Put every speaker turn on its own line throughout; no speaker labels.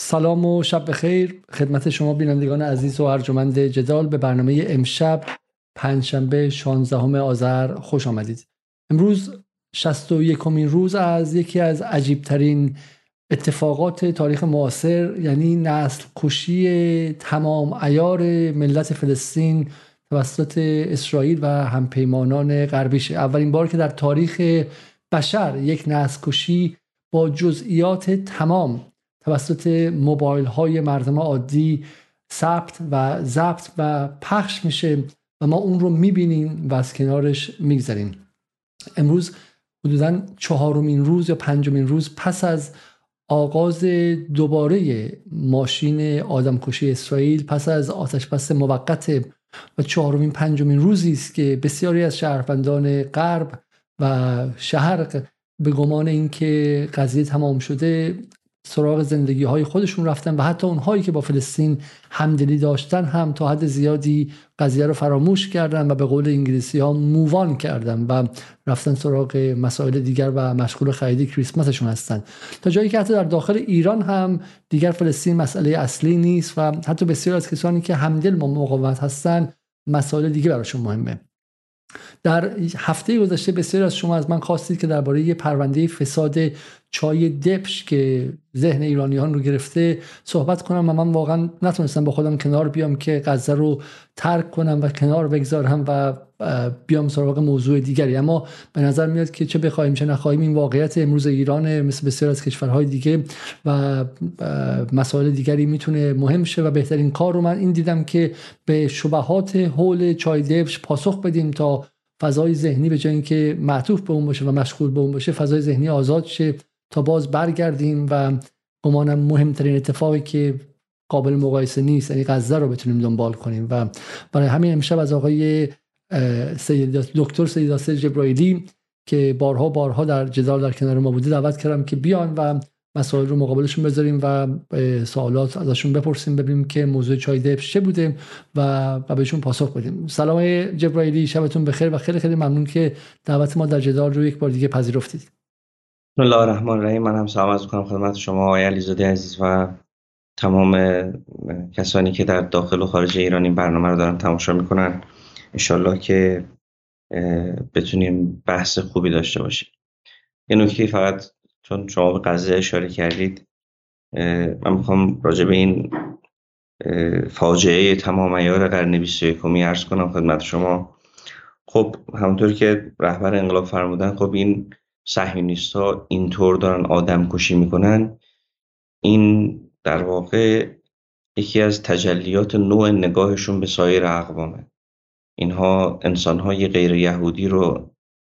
سلام و شب بخیر. خدمت شما بینندگان عزیز و ارجمند جدال به برنامه امشب پنجشنبه 16 آذر خوش آمدید. امروز 61 کمین روز از یکی از عجیبترین اتفاقات تاریخ معاصر یعنی نسل کشی تمام ایار ملت فلسطین توسط اسرائیل و همپیمانان غربیشه اولین بار که در تاریخ بشر یک نسل کشی با جزئیات تمام توسط موبایل های مردم عادی ثبت و ضبط و پخش میشه و ما اون رو می‌بینیم و از کنارش میگذریم. امروز حدودا چهارمین روز یا پنجمین روز پس از آغاز دوباره ماشین آدمکشی اسرائیل پس از آتش بس موقت و چهارمین پنجمین روزی است که بسیاری از شهروندان غرب و شهر به گمان اینکه قضیه تمام شده سراغ زندگی های خودشون رفتن و حتی اونهایی که با فلسطین همدلی داشتن هم تا حد زیادی قضیه رو فراموش کردن و به قول انگلیسی ها مووان کردن و رفتن سراغ مسائل دیگر و مشغول خرید کریسمسشون هستن. تا جایی که حتی در داخل ایران هم دیگر فلسطین مسئله اصلی نیست و حتی بسیار از کسانی که همدل با مقاومت هستن مسائل دیگه براشون مهمه. در هفته گذشته بسیار از شما از من خواستید که درباره پرونده فساد چای دپش که ذهن ایرانیان رو گرفته صحبت کنم و من واقعا نتونستم با خودم کنار بیام که غزه رو ترک کنم و کنار بگذارم و بیام سراغ موضوع دیگری. اما به نظر میاد که چه بخوایم چه نخواهیم این واقعیت امروز ایران مثل بسیار از کشورهای دیگه و مسائل دیگری می‌تونه مهم شه و بهترین کار رو من این دیدم که به شبهات حول چای دپش پاسخ بدیم تا فضای ذهنی به جای اینکه معطوف به اون باشه و مشغول به اون باشه فضای ذهنی آزاد شه. تا باز برگردیم و گمانم مهمترین اتفاقی که قابل مقایسه نیست یعنی غزه رو بتونیم دنبال کنیم. و برای همین امشب از آقای دکتر سید آسر جبرائیلی که بارها بارها در جدال در کنار ما بوده دعوت کردم که بیان و مسائل رو مقابلشون بذاریم و سوالات ازشون بپرسیم ببینیم که موضوع چای دپش چه بوده و و بهشون پاسخ بدیم. سلام جبرائیلی شبتون بخیر و خیلی خیلی ممنون که دعوت ما در جدال رو یک بار دیگه پذیرفتید.
بسم الله الرحمن الرحیم. من هم سلام عرض می‌کنم خدمت شما آقای علیزاده عزیز و تمام کسانی که در داخل و خارج ایران این برنامه رو دارن تماشا می‌کنن. انشالله که بتونیم بحث خوبی داشته باشیم. یه نکته فقط چون شما به قضیه اشاره کردید من می‌خوام راجع به این فاجعه تمام ایار قرن 21 ارز کنم خدمت شما. خب همونطور که رهبر انقلاب فرمودن خب این صهیونیست ها اینطور دارن آدم کشی می‌کنن. این در واقع یکی از تجلیات نوع نگاهشون به سایر اقوامه. اینها انسان های غیر یهودی رو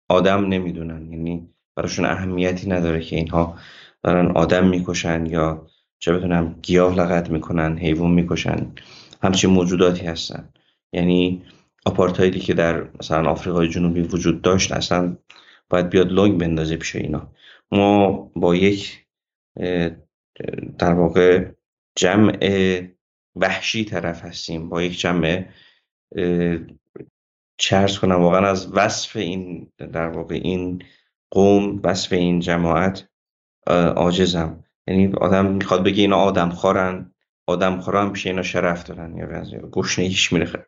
آدم نمی‌دونن. یعنی براشون اهمیتی نداره که اینها دارن آدم می‌کشن یا چه بدونم گیاه لغت می‌کنن حیوان می‌کشن. همچین موجوداتی هستن. یعنی آپارتایدی که در مثلا آفریقای جنوبی وجود داشت اصلا باید بیاد لنگ بندازه پیش اینا. ما با یک در واقع جمع وحشی طرف هستیم. با یک جمع چرس کنم واقعا از وصف این در واقع این قوم وصف این جماعت عاجزم. یعنی آدم می‌خواد بگه اینا آدم خورن آدم خورن پیش اینا شرف دارن یا گشنه ایش میره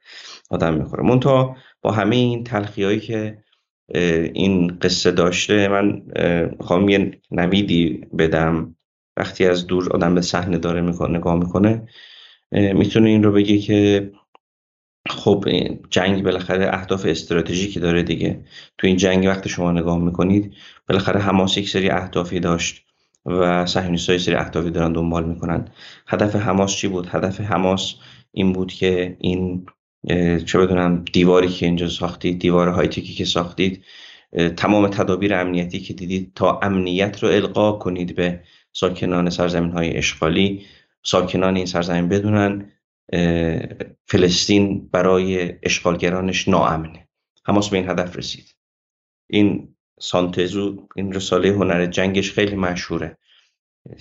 آدم می‌خوره. منتها با همه این تلخی که این قصه داشته من خواهم یه نویدی بدم. وقتی از دور آدم به صحنه داره می‌کنه نگاه می‌کنه می‌تونه این رو بگه که خب جنگ بالاخره اهداف استراتژیکی داره دیگه. تو این جنگ وقتی شما نگاه می‌کنید بالاخره حماس یک سری اهدافی داشت و صهیونیست‌ها یک سری اهدافی دارن دنبال می‌کنن. هدف حماس چی بود؟ هدف حماس این بود که این چه بدونم دیواری که اینجا ساختید دیوار هایتکی که ساختید تمام تدابیر امنیتی که دیدید تا امنیت رو القا کنید به ساکنان سرزمین های اشغالی. ساکنان این سرزمین بدونن فلسطین برای اشغالگرانش ناامنه. حماس به این هدف رسید. این سانتزو این رساله هنر جنگش خیلی مشهوره.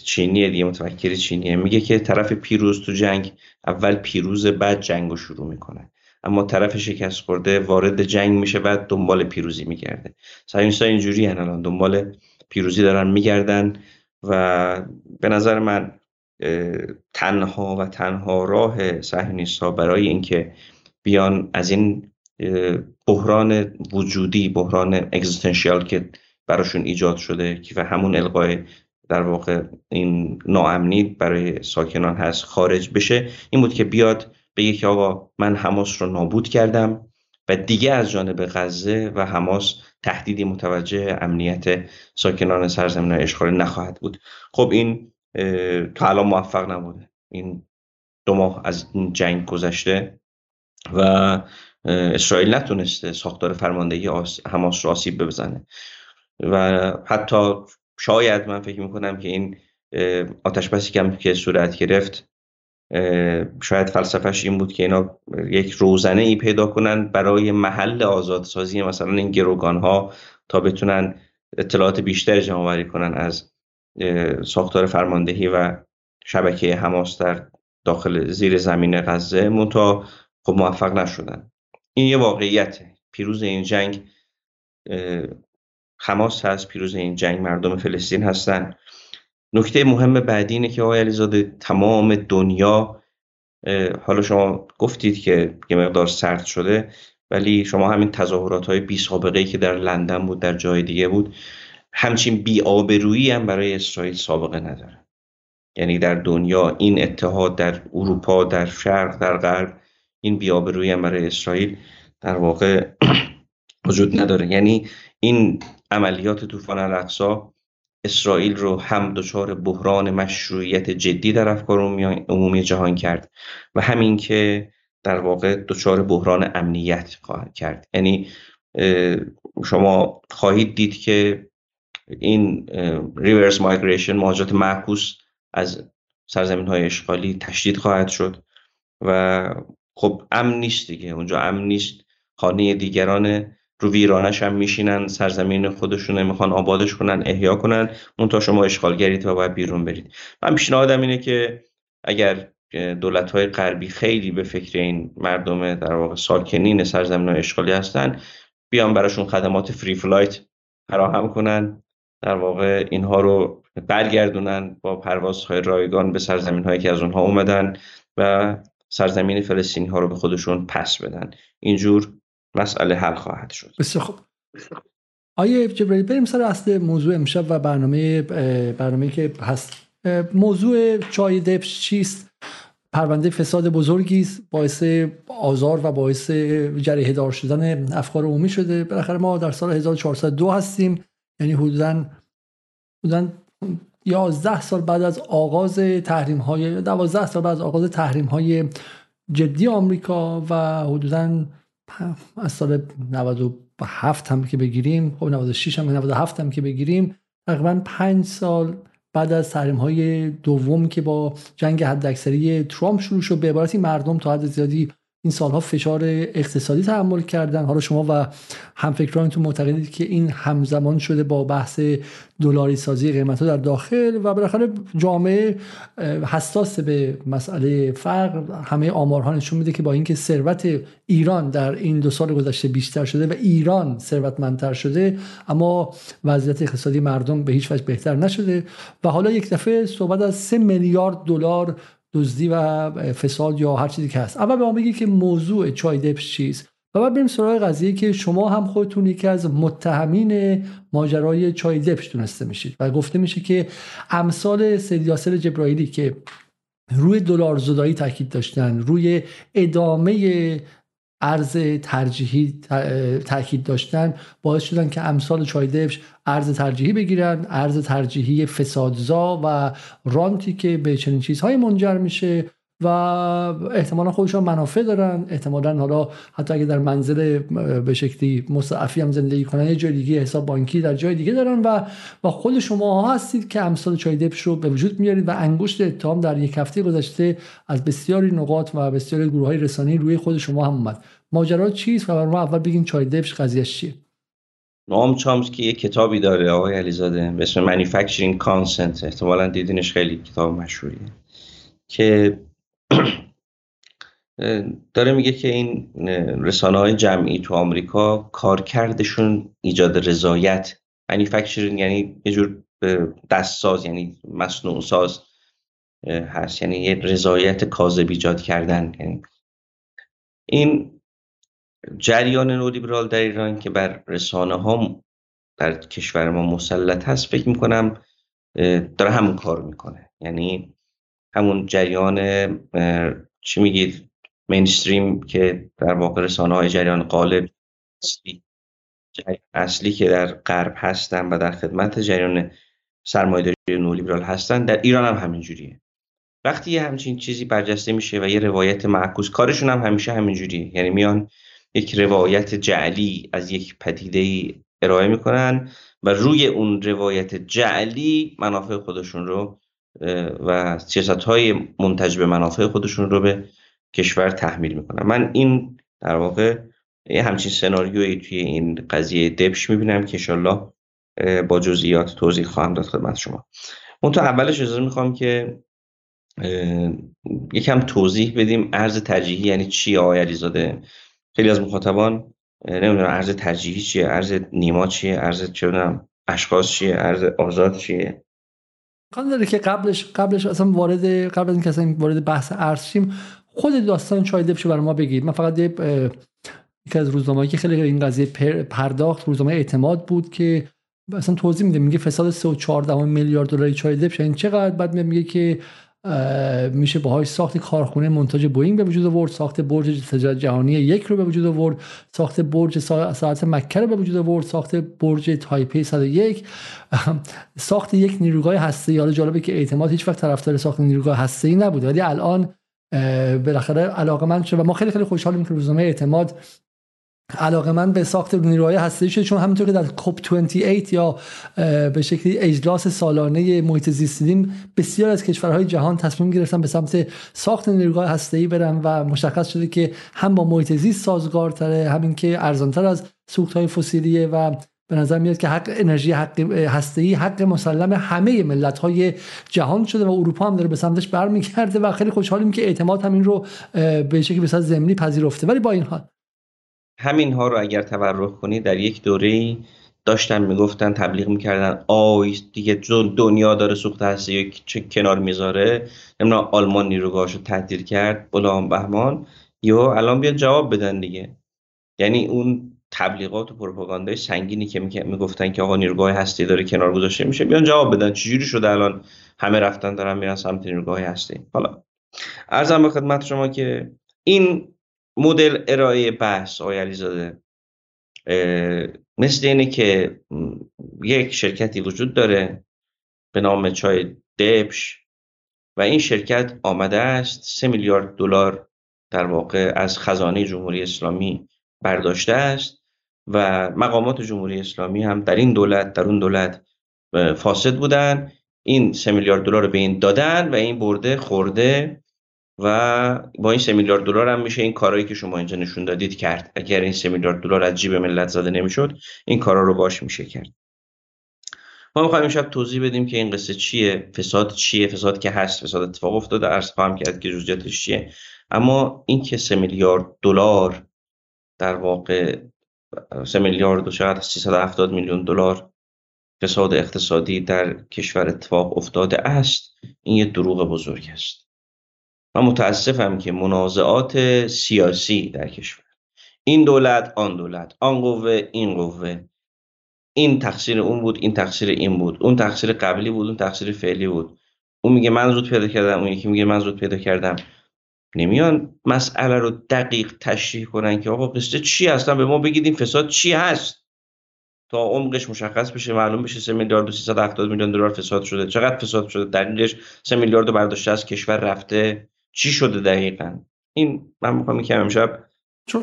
چینیه دیگه متفکر چینیه. میگه که طرف پیروز تو جنگ اول پیروز بعد جنگ رو شروع می‌کنه. اما طرف شکست خورده وارد جنگ میشه بعد دنبال پیروزی میگرده. سایونستا اینجوری الان دنبال پیروزی دارن میگردن و به نظر من تنها و تنها راه صهیونیست ها برای اینکه بیان از این بحران وجودی بحران اگزیستنشیال که براشون ایجاد شده که و همون القای در واقع این ناامنی برای ساکنان هست خارج بشه. این بود که بیاد بگه که آقا من حماس رو نابود کردم و دیگه از جانب غزه و حماس تهدیدی متوجه امنیت ساکنان سرزمین اشغالی نخواهد بود. خب این تا الان موفق نبوده. این دو ماه از این جنگ گذشته و اسرائیل نتونسته ساختار فرماندهی حماس رو آسیب بزنه. و حتی شاید من فکر می‌کنم که این آتش بسی که که صورت گرفت شاید فلسفهش این بود که اینا یک روزنه ای پیدا کنن برای محل آزادسازی مثلا این گروگان ها تا بتونن اطلاعات بیشتر جمع آوری کنن از ساختار فرماندهی و شبکه حماس در داخل زیر زمین غزه منتها خب موفق نشدن. این یه واقعیته. پیروز این جنگ حماس هست پیروز این جنگ مردم فلسطین هستن. نکته مهم بعدی اینه که آقای علیزاده تمام دنیا حالا شما گفتید که یه مقدار سرد شده ولی شما همین تظاهرات های بی سابقه که در لندن بود در جای دیگه بود همچین بی آبرویی هم برای اسرائیل سابقه نداره. یعنی در دنیا این اتحاد در اروپا در شرق در غرب این بی آبرویی هم برای اسرائیل در واقع وجود نداره. یعنی این عملیات طوفان الاقصا اسرائیل رو هم دچار بحران مشروعیت جدی در افکار عمومی جهان کرد و همین که در واقع دچار بحران امنیت خواهد کرد. یعنی شما خواهید دید که این ریورس مایگریشن مهاجرت معکوس از سرزمین های اشغالی تشدید خواهد شد و خب امن نیست دیگه. اونجا امن نیست. خانه دیگران رو ویرانش هم میشینن سرزمین خودشون می‌خوان آبادش کنن احیا کنن تا شما اشغالگرید و باید بیرون برید. من پیشنهادم اینه که اگر دولت های غربی خیلی به فکر این مردم در واقع ساکنین سرزمین های اشغالی هستن بیان براشون خدمات فری فلایت فراهم کنن در واقع اینها رو برگردونن با پروازهای رایگان به سرزمین هایی که از اونها اومدن و سرزمین فلسطینی ها رو به خودشون پس بدن. اینجور مسئله حل خواهد شد.
بسیار خوب. آیه جبرئیل بریم سر اصل موضوع امشب و برنامه برنامه که هست. موضوع چای دپش چیست؟ پرونده فساد بزرگی است باعث آزار و باعث جریه دار شدن افکار عمومی شده. بالاخره ما در سال 1402 هستیم یعنی حدودا حدودا 11 سال بعد از آغاز تحریم های 12 سال بعد از آغاز تحریم های جدی آمریکا و حدودا از سال 97 هم که بگیریم خب 96 هم 97 هم که بگیریم تقریبا 5 سال بعد از تحریم های دوم که با جنگ حداکثری ترامپ شروع شد به عبارتی مردم تا حد زیادی این سالها فشار اقتصادی تحمل کردن. حالا شما و همفکرانتون معتقدید که این همزمان شده با بحث دلاری سازی قیمت ها در داخل و بالاخره جامعه حساس به مسئله فقر همه آمارها نشون میده که با اینکه ثروت ایران در این دو سال گذشته بیشتر شده و ایران ثروتمندتر شده اما وضعیت اقتصادی مردم به هیچ وجه بهتر نشده. و حالا یک دفعه صحبت از 3 میلیارد دلار دزدی و فساد یا هر چیزی که هست. اول به ما بگید که موضوع چای دپس چیست؟ و بعد بریم سراغ قضیه که شما هم خودتون یکی از متهمین ماجرای چای دپش تونسته میشید. و گفته میشه که امثال سید یاسر جبرائیلی که روی دلار زدایی تاکید داشتن روی ادامه ارز ترجیحی تاکید داشتن باعث شدن که امثال چایدفش ارز ترجیحی بگیرن ارز ترجیحی فسادزا و رانتی که به چنین چیزهای منجر میشه. و احتمالا خودشان منافع دارن. احتمالا حالا حتی اگه در منزل به شکلی مستعفی هم زندگی کنن یه جای دیگه حساب بانکی در جای دیگه دارن و و خود شما هستید که امثال چای دپش رو به وجود میارید و انگشت اتهام در یک هفته گذشته از بسیاری نقاط و بسیاری گروه های رسانی روی خود شما هم اومد. ماجرا چیست و ما اول بگین چای دپش قضیهش چیه؟
نام چامسکی یه کتابی داره آقای علیزاده به اسم Manufacturing Consent. احتمالا دیدینش خیلی کتاب مشهوریه. که داره میگه که این رسانه های جمعی تو آمریکا کارکردشون ایجاد رضایت. مانیفکچرینگ یعنی یه جور دستساز یعنی مصنوع ساز هست. یعنی یه رضایت کاذب ایجاد کردن. یعنی این جریان نولیبرال در ایران که بر رسانه ها در کشور ما مسلط هست فکر می‌کنم داره همون کار می‌کنه. یعنی همون جریان چی میگید مینستریم که در واقع رسانه های جریان قالب اصلی که در غرب هستن و در خدمت جریان سرمایه‌داری نولیبرال هستن در ایران هم همین جوریه. وقتی یه همچین چیزی برجسته میشه و یه روایت معکوس کارشون هم همیشه همین جوریه. یعنی میان یک روایت جعلی از یک پدیده ارائه می‌کنن و روی اون روایت جعلی منافع خودشون رو و سیاست های منتج به منافع خودشون رو به کشور تحمیل می‌کنن. من این در واقع یه همچین سناریویی توی این قضیه دبش می‌بینم که انشالله با جزئیات توضیح خواهم داد خدمت شما. تو اولش اجازه می‌خوام که یکم توضیح بدیم ارز ترجیحی یعنی چی آقای علیزاده؟ خیلی از مخاطبان نمی‌دونم ارز ترجیحی چیه ارز نیما چیه ارز چه اشخاص چیه ارز آزاد چیه؟
امکان داره که قبلش قبلش اصلا وارد قبل از اینکه اصلا وارد بحث ارز شیم خود داستان چای دبشو برای ما بگید. من فقط یکی از روزنامه‌ای که خیلی این قضیه پرداخت روزنامه اعتماد بود که اصلا توضیح میده. میگه فساد 3 و 14 میلیارد دلاری چای دبش این چقدر؟ بعد میگه که میشه باهاش ساخت کارخونه منتاج بوئینگ به وجود آورد ساخت برج تجارت جهانی یک رو به وجود آورد ساخت برج ساعت مکه رو به وجود آورد ساخت برج تایپی 101 ساخت یک نیروگاه هسته حالا جالبه که اعتماد هیچ وقت طرفدار ساخت نیروگاه هسته ای نبود ولی الان بالاخره علاقه من شد و ما خیلی خیلی خوشحالیم که روزنامه اعتماد علاقه من به ساخت نیروهای هسته شده چون همونطور که در کوپ 28 یا به شکلی اجلاس سالانه محیط زیست دیدیم بسیار از کشورهای جهان تصمیم گرفتن به سمت ساخت نیروگاه هسته ای برن و مشخص شده که هم با محیط زیست سازگارتره همین که ارزانتر از سوخت های فسیلیه و به نظر میاد که حق انرژی حق ای حق مسلم همه ملت های جهان شده و اروپا هم داره به سمتش برمیگرده و خیلی خوشحالیم که اعتماد همین رو به شکلی به زمینی پذیرفته. ولی با این حال
همین ها رو اگر تبرک کنی در یک دوره داشتن می‌گفتن تبلیغ می‌کردن آی دیگه دنیا داره سوخت هسته چه کنار می‌ذاره نمی‌دونم آلمان نیروگاهاشو تعطیل کرد بلام بهمان یا الان بیاد جواب بدن دیگه. یعنی اون تبلیغات و پروپاگاندای سنگینی که می‌گفتن که آقا نیروگاه هستی داره کنار گذاشته میشه بیان جواب بدن. چجوری شده الان همه رفتن دارن میرن سمت نیروگاه هستی؟ حالا ارزم به خدمت شما که این مدل ارائه بحث آقای علیزاده. مثل اینه که یک شرکتی وجود داره به نام چای دبش و این شرکت آمده است سه میلیارد دلار در واقع از خزانه جمهوری اسلامی برداشته است و مقامات جمهوری اسلامی هم در این دولت در اون دولت فاسد بودن. این سه میلیارد دلار رو به این دادن و این برده خورده و با این سه میلیارد دلار هم میشه این کارهایی که شما اینجا نشون دادید کرد. اگر این سه میلیارد دلار از جیب ملت زده نمی‌شد این کارا رو باش میشه کرد. ما می‌خوایم امشب توضیح بدیم که این قصه چیه فساد چیه فساد که هست فساد اتفاق افتاده عرض خواهم کرد که جزئیاتش چیه. اما این که سه میلیارد دلار در واقع سه میلیارد و شاید 370 میلیون دلار فساد اقتصادی در کشور اتفاق افتاده است این یه دروغ بزرگ است. من متاسفم که منازعات سیاسی در کشور. این دولت آن دولت. آن قوه این قوه. این تقصیر اون بود این تقصیر این بود. اون تقصیر قبلی بود اون تقصیر فعلی بود. اون میگه من زود پیدا کردم اون یکی میگه من زود پیدا کردم. نمیان مسئله رو دقیق تشریح کنن که آقا قصه چی هستن به ما بگید این فساد چی هست؟ تا عمقش مشخص بشه معلوم بشه 3 میلیارد و 370 میلیون دلار فساد شده. چقدر فساد شده؟ دقیقش 3 میلیارد برداشته از کشور رفته. چی شده دقیقا؟ این من می‌خوام یکم امشب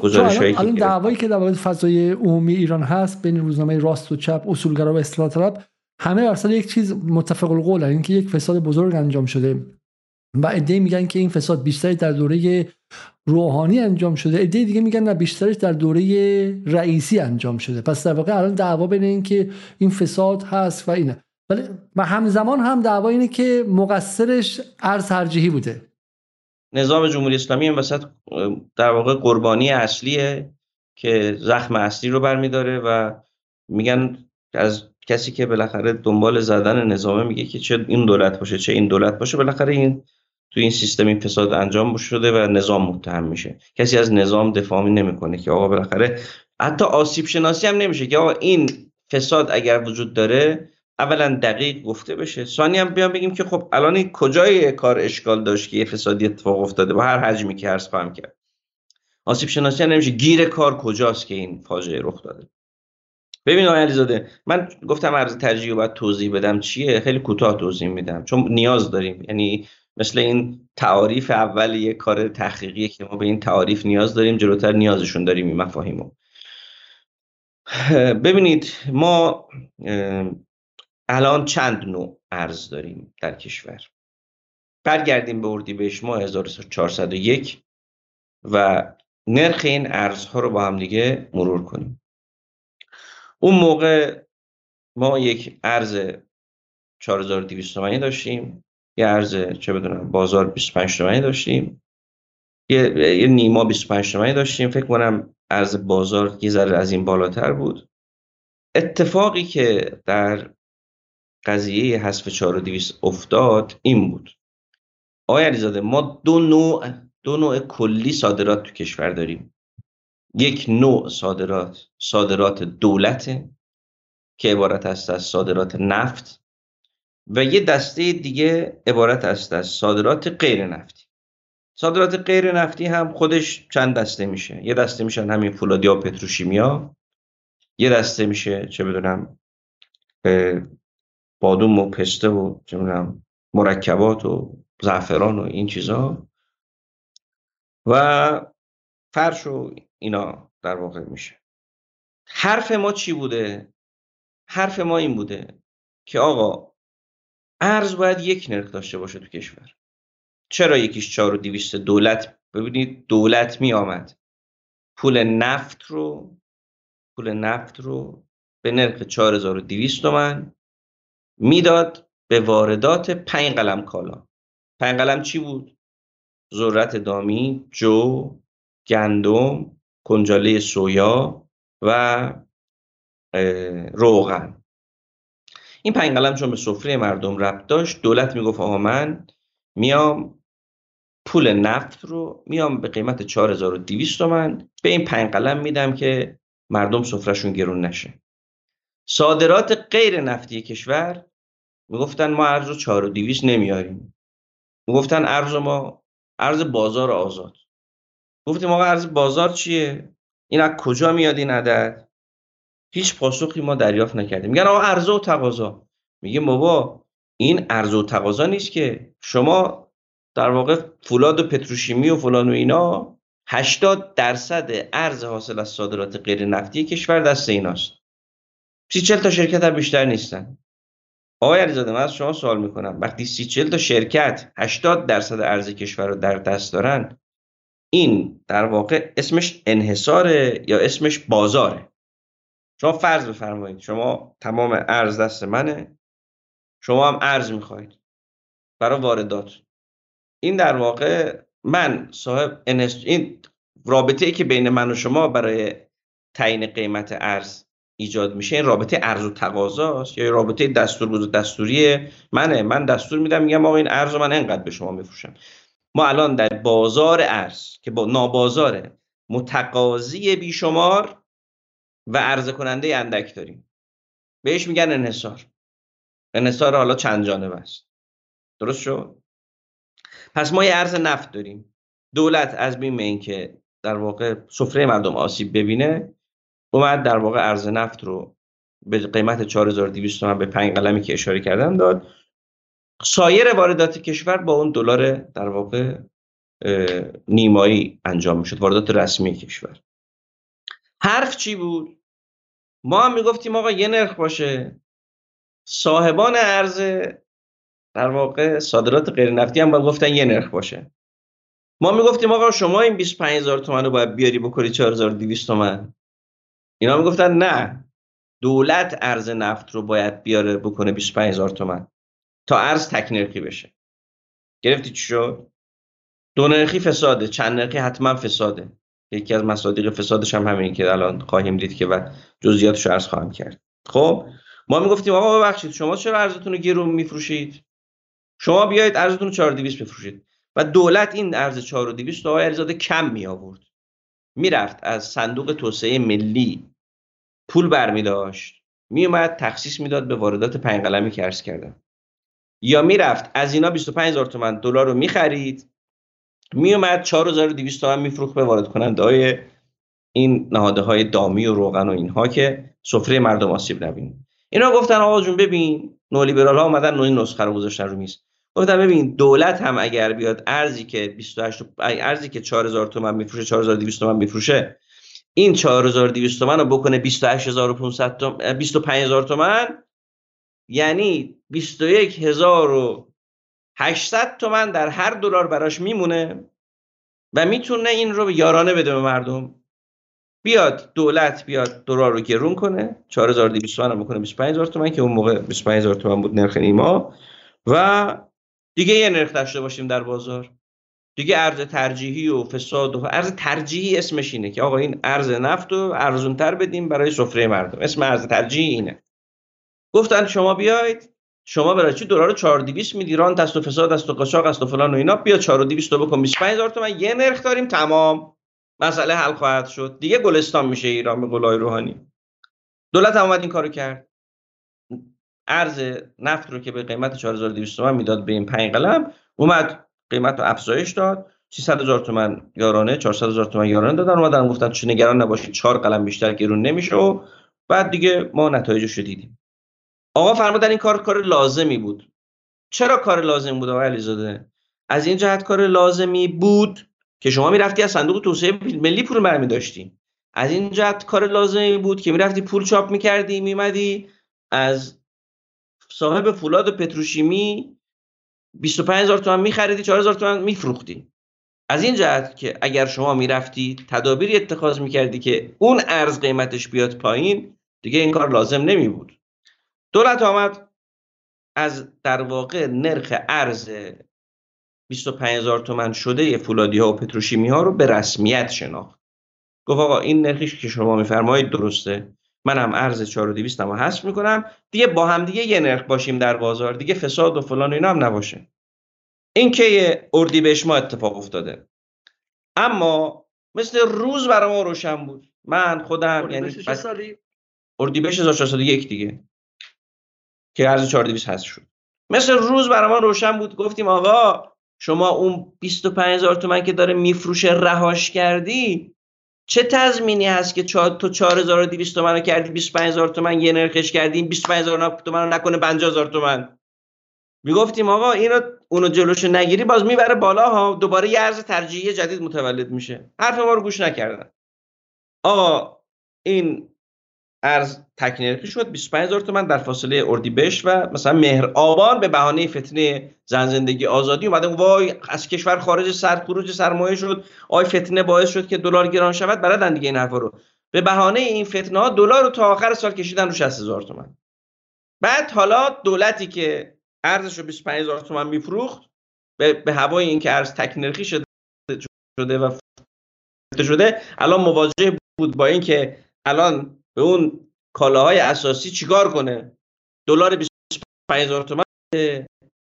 گزارش هایی الان دعوایی که در مورد فضای عمومی ایران هست بین روزنامه راست و چپ اصولگرا و اصلاح طلب همه اصلا یک چیز متفق القول اینکه یک فساد بزرگ انجام شده. و ایده میگن که این فساد بیشتری در دوره روحانی انجام شده. ایده دیگه میگن نه بیشترش در دوره رئیسی انجام شده. پس در واقع الان دعوا بین این که این فساد هست و اینه. ولی و همزمان هم دعوا اینه که مقصرش ارز ترجیحی بوده.
نظام جمهوری اسلامی این وسط در واقع قربانی اصلیه که زخم اصلی رو برمیداره و میگن از کسی که بالاخره دنبال زدن نظامه میگه که چه این دولت باشه چه این دولت باشه. بالاخره این تو این سیستم این فساد انجام شده و نظام متهم میشه. کسی از نظام دفاع نمی‌کنه که آقا بالاخره حتی آسیب شناسی هم نمیشه که آقا این فساد اگر وجود داره اولا دقیق گفته بشه. ثانی هم بیان بگیم که خب الان کجای کار اشکال داشت که یه فسادی اتفاق افتاده؟ با هر حجمی که عرض خواهم کرد. آسیب شناسی نمیشه. گیر کار کجاست که این فاجعه رخ داده؟ ببین آقای علیزاده من گفتم عرض ترجیح باید توضیح بدم. چیه؟ خیلی کوتاه توضیح میدم. چون نیاز داریم. یعنی مثل این تعاریف اول یه کار تحقیقیه که ما به این تعاریف نیاز داریم جلوتر نیازشون داریم این مفاهیمو. ببینید ما الان چند نوع ارز داریم در کشور؟ برگردیم به اردیبهشت ماه 1401 و نرخ این ارزها رو با هم دیگه مرور کنیم. اون موقع ما یک ارز 4200 تومانی داشتیم یه ارز چه بدونم بازار 25 تومانی داشتیم یه, یه نیما 25 تومانی داشتیم. فکر کنم ارز بازار یه ذره از این بالاتر بود. اتفاقی که در قضیه حذف 4200 افتاد این بود. آقای علیزاده ما دو نوع دو نوع کلی صادرات تو کشور داریم. یک نوع صادرات صادرات دولت که عبارت است از صادرات نفت و یه دسته دیگه عبارت است از صادرات غیر نفتی. صادرات غیر نفتی هم خودش چند دسته میشه؟ یه دسته میشن همین فولادیا و پتروشیمیا یه دسته میشه چه بدونم بادوم و پسته و چه بدونم مرکبات و زعفران و این چیزها و فرش و اینا در واقع میشه. حرف ما چی بوده؟ حرف ما این بوده که آقا ارز باید یک نرخ داشته باشه تو کشور. چرا یکیش چهار و دیویست دولت؟ ببینید دولت می آمد پول نفت رو پول نفت رو به نرخ 4200 تومن می‌داد به واردات پنج قلم کالا. پنج قلم چی بود؟ ذرت دامی جو گندم کنجاله سویا و روغن. این پنج قلم چون به سفره مردم ربط داشت دولت می‌گفت آقا من میام پول نفت رو میام به قیمت 4200 تومن به این پنج قلم میدم که مردم سفرهشون گرون نشه. صادرات غیر نفتی کشور می‌گفتن ما ارز رو 4200 نمیاریم. می‌گفتن ارز ما ارز بازار آزاد. گفتیم آقا ارز بازار چیه؟ این از کجا میاد این عدد؟ هیچ پاسخی ما دریافت نکردیم. میگن آقا عرضه و تقاضا. میگه بابا این عرضه و تقاضا نیست که شما در واقع فولاد و پتروشیمی و فلان و اینا 80 درصد ارز حاصل از صادرات غیر نفتی کشور دست ایناست. سی چل تا شرکت هم بیشتر نیستن. آقای علیزاده من از شما سوال می‌کنم. وقتی سی چل تا شرکت 80 درصد ارز کشور رو در دست دارن این در واقع اسمش انحصاره یا اسمش بازاره؟ شما فرض بفرمایید شما تمام ارز دست منه شما هم ارز می‌خواید برای واردات. این در واقع من صاحب این رابطه ای که بین من و شما برای تعیین قیمت ارز ایجاد میشه. این رابطه ارز و تقاضاست یا رابطه دستور بود دستوری منه. من دستور میدم میگم آقا این ارز من انقدر به شما میفروشم. ما الان در بازار ارز که با نابازاره متقاضی بیشمار و عرضه کننده اندک داریم. بهش میگن انحصار. انحصار حالا چند جانب است. درست شد؟ پس ما یه ارز نفت داریم. دولت از بین اینکه در واقع سفره مردم آسیب ببینه. اومد در واقع ارز نفت رو به قیمت 4200 تومن به پنج قلمی که اشاره کردم داد. سایر واردات کشور با اون دلار در واقع نیمایی انجام می‌شد واردات رسمی کشور. حرف چی بود؟ ما هم می‌گفتیم آقا یه نرخ باشه. صاحبان ارز در واقع صادرات غیر نفتی هم باید گفتن یه نرخ باشه. ما می‌گفتیم آقا شما این 25000 تومن رو باید بیاری بکنی 4200 تومن. اینا می‌گفتن نه دولت ارز نفت رو باید بیاره بکنه 25000 تومن تا ارز تک نرخی بشه. گرفتی چی شد؟ دو نرخی فساده چند نرخی حتما فساده. یکی از مصادیق فسادش هم همین که الان خواهیم دید که و جزئیاتش رو عرض خواهم کرد. خب ما می‌گفتیم آقا ببخشید شما چرا ارزتون رو گرون میفروشید؟ شما بیایید ارزتون رو 4200 بفروشید. و دولت این ارز 4200 آقای علیزاده کم می آورد می‌رفت از صندوق توسعه ملی پول برمی داشت میومد تخصیص می‌داد به واردات پنج قلمی که عرض کردم. یا می‌رفت از اینا 25000 تومان دلار رو می‌خرید. میومد 4200 تومان میفروخت به وارد کننده های این نهاده های دامی و روغن و اینها که سفره مردم آسیب نبینید اینا گفتن آقا جون ببین نولیبرال ها اومدن نوعی نسخه رو گذاشتن رو میز. گفتن ببین دولت هم اگر بیاد ارزی که 28 ارزی که 4000 تومان میفروشه 4200 تومان میفروشه این 4200 تومان رو بکنه 28500 تومان 25000 تومان یعنی 21800 تومان در هر دلار براش میمونه و می‌تونه این رو یارانه بده به مردم. بیاد دولت بیاد دلار رو گرون کنه 4200 تومان می‌کنه 25000 تومان که اون موقع 25000 تومان بود نرخ نیما و دیگه یه نرخ داشته باشیم در بازار. دیگه ارز ترجیحی و فساد و ارز ترجیحی اسمش اینه که آقا این ارز نفت رو ارزون تر بدیم برای سفره مردم. اسم ارز ترجیحی اینه. گفتن شما بیاید شما برای چی دلار 4200 میدی؟ ران دست و فساد است و قاچاق است و فلان و اینا. بیا 4200 تو بکن 25000 تومن. یه نرخ داریم تمام. مسئله حل خواهد شد. دیگه گلستان میشه ایران به قولای روحانی. دولت هم اومد این کارو کرد. ارز نفت رو که به قیمت 4200 تومن می‌داد به این پنج قلم اومد قیمت رو افزایش داد. 300 هزار تومن یارانه 400 هزار تومن یارانه دادن اومدن گفتن چه نگران نباشید چهار قلم بیشتر گرون نمیشه و بعد دیگه ما نتایجش رو دیدیم. آقا فرمودن این کار کار لازمی بود. چرا کار لازم بود آقا علیزاده؟ از این جهت کار لازمی بود که شما می‌رفتی از صندوق توسعه ملی پول برمی داشتی. از این جهت کار لازمی بود که می‌رفتی پول چاپ می‌کردی میمدی از صاحب فولاد و پتروشیمی 25000 تومان میخریدی 4000 تومان میفروختی. از این جهت که اگر شما می‌رفتی تدابیری اتخاذ می‌کردی که اون ارز قیمتش بیاد پایین دیگه این کار لازم نمی بود دولت آمد از در واقع نرخ ارز 25000 تومن شده فولادی ها و پتروشیمی ها رو به رسمیت شناخت. گفت آقا این نرخی که شما میفرمایید درسته. منم ارز 4200 رو حذف می‌کنم. دیگه با هم دیگه یه نرخ باشیم در بازار. دیگه فساد و فلان و اینا هم نباشه. این که اردیبهشت ما اتفاق افتاده. اما مثل روز برای ما روشن بود. من خودم یعنی اردیبهشت 1401 دیگه. که ارز 4200 هست شد. مثل روز برای ما روشن بود. گفتیم آقا شما اون 25000 تومن که داره میفروشه رهاش کردی چه تضمینی هست که تو 4200 تومن رو کردی 25000 تومن یه نرخش کردی 25000 تومن رو نکنه 50000 تومن؟ می‌گفتیم آقا اینو اونو جلوش نگیری باز می‌بره بالا ها دوباره یه ارز ترجیحی جدید متولد میشه. حرف ما رو گوش نکردن. آقا این ارز تکنرکی شد. 25000 تومن در فاصله اردیبهشت و مثلا مهر آبان به بهانه فتنه زن زندگی آزادی اومده وای از کشور خارج سر خروج سرمایه شد. آی فتنه باعث شد که دلار گران شود. بلدن دیگه این حرفا رو. به بهانه این فتنه ها دلار رو تا آخر سال کشیدن رو 60000 تومن بعد حالا دولتی که ارزش رو 25000 تومن میفروخت به, به هوای اینکه ارز تکنرخی شده شده و شده الان مواجه بود با اینکه الان به اون کالاهای اساسی چیکار کنه؟ دلار 25000 تومان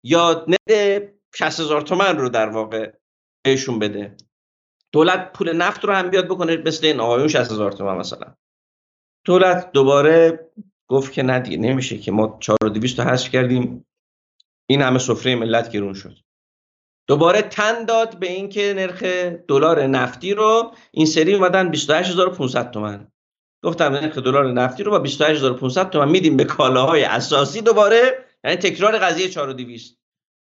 یا نده 60000 تومان رو در واقع بهشون بده؟ دولت پول نفت رو هم بیاد بکنه مثل این آقایون 60000 تومان مثلا. دولت دوباره گفت که نه نمیشه که ما 4200 تا حذف کردیم این همه سفره ملت گرون شد. دوباره تن داد به اینکه نرخ دلار نفتی رو این سری اومدن 28500 تومان گفتم نرخ دلار نفتی رو با 28500 تومان میدیم به کالاهای اساسی دوباره. یعنی تکرار قضیه 4200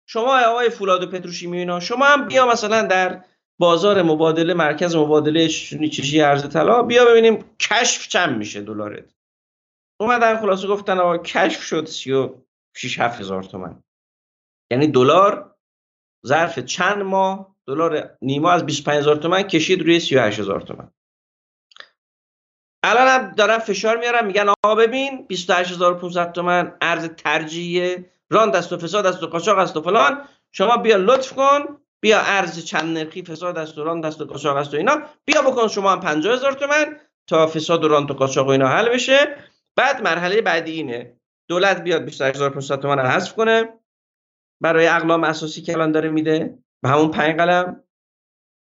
شما آقای فولاد و پتروشیمی اینا شما هم بیا مثلا در بازار مبادله مرکز مبادله چیزی ارز طلا بیا ببینیم کشف چند میشه دلارت. اومدن خلاصه گفتن آقا کشف شد 36 هزار تومن. یعنی دلار ظرف چند ماه دلار نیما از 25000 تومن کشید روی 38000 تومن. الان هم دارن فشار میارن میگن آقا ببین 28500 تومن ارز ترجیحی ران دست و فساد است و قاچاق است و فلان. شما بیا لطف کن بیا ارز چند نرخی فساد است و ران دست و قاچاق است و اینا. بیا بکن شما هم 50000 تومن تا فساد و ران و قاچاق و اینا حل بشه. بعد مرحله بعدی اینه. دولت بیاد 28500 تومان رو حذف کنه. برای اقلام اساسی که الان داره میده. به همون پنج قلم.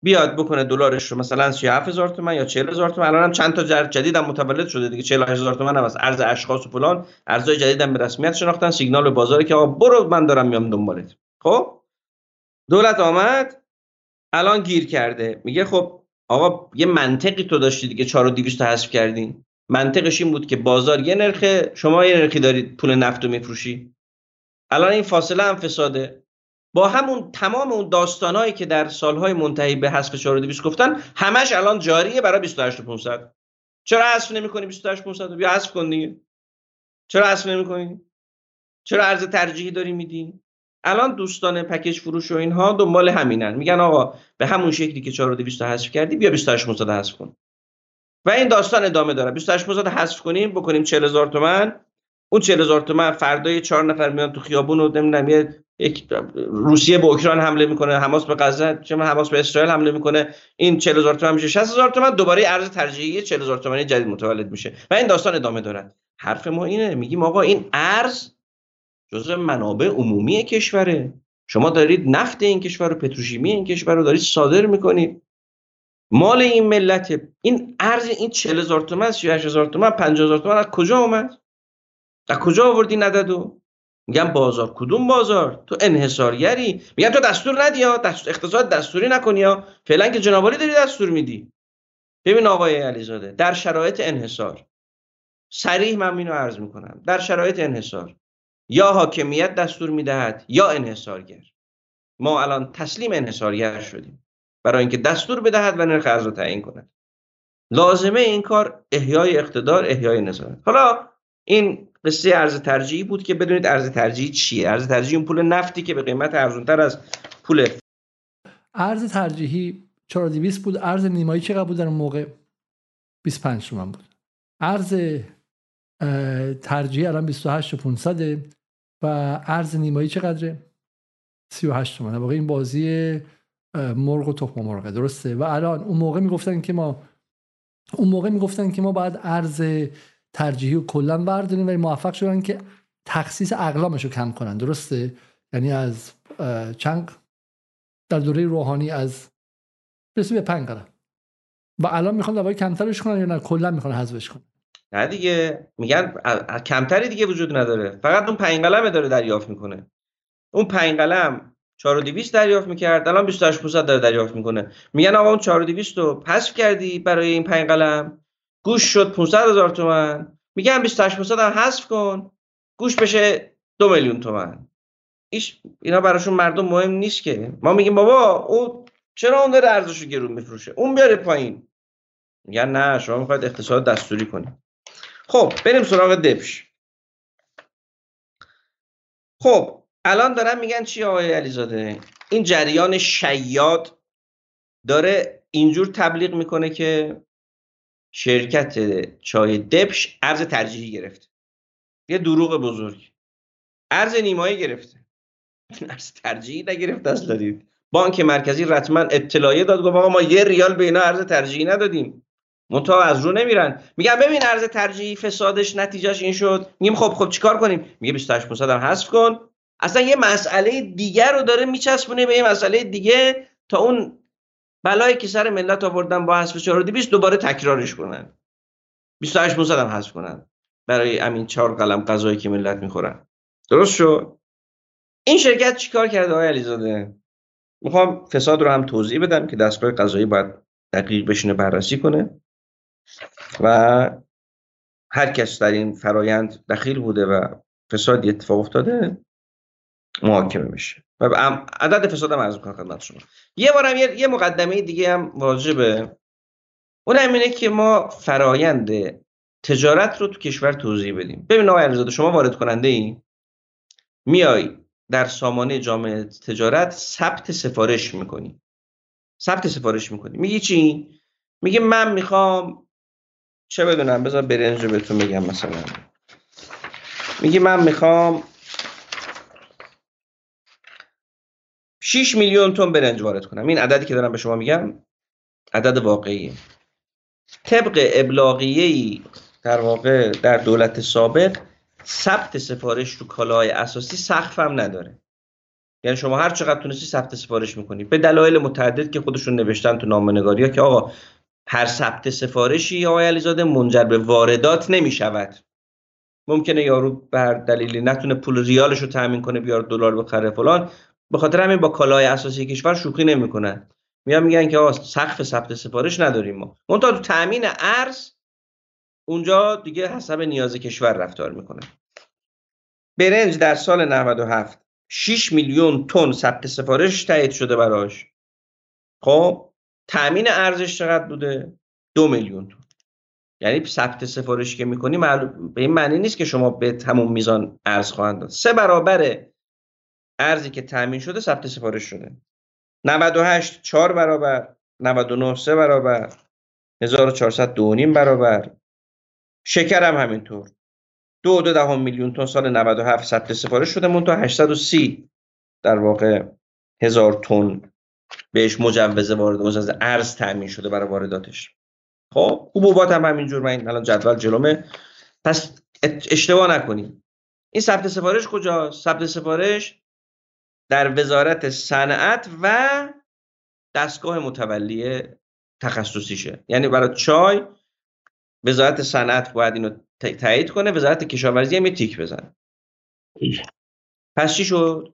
بیاد بکنه دلارش رو مثلا 37000 تومان یا 40000 تومان الان هم چند تا جدید هم متولد شده دیگه. 48000 تومان هم از ارز اشخاص و فلان. ارزهای جدید هم به رسمیت شناختن. سیگنال به بازار که آقا برو من دارم میام دنبالت. خب؟ دولت آمد. الان گیر کرده. میگه خب آقا یه منطقی تو داشتی دیگه. 4200 حذف کردین منطقش این بود که بازار یه نرخه شما یه نرخی دارید پول نفت رو میفروشی. الان این فاصله هم فساده. با همون تمام اون داستانهایی که در سالهای منتهی به حذف 4200 گفتن همش الان جاریه برای 28500 چرا حذف نمی‌کنی 28500 بیا حذف کن دیگه. چرا حذف نمی‌کنی؟ چرا ارز ترجیحی داری میدی؟ الان دوستان پکیج فروش و اینها دنبال همینن. میگن آقا به همون شکلی که 4200 حذف کردی بیا 28500 حذف کن. و این داستان ادامه داره. 28500 حذف کنیم بکنیم 40000 تومان اون 40000 تومان فردای 4 نفر میان تو خیابون و نمی‌دونم یه روسیه به اوکراین حمله می‌کنه حماس به غزه چه حماس به اسرائیل حمله می‌کنه. این 40000 تومان میشه. 60000 تومان دوباره ارز ترجیحی 40000 تومانی جدید متولد میشه. و این داستان ادامه داره حرف ما اینه. میگیم آقا این ارز جزء منابع عمومی کشوره. شما دارید نفت این کشور رو پتروشیمی این کشور رو دارید صادر می‌کنید. مال این ملت این ارز این 40000 تومان 38000 تومان 50000 تومان از کجا اومد؟ از کجا آوردی ندادو میگم بازار. کدوم بازار؟ تو انحصارگری میگم تو دستور ندی یا؟ اقتصاد دستوری نکنی یا؟ فعلا که جنابالی داری دستور میدی. ببین آقای علیزاده در شرایط انحصار صریح من اینو عرض می‌کنم. در شرایط انحصار یا حاکمیت دستور می‌دهد یا انحصارگر. ما الان تسلیم انحصارگر شدیم. برای اینکه دستور بدهد و نرخ ارز رو تعیین کند. لازمه این کار احیای اقتدار احیای نظارت. حالا این قصه ارز ترجیحی بود که بدونید ارز ترجیحی چیه. ارز ترجیحی اون پول نفتی که به قیمت ارزونتر از پول
ارز ترجیحی 4200 بود. ارز نیمایی چقدر بود؟ در اون موقع 25 تومن بود. ارز ترجیحی الان 28 و 500 و ارز نیمایی چقدره؟ 38 تومن واقعا این بازی مرغ و تخم مرغه. درسته؟ و الان اون موقع می‌گفتن که ما اون موقع می‌گفتن که ما باید ارز ترجیحی و کلا برداریم و موفق شدن که تخصیص اقلامش رو کم کنن. درسته؟ یعنی از چند در دوره روحانی از رسید به پنج قرن. و الان می‌خوان دوای کمترش کنن یا نه؟ کلا می‌خوان حذفش کنن.
نه دیگه. میگن کمتری دیگه وجود نداره. فقط اون پنج قلمه داره دریافت می‌کنه. اون پنج قلم 4200 دریافت می‌کرد الان 28500 داره دریافت می‌کنه. میگن آقا اون 4200 رو حذف کردی برای این پنج قلم؟ گوش شد 500 هزار تومن. میگن 28 هم حذف کن. گوش بشه دو میلیون تومن. ایش اینا براشون مردم مهم نیست که. ما میگیم بابا او چرا اون داره ارزشو گرون میفروشه؟ اون بیاره پایین. میگن نه شما می‌خواید اقتصاد دستوری کنید. خب بریم سراغ دبش. خب الان دارن میگن چی آقای علیزاده؟ این جریان شیاد داره اینجور تبلیغ می‌کنه که شرکت چای دبش ارز ترجیحی گرفته یه دروغ بزرگ. ارز نیمایی گرفته. ارز ترجیحی نگرفت اصلا. دارید بانک مرکزی رتما اطلاعیه داد گفت آقا ما یه ریال به اینا ارز ترجیحی ندادیم. منتها از رو نمیرن. میگم ببین ارز ترجیحی فسادش نتیجهش این شد. میگیم خب خب چیکار کنیم؟ میگه 28 هم حذف کن. اصلا یه مسئله دیگر رو داره میچسبونه به یه مسئله دیگه تا اون بلایی که سر ملت آوردن با حذف 4200 دوباره تکرارش کنن. 28 500 هم حذف کنن. برای همین چهار قلم غذایی که ملت می‌خورن. درست شد؟ این شرکت چیکار کرده آقای علیزاده؟ می‌خوام فساد رو هم توضیح بدم که دستگاه قضایی باید دقیق بشینه بررسی کنه. و هر کس در این فرایند دخیل بوده و فسادی اتفاق افتاده. محاکمه میشه و عدد فساد هم عرض کنم خدمت شما. یه بارم یه, یه مقدمه دیگه هم واجبه. اون هم اینه که ما فرایند تجارت رو تو کشور توضیح بدیم. ببین آقای علیزاده شما وارد کننده ای؟ میای در سامانه جامعه تجارت ثبت سفارش می‌کنی. ثبت سفارش می‌کنی. میگی چی؟ میگه من می‌خوام چه بدونم بذار برنج بهتون میگم مثلا. میگه من می‌خوام 6 میلیون تن برنج وارد کنم. این عددی که دارم به شما میگم عدد واقعی طبق ابلاغیه در واقع در دولت سابق ثبت سفارش رو کالاهای اساسی سقف هم نداره. یعنی شما هر چقدر تونستی ثبت سفارش می‌کنی. به دلایل متعدد که خودشون نوشتن تو نامه ها که آقا هر ثبت سفارشی آقای علیزاده منجر به واردات نمی‌شود. ممکنه یارو بر دلیلی نتونه پول ریالش رو تامین کنه بیار دلار بخره فلان. به خاطر همین با کالای اساسی کشور شوخی نمی‌کنن. میان میگن که آقا سقف ثبت سفارش نداریم ما. اون تو تامین ارز اونجا دیگه حسب نیاز کشور رفتار می‌کنه. برنج در سال 97 6 میلیون تن ثبت سفارش تایید شده براش. خب تامین ارزش چقدر بوده؟ دو میلیون تن. یعنی ثبت سفارش که می‌کنی معلوم به این معنی نیست که شما به تموم میزان ارز خواهند داد. سه برابر ارزی که تامین شده ثبت سفارش شده. 98 4 برابر. 99 3 برابر. 1400 دو نیم برابر. شکر هم همینطور. دو دو دهم میلیون تن سال 97 ثبت سفارش شده مون تا 830 در واقع هزار تن بهش مجوز وارد مجوز ارز تامین شده برای وارداتش. خب حبوبات هم همینجور. من الان جدول جلومه. پس اشتباه نکنیم. این ثبت سفارش کجاست؟ ثبت سفارش در وزارت صنعت و دستگاه متولی تخصصیشه. یعنی برای چای وزارت صنعت باید اینو تایید کنه وزارت کشاورزی هم تیک بزنه. پس چی شد؟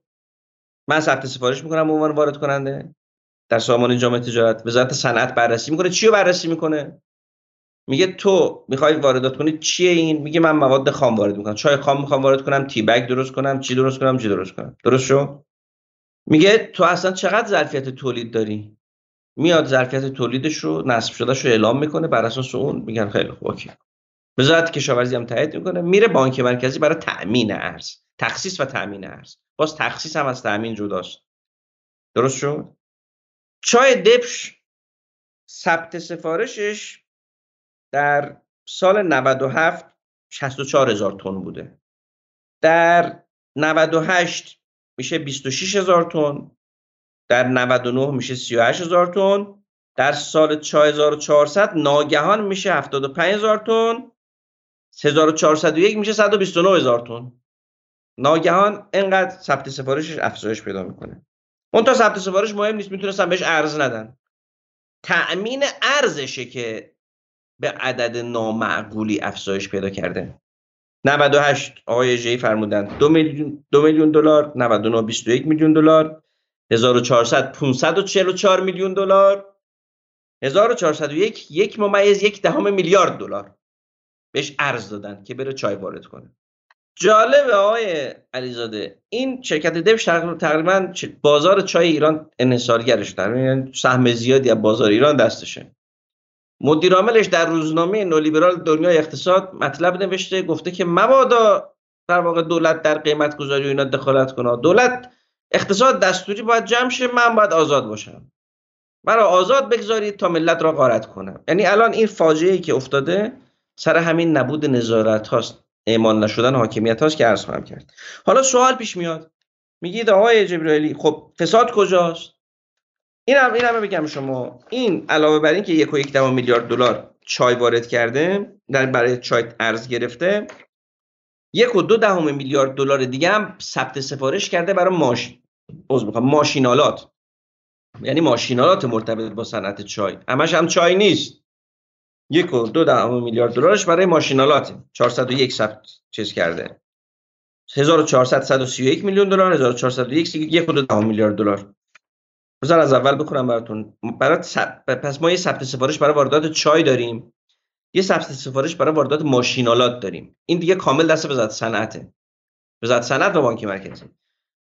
من ثبت سفارش می‌کنم به عنوان وارد کننده. در سامان جامعه تجارت وزارت صنعت بررسی می‌کنه. چی رو بررسی می‌کنه؟ میگه تو می‌خوای واردات کنی؟ چیه این؟ میگه من مواد خام وارد می‌کنم. چای خام می‌خوام وارد کنم تی بگ درست کنم چی درست کنم؟ چی درست کنم. درست شو میگه تو اصلا چقدر ظرفیت تولید داری؟ میاد ظرفیت تولیدش رو نصب شده رو اعلام می‌کنه بر اساس اون میگن خیلی خوب اوکی. وزارت کشاورزی هم تایید می‌کنه میره بانک مرکزی برای تأمین ارز تخصیص و تأمین ارز. باز تخصیص هم از تأمین جداست. درست شد؟ چای دپش ثبت سفارشش در سال 97 64 هزار تن بوده. در 98 میشه 26 هزار تن در 99 میشه 38 هزار تن در سال 4400 ناگهان میشه 75 هزار تن 1401 میشه 129 هزار تن. ناگهان انقدر ثبت سفارشش افزایش پیدا می‌کنه. اون تا ثبت سفارش مهم نیست می‌تونستن بهش ارز ندن. تأمین ارزشه که به عدد نامعقولی افزایش پیدا کرده. 98 آقای جی فرمودن دو میلیون دو میلیون دلار 99 21 میلیون دلار 1400 544 میلیون دلار 1401 یک ممیز یک دهم میلیارد دلار بهش ارز دادن که بره چای وارد کنه. جالب آقای علیزاده این شرکت دبش تقریبا بازار چای ایران انحصارگرش در یعنی سهم زیادی از بازار ایران دستشه. مدیر عاملش در روزنامه نولیبرال دنیای اقتصاد مطلب نوشته گفته که مبادا در واقع دولت در قیمت گذاری و اینا دخالت کنه. دولت اقتصاد دستوری باید جمع شه من باید آزاد باشم. مرا آزاد بگذارید تا ملت را غارت کنم. یعنی الان این فاجعه ای که افتاده سر همین نبود نظارت هاست. ایمان نشدن حاکمیت هاست که عرض خواهم کرد. حالا سوال پیش میاد. میگید آقای جبرائیلی خب فساد کجاست؟ این هم, این هم بگم شما. این علاوه بر این که یک و یک میلیارد دلار چای وارد کرده در برای چای ارز گرفته یک و دو دهم میلیارد دلار دیگه هم ثبت سفارش کرده برای ماش ماشینالات. یعنی ماشینالات مرتبط با صنعت چای. همش هم چای نیست. یک و دو دهم میلیارد دلارش برای ماشینالات. 401 ثبت چیز کرده. 1400 میلیون دلار. 1401 یک و دو دهم میلیارد دلار. بذار از اول بخونم براتون. برای پس ما یه ثبت سفارش برای واردات چای داریم. یه ثبت سفارش برای واردات ماشینالات داریم. این دیگه کامل دست وزارت صنعته. وزارت صنعت و بانک مرکزی.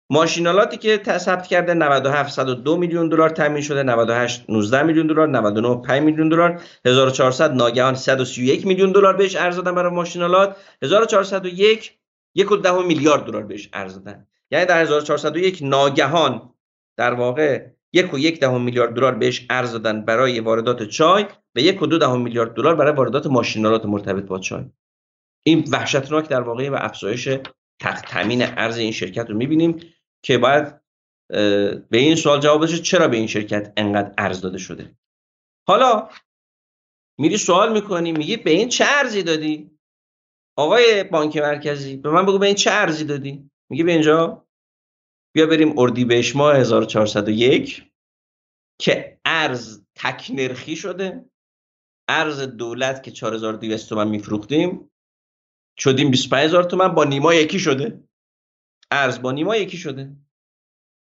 ماشینالاتی که ثبت کرده 97 102 میلیون دلار تامین شده 98 19 میلیون دلار 99 5 میلیون دلار. 1400 ناگهان 131 میلیون دلار بهش ارز دادن برای ماشینالات 1401 یک و ده میلیارد دلار بهش ارز دادن. یعنی در 1401 ناگهان در واقع یک و یک دهم میلیارد دلار بهش ارز دادن برای واردات چای و یک و دو دهم میلیارد دلار برای واردات ماشینالات مرتبط با چای. این وحشتناک در واقع و افزایش تامین ارز این شرکت رو می‌بینیم که باید به این سوال جواب بشه چرا به این شرکت انقدر ارز داده شده. حالا میری سوال می‌کنی میگی به این چه ارزی دادی؟ آقای بانک مرکزی به من بگو به این چه ارزی دادی؟ میگه به اینجا؟ بیا بریم اردیبهشت ماه 1401 که ارز تک نرخی شده. ارز دولت که 4200 تومن میفروختیم. شدیم 25000 تومن. با نیما یکی شده. ارز با نیما یکی شده.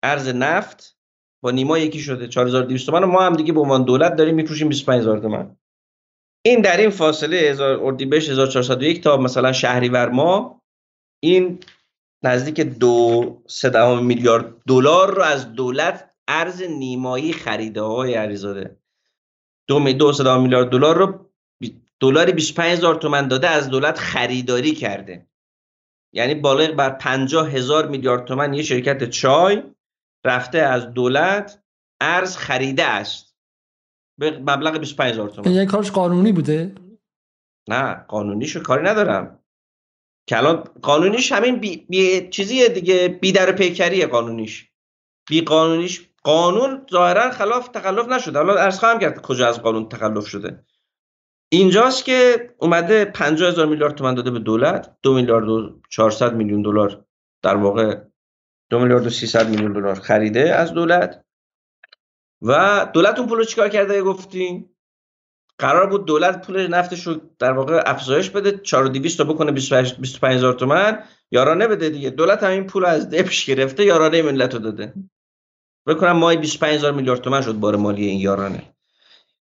ارز نفت با نیما یکی شده. 4200 تومن. ما هم دیگه به عنوان دولت داریم میفروشیم 25000 تومن. این در این فاصله اردیبهشت 1401 تا مثلا شهریور ما این نزدیک دو سه میلیارد دلار رو از دولت ارز نیمایی خریده های علیزاده. دو دو سه میلیارد دلار رو دلار 25 هزار تومن داده از دولت خریداری کرده. یعنی بالغ بر 50 هزار میلیارد تومن یه شرکت چای رفته از دولت ارز خریده است. به مبلغ 25 هزار تومن.
یعنی کارش قانونی بوده؟
نه قانونیشو کاری ندارم. که الان قانونیش همین بی, بی چیزیه دیگه بی در پیکریه قانونیش. بی قانونیش قانون ظاهرا خلاف تخلف نشده. حالا ارز خواهم کرد کجا از قانون تخلف شده. اینجاست که اومده 50 هزار میلیارد تومن داده به دولت دو میلیارد و 400 میلیون دلار در واقع دو میلیارد و 300 میلیون دلار خریده از دولت. و دولت اون پول چیکار کرده؟ گفتیم قرار بود دولت پول نفتش رو در واقع افزایش بده 4200 تا بکنه 25 هزار تومن یارانه بده دیگه. دولت هم این پول از دپش گرفته یارانه ملت رو داده. بکنم مای 25 هزار میلیارد تومن شد بار مالی این یارانه.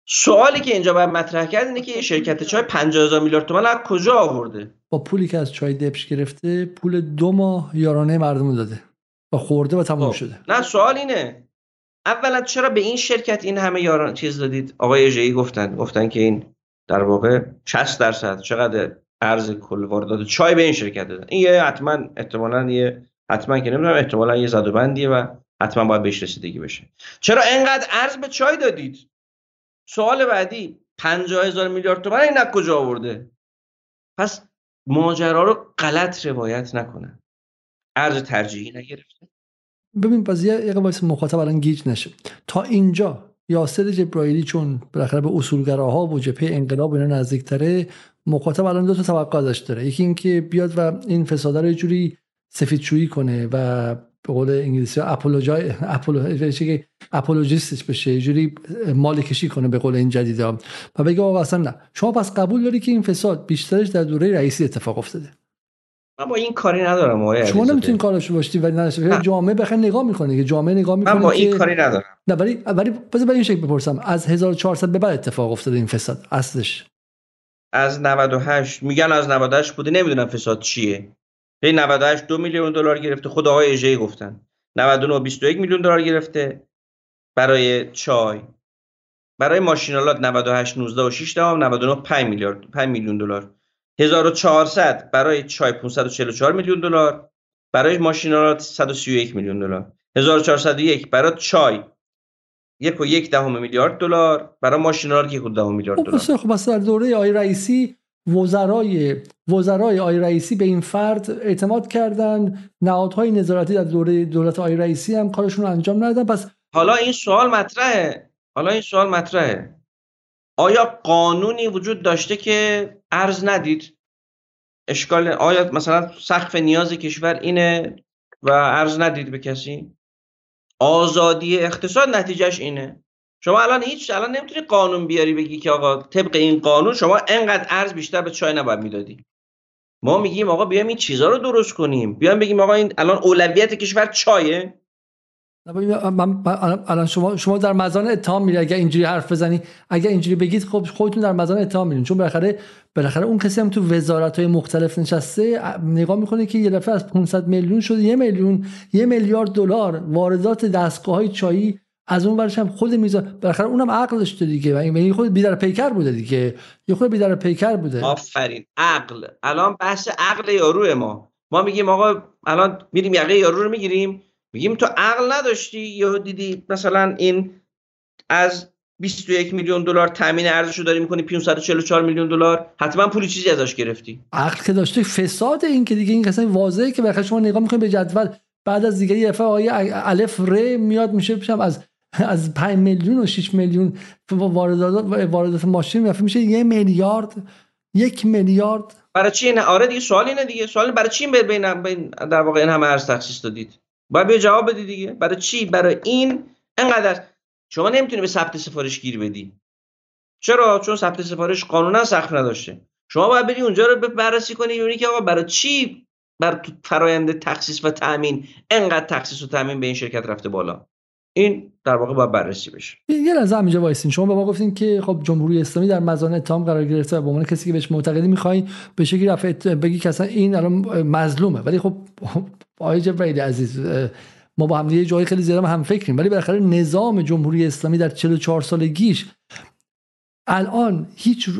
سوالی که اینجا باید مطرح کرد اینه که شرکت چای 50 هزار میلیارد تومن از کجا آورده؟
با پولی که از چای دپش گرفته پول دو ماه یارانه مردم داده. و خورده و تموم خب. شده.
نه سوال اینه. اولا چرا به این شرکت این همه یاران چیز دادید؟ آقای ژی گفتن گفتن که این در واقع 60 درصد چقدر ارز کل واردات چای به این شرکت دادن. این یه حتما احتمالاً یه حتما که نمی‌دونم احتمالاً یه زدوبندیه و حتما باید بهش رسیدگی بشه. چرا انقدر ارز به چای دادید؟ سوال بعدی 50 هزار میلیارد تومن این کجا آورده؟ پس ماجرا رو غلط روایت نکنن. ارز ترجیحی نگرفته.
ببین باز یه واسه مخاطب الان گیج نشه. تا اینجا یاسر جبرائیلی چون بالاخره به اصولگراها و جبهه انقلاب اینا نزدیکتره مخاطب الان دو تا توقع ازش داره. یکی اینکه بیاد و این فساده رو جوری سفیدشویی کنه و به قول انگلیسی اپولوژای اپولوژیستش بشه یه جوری مال کشی کنه به قول این جدیدا. و بگه آقا اصلا نه. شما پس قبول داری که این فساد بیشترش در دوره رئیسی اتفاق افتاده.
من با این کاری ندارم آقای
شما نمی‌تونین کاراشو باشی ولی نه. جامعه بخیر نگاه می‌کنه که جامعه نگاه می‌کنه
من با این کاری ندارم.
نه ولی ولی بذار به این شکل بپرسم. از 1400 به بعد اتفاق افتاده این فساد اصلش.
از 98 میگن از 98 بوده نمی‌دونم فساد چیه. هی 98 دو میلیون دلار گرفته خود آقای اژه‌ای گفتن. 99 21 میلیون دلار گرفته برای چای. برای ماشینالات 98 19 و 6 دهم 99 5 میلیارد 5 میلیون دلار. 1400 برای چای 544 میلیون دلار برای ماشینالات 131 میلیون دلار. 1401 برای چای یک و یک دهم میلیارد دلار برای ماشینالات یک و دهم میلیارد خب، دلار.
خب در دوره آقای رئیسی وزرای وزرای آی رئیسی به این فرد اعتماد کردن نهادهای نظارتی در دوره دولت آی رئیسی هم کارشون رو انجام ندادن. پس
حالا این سوال مطرحه. حالا این سوال مطرحه. آیا قانونی وجود داشته که ارز ندید. اشکال آیا مثلا سقف نیاز کشور اینه و ارز ندید به کسی؟ آزادی اقتصاد نتیجهش اینه. شما الان هیچ الان نمی‌تونی قانون بیاری بگی که آقا طبق این قانون شما انقدر ارز بیشتر به چای نباید می‌دادی. ما میگیم آقا بیایم این چیزها رو درست کنیم. بیایم بگیم آقا این الان اولویت کشور چایه.
الان شما شما در مزان اتهام میری اگر اینجوری حرف بزنی اگر اینجوری بگید خب خودتون در مزان اتهام میرین. چون بالاخره بالاخره اون کسی هم تو وزارت های مختلف نشسته نگاه می‌کنه که یه دفعه از 500 میلیون شده یه میلیون یه میلیارد دلار واردات دستگاه های چایی از اون ورش هم خود میزان بالاخره اونم عقل داشته دیگه. و این خود بیدار پیکر بوده دیگه. یه خود بیدار پیکر بوده.
آفرین. عقل. الان بحث عقل یارو ما. ما میگیم آقا الان میریم یقه یارو رو می‌گیریم. میگیم تو عقل نداشتی؟ یا دیدی مثلا این از 21 میلیون دلار تامین ارزش رو داری می‌کنی 544 میلیون دلار حتما پولی چیزی ازش گرفتی.
عقل که داشته فساد این که دیگه این قصه واضحه که بخاطر شما نگاه می‌کنید به جدول بعد از دیگه یه آقای الف ر میاد میشه پیشم از از 5 میلیون و 6 میلیون واردات واردات ماشین میفته میشه یه میلیارد یک میلیارد.
برای چی؟ نه آره دیگه سوال اینه دیگه. سوال برای چی بین بین در واقع این همه ارز تخصیص دادید؟ باید به جواب بدی دیگه. برای چی؟ برای این انقدر شما نمی‌تونی به ثبت سفارش گیر بدی. چرا؟ چون ثبت سفارش قانونا سخت نداشته. شما باید بری اونجا رو بررسی کنی ببینی که آقا برای چی بر فرایند تخصیص و تامین انقدر تخصیص و تامین به این شرکت رفته بالا؟ این در واقع باید بررسی بشه.
یه لحظه اینجا وایسین. شما به ما گفتین که خب جمهوری اسلامی در مزان اتهام قرار گرفته و به عنوان کسی که بهش معتقدی می‌خوای به شکلی رفع بگی که اصلا این الان مظلومه. ولی خب آقای جبرائیل عزیز ما با هم یه جایی خیلی زیاد هم فکریم. ولی بالاخره نظام جمهوری اسلامی در 44 سالگیش الان هیچ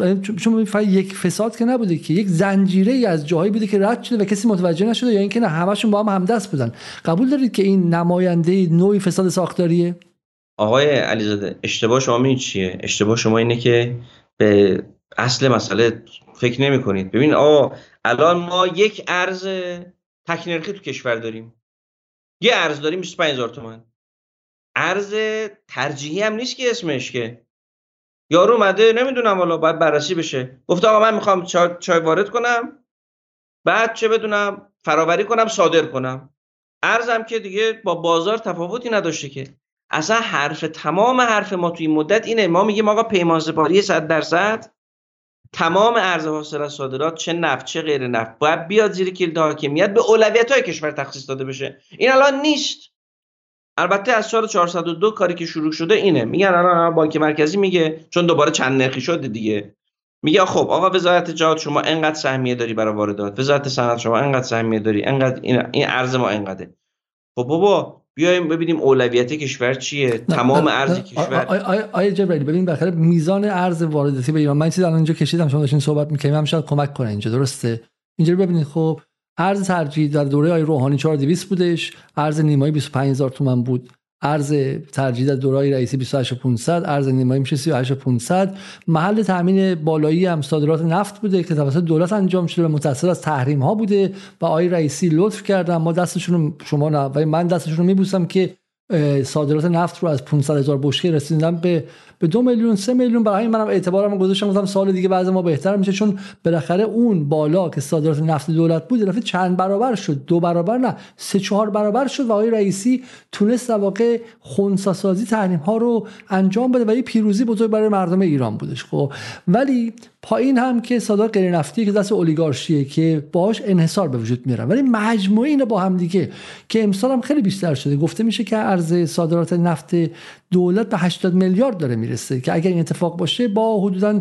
فقط یک فساد که نبوده که یک زنجیره ای از جاهایی بوده که رد شده و کسی متوجه نشده یا اینکه نه همشون با هم همدست بودن. قبول دارید که این نماینده نوعی فساد ساختاریه؟
آقای علیزاده اشتباه شما می چیه؟ اشتباه شما اینه که به اصل مسئله فکر نمی کنید ببین آقا الان ما یک ارز تک نرخی تو کشور داریم. یه ارز داریم 25000 تومان ارز ترجیحی هم نیست که اسمش که. یارو اومده نمی‌دونم حالا باید بررسی بشه. گفته آقا من می‌خوام چای وارد کنم. بعد چه بدونم فراوری کنم صادر کنم. ارزم که دیگه با بازار تفاوتی نداشته که. اصلا حرف تمام حرف ما توی این مدت اینه. ما میگیم آقا پیمان سپاری 100 درصد. تمام ارز حاصل از صادرات چه نفت چه غیر نفت. باید بیاد زیر کلید حاکمیت به اولویت های کشور تخصیص داده بشه. این الان نیست. البته از سال 402 کاری که شروع شده اینه. میگن الان بانک مرکزی میگه چون دوباره چند نرخی شده دیگه. میگه خب آقا وزارت جهاد شما انقدر سهمیه داری برای واردات. وزارت صنعت شما انقدر سهمیه داری. انقدر این, ارز ما انقدره. خب بابا بیایم ببینیم اولویت کشور چیه تمام ارز کشور.
آیا جبرئیل ببین بخاطر میزان ارز وارداتی به ایران من چیزی الان اینجا کشیدم شما داشتین صحبت می‌کنیم هم شاید کمک کنه اینجا درسته؟ اینجا ببینید خب ارز ترجیح در دوره آی روحانی 4200 بودش ارز نیمایی 25000 تومان بود. ارز ترجیح در دورای رئیسی 28500 ارز نیمایی میشه 38500 محل تامین بالایی هم صادرات نفت بوده که توسط دولت انجام شده و متأثر از تحریم ها بوده و آقای رئیسی لطف کردن. ما دستشون شما نه ولی من دستشون رو میبوسم که صادرات نفت رو از 500 هزار بشکه رسیدن به به دو میلیون سه میلیون. برای منم اعتبارم گذاشتم. گفتم سال دیگه بعضی ما بهتر میشه چون بالاخره اون بالا که صادرات نفت دولت بود رفت چند برابر شد. دو برابر نه سه چهار برابر شد و آقای رئیسی تونست در واقع خونسا سازی تحریم ها رو انجام بده و یه پیروزی بزرگ برای مردم ایران بودش. خب ولی پایین هم که صادرات غیر نفتی که دست اولیگارشیه که باهاش انحصار به وجود میارن. ولی مجموعه اینا با هم دیگه که امسال هم خیلی بیشتر شده. گفته میشه که ارز صادرات نفت دولت به 80 میلیارد داره می‌رسه که اگر این اتفاق باشه با حدودا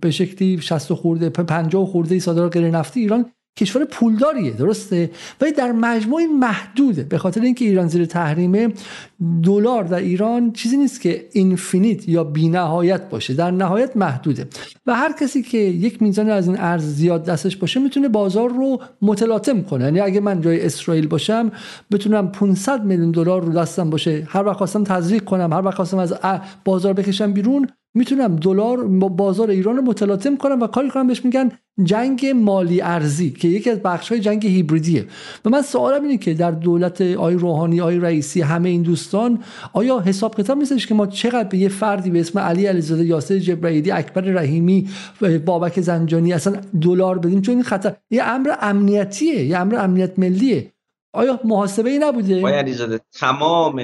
به شکلی 60 خورده 50 خورده صادرات غیر نفتی ایران کشور پولداریه درسته؟ ولی در مجموع محدوده. به خاطر اینکه ایران زیر تحریمه دلار در ایران چیزی نیست که اینفینیت یا بینهایت باشه. در نهایت محدوده. و هر کسی که یک میزان از این ارز زیاد دستش باشه می‌تونه بازار رو متلاطم کنه. یعنی اگه من جای اسرائیل باشم بتونم 500 میلیون دلار رو دستم باشه. هر وقت خواستم تزریق کنم هر وقت خواستم از بازار بکشم بیرون می‌تونم دلار بازار ایران رو متلاطم کنم و کاری کنم بهش میگن جنگ مالی ارزی که یکی از بخش های جنگ هیبریدیه. و من سوالم اینه که در دولت آی روحانی آی رئیسی همه این دوستان آیا حساب کتاب نیستش که ما چقدر به یه فردی به اسم علی علیزاده یاسر جبرائیلی اکبر رحیمی بابک زنجانی اصلا دلار بدیم؟ چون این خطر یه امر امنیتیه یه امر امنیت ملیه. آیا محاسبه ای نبوده؟
علیزاده تمام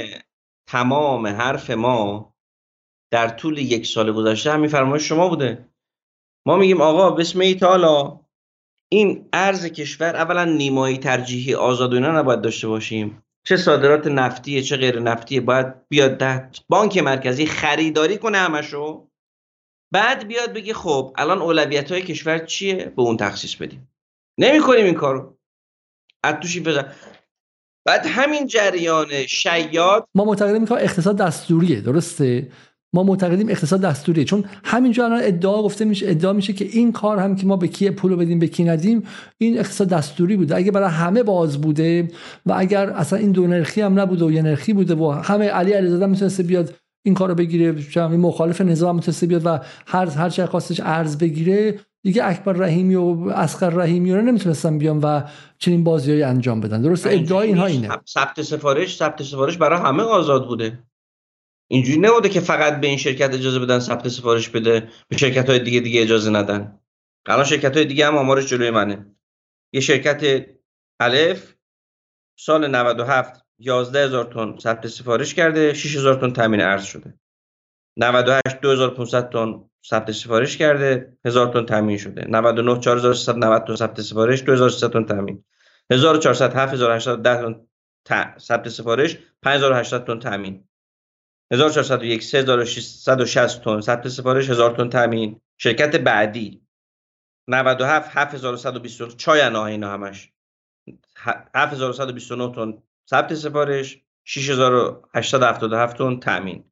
تمام حرف ما در طول یک سال گذشته همین فرمایش شما بوده. ما میگیم آقا بسم ایتالا این ارز کشور اولا نیمایی ترجیحی آزاد اینا نباید داشته باشیم. چه صادرات نفتیه چه غیر نفتیه باید بیاد ده بانک مرکزی خریداری کنه همشو. بعد بیاد بگه خب الان اولویت های کشور چیه؟ به اون تخصیص بدیم. نمی کنیم این کارو. از توشی بعد همین جریان شیاد
ما معتقدیم که اقتصاد دستوریه درسته؟ ما معتقدیم اقتصاد دستوریه. چون همینجا الان ادعا گفته میشه ادعا میشه که این کار هم که ما به کی پول بدیم به کی ندیم این اقتصاد دستوری بوده. اگه برای همه باز بوده و اگر اصلا این دو نرخی هم نبوده و یه نرخی بوده و همه علی علیزاده می‌تونسته بیاد این کارو بگیره این مخالف نظام می‌تونسته بیاد و هر هر چه خواستش ارز بگیره دیگه اکبر رحیمی و اسقر رحیمی رو نمی‌تونستن بیان و چنین بازیایی انجام بدن. درست ادعای اینها اینه.
ثبت سفارش ثبت سفارش برای همه آزاد بوده. اینجوری نبوده که فقط به این شرکت اجازه بدن ثبت سفارش بده به شرکت های دیگه دیگه اجازه ندن. الان شرکت های دیگه هم آمارش جلوی منه. یه شرکت الف سال 97 11 هزار تن ثبت سفارش کرده 6 هزار تن تامین ارز شده. 98 2500 تن ثبت سفارش کرده 1000 تن تامین شده. 99 4390 تن ثبت سفارش 2300 تن تامین 1400 7810 تن ثبت سفارش 5800 تن تامین 1401 3660 تن. ثبت سفارش 1000 تن تامین شرکت بعدی. 97 7120 چای اینا همش. 7129 تن ثبت سفارش. 6877 تن تامین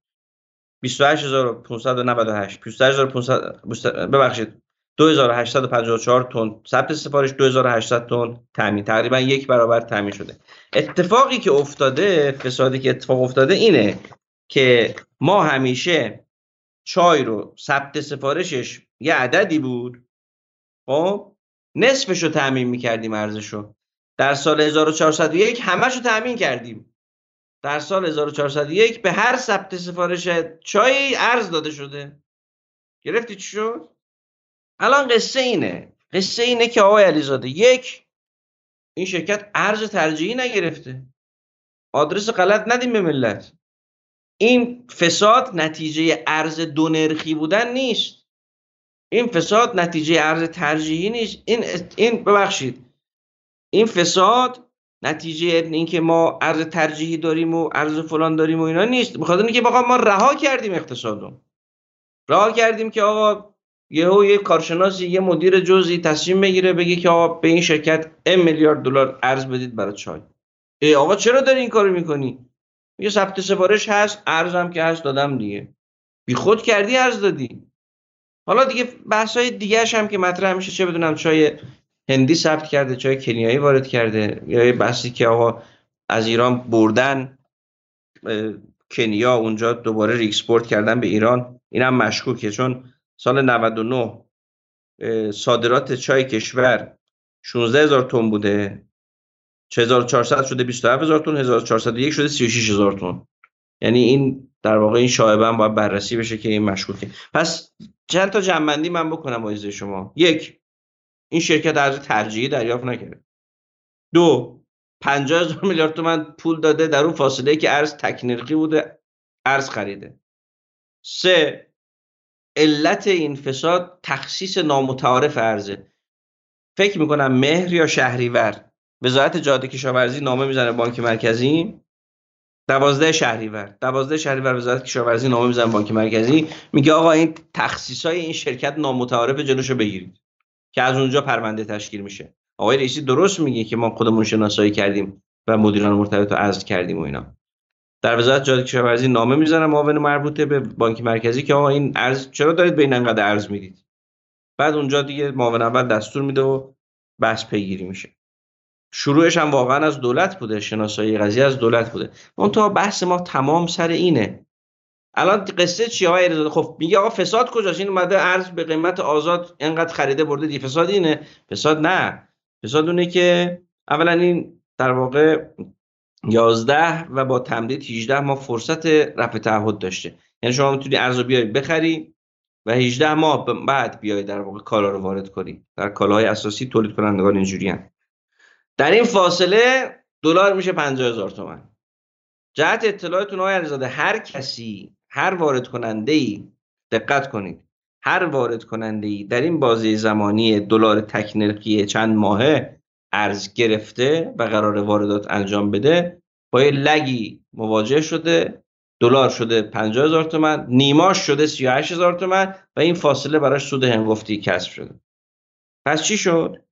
28598 28500 ببخشید. 2854 تن ثبت سفارش. 2800 تن تامین تقریبا یک برابر تامین شده. اتفاقی که افتاده فسادی که اتفاق افتاده اینه که ما همیشه چای رو ثبت سفارشش یه عددی بود خب؟ نصفش رو تامین می‌کردیم ارزشو در سال 1401 همش رو تامین کردیم. در سال 1401 به هر ثبت سفارش چای ارز داده شده. گرفتی چی شد؟ الان قصه اینه. قصه اینه که آقای علیزاده یک این شرکت ارز ترجیحی نگرفته. آدرس غلط ندیم به ملت. این فساد نتیجه ارز دو نرخی بودن نیست. این فساد نتیجه ارز ترجیحی نیست. این این ببخشید. این فساد نتیجه اینکه ما ارز ترجیحی داریم و ارز فلان داریم و اینا نیست. بخاطر اینکه ما رها کردیم اقتصادو. رها کردیم که آقا یهو یه کارشناسی یه مدیر جزئی تصمیم بگیره بگه که آقا به این شرکت ام میلیارد دلار ارز بدید برای چای. ای آقا چرا داری این کارو می‌کنی؟ یه ثبت سفارش هست ارزم که هست دادم دیگه. بی خود کردی ارز دادی. حالا دیگه بحث های دیگه هم که مطرح میشه چه بدونم چای هندی ثبت کرده چای کنیایی وارد کرده یا یه بحثی که آقا از ایران بردن کنیا اونجا دوباره ریکسپورت کردن به ایران. اینم مشکوکه چون سال 99 صادرات چای کشور 16 هزار تن بوده. 4400 شده 27 هزار تن 1401 شده 36 هزار تن. یعنی این در واقع این شایبه هم باید بررسی بشه که این مشکوکه پس چند تا جنبندی من بکنم با شما. یک این شرکت ارز ترجیحی دریافت نکرده. دو 50 هزار میلیارد تومن پول داده در اون فاصله که ارز تکنرقی بوده ارز خریده. سه علت این فساد تخصیص نامتعارف ارزه. فکر می‌کنم مهر یا شهریور. وزارت جاده کشاورزی نامه می‌زنه بانک مرکزی. دوازده شهریور. دوازده شهریور وزارت کشاورزی نامه می‌زنه بانک مرکزی. میگه آقا این تخصیص های این شرکت نامتعارف جلوشو بگیرید که از اونجا پرونده تشکیل میشه. آقای رئیسی درست میگه که ما خودمون شناسایی کردیم و مدیران مرتبط رو عزل کردیم و اینا. در وزارت جاده کشاورزی نامه می‌زنه معاون مربوطه به بانک مرکزی که آقا این ارز چرا دارید به این انقدر ارز می‌دید؟ بعد اونجا دیگه معاون اول دستور میده و بحث پیگیری میشه. شروعش هم واقعا از دولت بوده شناسایی قضیه از دولت بوده. تا بحث ما تمام سر اینه. الان قصه چی آقای خب میگه آقا فساد کجاست؟ این اومده ارز به قیمت آزاد اینقدر خریده برده دی فساد اینه. فساد نه. فساد اونه که اولا این در واقع 11 و با تمدید 18 ما فرصت رفع تعهد داشته. یعنی شما می‌تونی ارز بیای بخری و 18 ماه بعد بیای در واقع کالا رو وارد کنی. در کالاهای اساسی تولید کنندگان اینجوری در این فاصله دلار میشه 50 هزار جهت اطلاعتون آقای علیزاده هر کسی هر وارد کننده ای دقت کنید هر وارد کننده ای در این بازی زمانی دلار تکنرقی چند ماهه ارز گرفته و قرار واردات انجام بده با یه lag ی مواجه شده دلار شده 50 هزار تومن نیماش شده 38 هزار تومن و این فاصله براش سود هنگفتی کسب شده. پس چی شد؟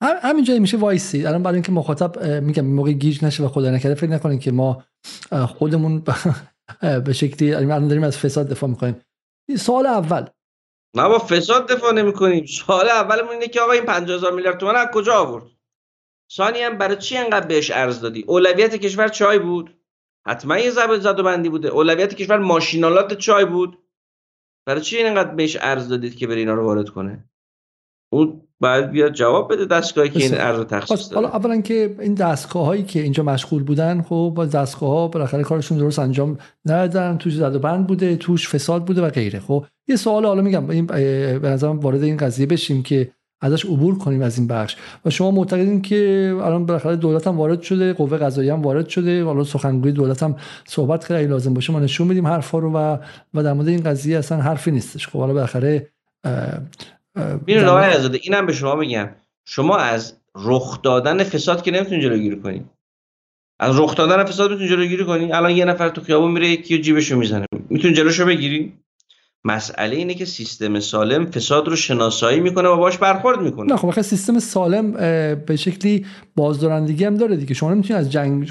همینجا میشه وایسی. الان برای اینکه مخاطب میگم موقع گیج نشه و خدا نکرده فکر نکنین که ما خودمون به شکلی الان داریم از فساد دفاع می‌کنیم. سال اول.
ما با فساد دفاع نمی کنیم سال اولمون اینه که آقا این 50000 میلیارد تومان از کجا آورد؟ ثانی هم برای چی انقدر بهش ارز دادی؟ اولویت کشور چای بود. حتما یه زبط زد و بندی بوده. اولویت کشور ماشینالات چای بود. برای چی اینقدر بهش ارز دادید که بره اینا رو وارد کنه؟ اون باید بیاد جواب بده دستگاهی که این ارز تخصیص
حالا اولا که این دستگاه هایی که اینجا مشغول بودن خب با دستگاه ها بالاخره کارشون درست انجام ندادن توش زد و بند بوده توش فساد بوده و غیره. خب یه سوال حالا میگم این به نظرم وارد این قضیه بشیم که ازش عبور کنیم از این بخش. و شما معتقدین که الان بالاخره دولت هم وارد شده قوه قضاییه هم وارد شده حالا سخنگوی دولت هم صحبت خیلی لازم باشه ما نشون میدیم حرفا رو و و در مورد این قضیه اصلا حرفی نیستش. خب حالا بالاخره
ببینید آقای آزاده اینم به شما بگم شما از رخ دادن فساد که نمی‌تونید جلوگیری کنید از رخ دادن فساد می‌تونید جلوگیری کنی. الان یه نفر تو خیابون میره یکی جیبشو می‌زنه. می‌تونی جلوشو بگیری؟ مسئله اینه که سیستم سالم فساد رو شناسایی می‌کنه و باش برخورد می‌کنه.
نه خب سیستم سالم به شکلی بازدارندگی هم داره دیگه. شما نمی‌تونید از جنگ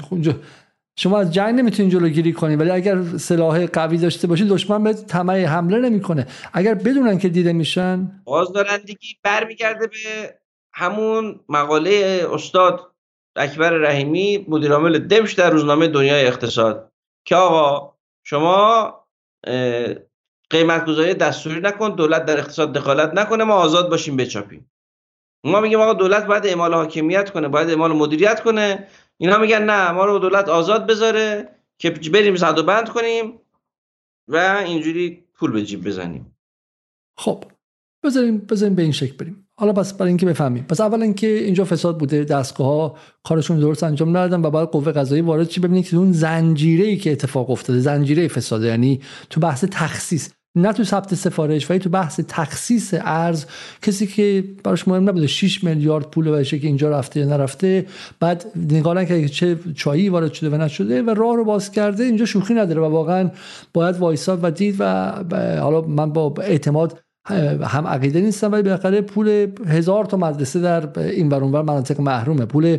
شما از جنگ نمی‌تونید جلوگیری کنید ولی اگر سلاح قوی داشته باشید دشمن به طمع حمله نمی‌کنه. اگر بدونن که دیده میشن.
بازدارندگی برمیگرده به همون مقاله استاد اکبر رحیمی مدیرعامل دمش در روزنامه دنیای اقتصاد که آقا شما قیمت گذاری دستوری نکن دولت در اقتصاد دخالت نکنه ما آزاد باشیم بچاپیم. ما میگیم آقا دولت باید اعمال حاکمیت کنه باید اعمال مدیریت کنه. اینا میگن نه ما رو دولت آزاد بذاره که بریم زد و بند کنیم و اینجوری پول به جیب بزنیم.
خب بذاریم بذاریم به این شکل بریم. حالا پس برای اینکه بفهمیم. پس اول اینکه اینجا فساد بوده دستگاه ها کارشون درست انجام ندادن و بعد قوه قضایی وارد چی؟ ببینید که اون زنجیره ای که اتفاق افتاده زنجیره فساد یعنی تو بحث تخصیص. نه تو ثبت سفارش ولی تو بحث تخصیص ارز کسی که براش مهم نبوده 6 میلیارد پول باشه که اینجا رفته یا نرفته بعد نگاه که چه چایی وارد شده و نشده و راه رو باز کرده اینجا شوخی نداره و واقعا باید وایساد و دید و حالا من با اعتماد هم عقیده نیستم ولی بالاخره پول هزار تا مدرسه در این ور مناطق محرومه. پول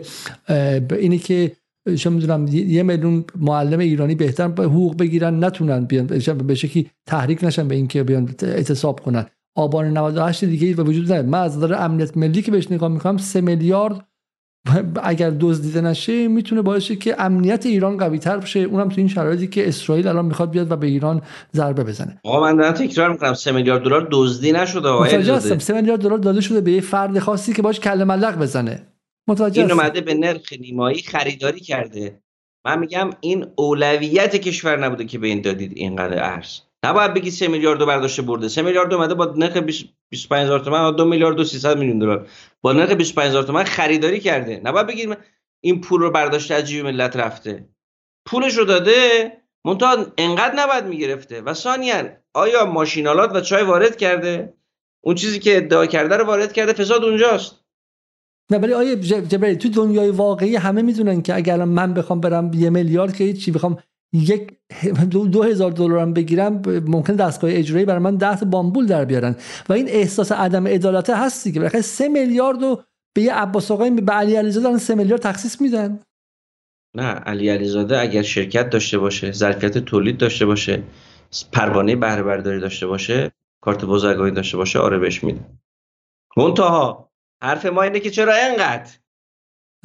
اینی که چه می‌دونم یه میلیون معلم ایرانی بهتر حقوق بگیرن نتونن بیان به شکلی تحریک نشن به اینکه بیان اعتصاب کنن. آبان 98 دیگه و وجود نداره من از نظر امنیت ملی که بهش نگاه می‌کنم 3 میلیارد اگر دزدیده نشه می‌تونه باعث که امنیت ایران قوی تر بشه. اونم تو این شرایطی که اسرائیل الان می‌خواد بیاد و به ایران ضربه بزنه.
آقا من دارم تکرار می‌کنم. 3 میلیارد دلار دزدی نشده. آقا
3 میلیارد دلار داده شده به یه فرد خاصی که باش کله ملق بزنه.
متوجه این اومده به نرخ نیمایی خریداری کرده. من میگم این اولویت کشور نبوده که به این دادید اینقدر ارز. نباید بگی 3 میلیارد برداشته برده. 3 میلیارد اومده با نرخ 25 هزار تومان 2 میلیارد و 300 میلیون دلار. با نرخ 25 هزار تومان خریداری کرده. نباید بگید این پول رو برداشته از جیب ملت رفته. پولش رو داده منتها انقدر نباید می‌گرفته. و ثانیا آیا ماشینالات و چای وارد کرده؟ اون چیزی که ادعا کرده رو وارد کرده فساد اونجاست.
نه ولی آیه جبرئیل تو دنیای واقعی همه می‌دونن که اگر من بخوام برم یه میلیارد که چی بخوام یک دو, هزار دلارم بگیرم ممکن دستگاه اجرایی برای من ده بامبول در بیارن. و این احساس عدم عدالت هستی که بالاخره سه میلیارد رو به یه عباس آقای به علی علیزاده سه میلیارد تخصیص میدن.
نه علی علیزاده اگر شرکت داشته باشه ظرفیت تولید داشته باشه پروانه بهره برداری داشته باشه کارت بازرگانی داشته باشه آره بهش میده منتها حرف ما اینه که چرا انقدر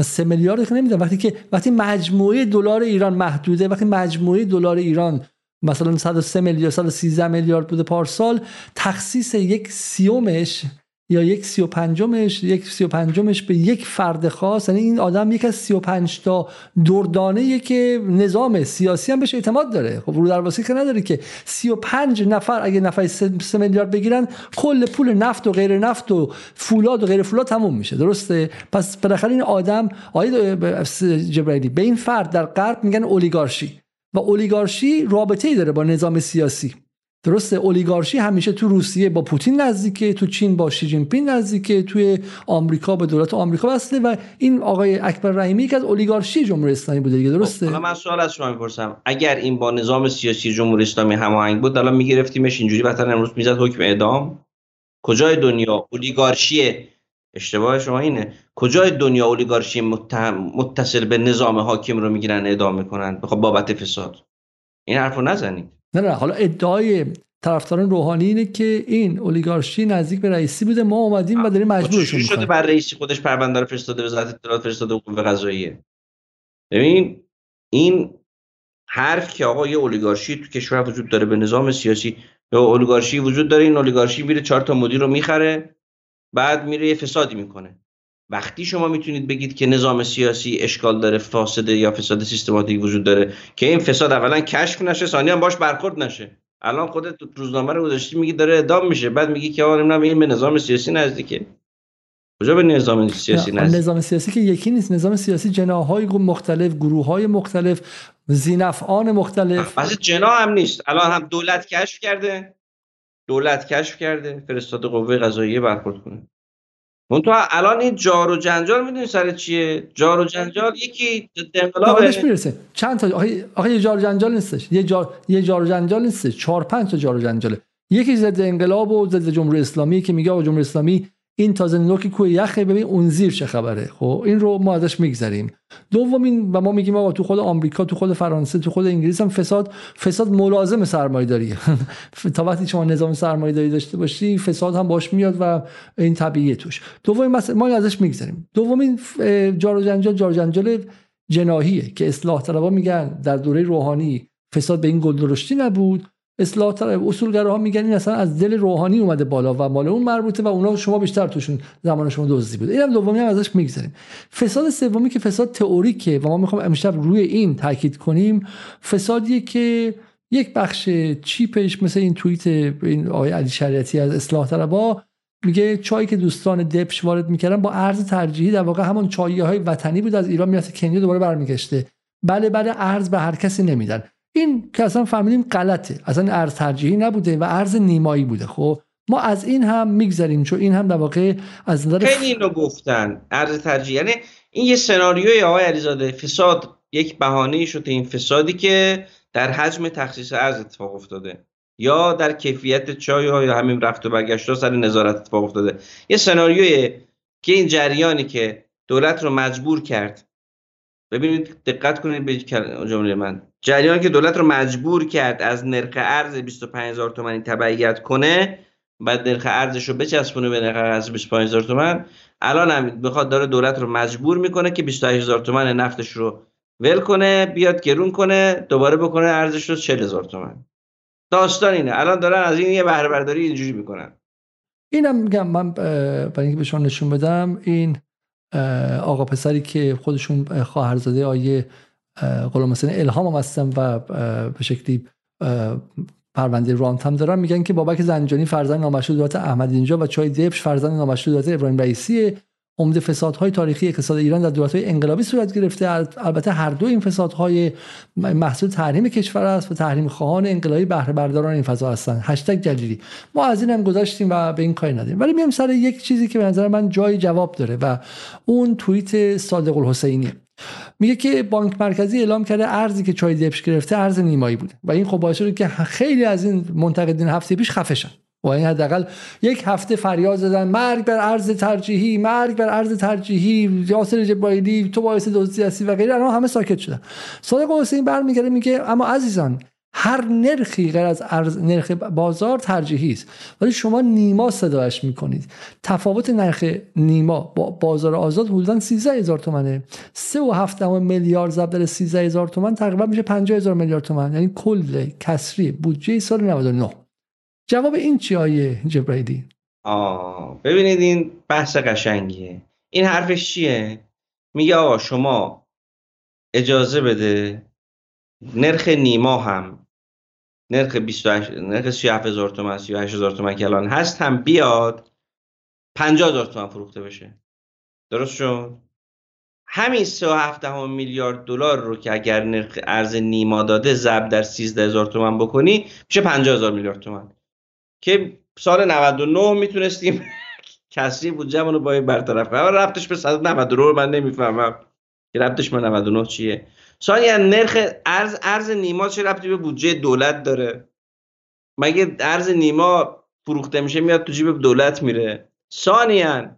سه میلیارد که نمیدن وقتی که وقتی مجموعه دلار ایران محدوده وقتی مجموعه دلار ایران مثلا 103 میلیارد 113 میلیارد بوده پارسال تخصیص یک سیومش یا یک سی و پنجمش یک سی و پنجمش به یک فرد خاص. یعنی این آدم یک از سی و پنج تا دردانه که نظام سیاسی هم بهش اعتماد داره. خب رو درواسی که نداره که سی و پنج نفر اگه نفر سه میلیارد بگیرن کل پول نفت و غیر نفت و فولاد و غیر فولاد تموم میشه. درسته؟ پس بالاخره این آدم آقای جبرائیلی به این فرد در غرب میگن اولیگارشی. و اولیگارشی رابطه ای داره با نظام سیاسی. درسته اولیگارشی همیشه تو روسیه با پوتین نزدیکه تو چین با شی جین پین نزدیکه توی آمریکا به دولت آمریکا وصله و این آقای اکبر رحیمی که از اولیگارشی جمهوری اسلامی بوده دیگه درسته؟
حالا من سوال از شما می‌پرسم. اگر این با نظام سیاسی جمهوری اسلامی هماهنگ بود الان میگرفتیمش اینجوری مثلا امروز می‌زد حکم اعدام؟ کجای دنیا اولیگارشی اشتباه شما اینه. کجای دنیا اولیگارشی متصل به نظام حاکم رو می‌گیرن اعدام می‌کنن؟ بخواد بابت فساد. این حرفو نزنید.
نه نه حالا ادعای طرفداران روحانی اینه که این اولیگارشی نزدیک به رئیسی بوده ما اومدیم و داریم مجبورشون
شده بر رئیسی خودش پرونده رو فرستاده وزارت اطلاعات فرستاده قوه قضاییه؟ ببین این حرف که آقا یه اولیگارشی تو کشور وجود داره به نظام سیاسی یا اولیگارشی وجود داره این اولیگارشی میره چهار تا مدیر رو می‌خره بعد میره یه فسادی می‌کنه. وقتی شما می‌تونید بگید که نظام سیاسی اشکال داره فاسده یا فساد سیستماتیک وجود داره که این فساد اولا کشف نشه ثانیا باش برخورد نشه. الان خودت روزنامه رو گذاشتی میگی داره ادام میشه بعد میگی که آقا نمی‌دونم این به نظام سیاسی نزدیکه. کجا به نظام سیاسی نزدیک؟
نظام سیاسی که یکی نیست. نظام سیاسی جناهای مختلف گروه های مختلف زینفعان مختلف.
بس جنا هم نیست. الان هم دولت کشف کرده دولت کشف کرده فرستاده قوه قضاییه برخورد کنه. تو الان این جار و جنجال می‌دونی سر چیه؟ جار و جنجال یکی انقلاب
می‌رسه. چند تا آخه یه جار و جنجال نیستش. یه جار یه جار و جنجال نیستش. چهار پنج تا جار و جنجاله. یکی ضد انقلاب و ضد جمهوری اسلامی که میگه جمهوری اسلامی این تازه نوکی کوه یخه. ببین اون زیر چه خبره. خب این رو ما ازش میگذریم. دومین و ما میگیم آقا تو خود آمریکا تو خود فرانسه تو خود انگلیس هم فساد فساد ملازم سرمایه داری. تا وقتی شما نظام سرمایه داری داشته باشی فساد هم باش میاد و این طبیعیه توش. دومین مثلا ما ازش میگذریم. دومین جار و جنجال جار جنجال جناهیه که اصلاح طلبا میگن در دوره روحانی فساد به این گل درشتی نبود. اصلاح اصولگراها میگن این اصلا از دل روحانی اومده بالا و مال اون مربوطه و اونا شما بیشتر توشون زمان شما دزدی بود اینم دومی هم ازش می‌گذاریم فساد سومی که فساد تئوریکه و ما می‌خوام امشب روی این تاکید کنیم فسادیه که یک بخش چیپش مثل این توییت این آقای علی شریعتی از اصلاح طلبا میگه چایی که دوستان دپش وارد می‌کردن با ارز ترجیحی در واقع همون چایی های وطنی بود از ایران میاد کنیا دوباره برمیگشته. بله بله ارز به هر کسی نمیدن. این که اصلا فهمیدیم غلطه. اصلا ارز ترجیحی نبوده و ارز نیمایی بوده. خب ما از این هم میگذریم چون این هم در واقع از
نظر خیلی اینو گفتن. ارز ترجیحی یعنی این یه سناریوی آقای علیزاده. فساد یک بهانه شده این فسادی که در حجم تخصیص ارز اتفاق افتاده. یا در کیفیت چای یا همین رفت و برگشت سر نظارت اتفاق افتاده. یه سناریوی که این جریانی که دولت رو مجبور کرد. ببینید دقت کنید به جمله من. جریان که دولت رو مجبور کرد از نرخ ارز 25000 تومانی تبعیت کنه بعد نرخ ارزش رو بچسبونه به نرخ ارز 25000 تومان. الان هم می‌خواد داره دولت رو مجبور می‌کنه که 28000 تومان نفتش رو ول کنه بیاد گرون کنه دوباره بکنه ارزش رو 40000 تومان. داستان اینه. الان دارن از این یه بهره برداری اینجوری می‌کنن.
اینم میگم من برای اینکه به نشون بدم این آقا پسری که خودشون خواهرزاده آیه قول مثلا الهام هم هستن و به شکلی پرونده رانت هم دارن. میگن که بابک زنجانی فرزند نامشروع دولت احمد اینجا و چای دبش فرزند نامشروع دولت ابراهیم رئیسی. عمده فسادهای تاریخی اقتصاد ایران در دولت‌های انقلابی صورت گرفته. البته هر دو این فسادهای محصول تحریم کشور است و تحریم خواهان انقلابی بهره برداران این فضا هستند هشتگ جلیلی. ما از این هم گذاشتیم و به این کاری نداریم. ولی میام سر یک چیزی که به نظر من جای جواب داره و اون توییت صادق الحسینی میگه که بانک مرکزی اعلام کرده ارزی که چای دپش گرفته ارز نیمایی بوده. و این خب باعث شده که خیلی از این منتقدین هفته پیش خفه شن و این حداقل یک هفته فریاد زدن مرگ بر ارز ترجیحی مرگ بر ارز ترجیحی یاسر جبرائیلی تو باعث دزدی هستی و غیره. الان همه ساکت شدن. صادق حسین برمیگره میگه اما عزیزان هر نرخی غیر از ارز نرخ بازار ترجیحی است. ولی شما نیما صداش می‌کنید. تفاوت نرخ نیما با بازار آزاد حدودا 13 هزار تومنه. 3 و 7 میلیارد ضرب در 13 هزار تومن تقریبا میشه 50 هزار میلیارد تومن. یعنی کل کسری بودجه سال 99 جواب این چی آیه جبرائیلی
آه ببینید این بحث قشنگیه. این حرفش چیه؟ میگه آقا شما اجازه بده نرخ نیما هم نرخ 28 نرخ 37 هزار تومن 38 هزار تومن که الان هست هم بیاد 50 هزار تومن فروخته بشه. درست شد؟ همین 3.7 میلیارد دلار رو که اگر نرخ ارز نیما داده ضرب در 13 هزار تومن بکنی میشه 50 هزار میلیارد تومن. که سال 99 می‌تونستیم کسری بودجه‌مون رو با برطرف کنیم. رفتش به 199 رو من نمی‌فهمم. که رفتش به 99 چیه؟ ثانیا نرخ ارز ارز نیما چه ربطی به بودجه دولت داره؟ مگه ارز نیما فروخته میشه میاد تو جیب دولت میره؟ ثانیا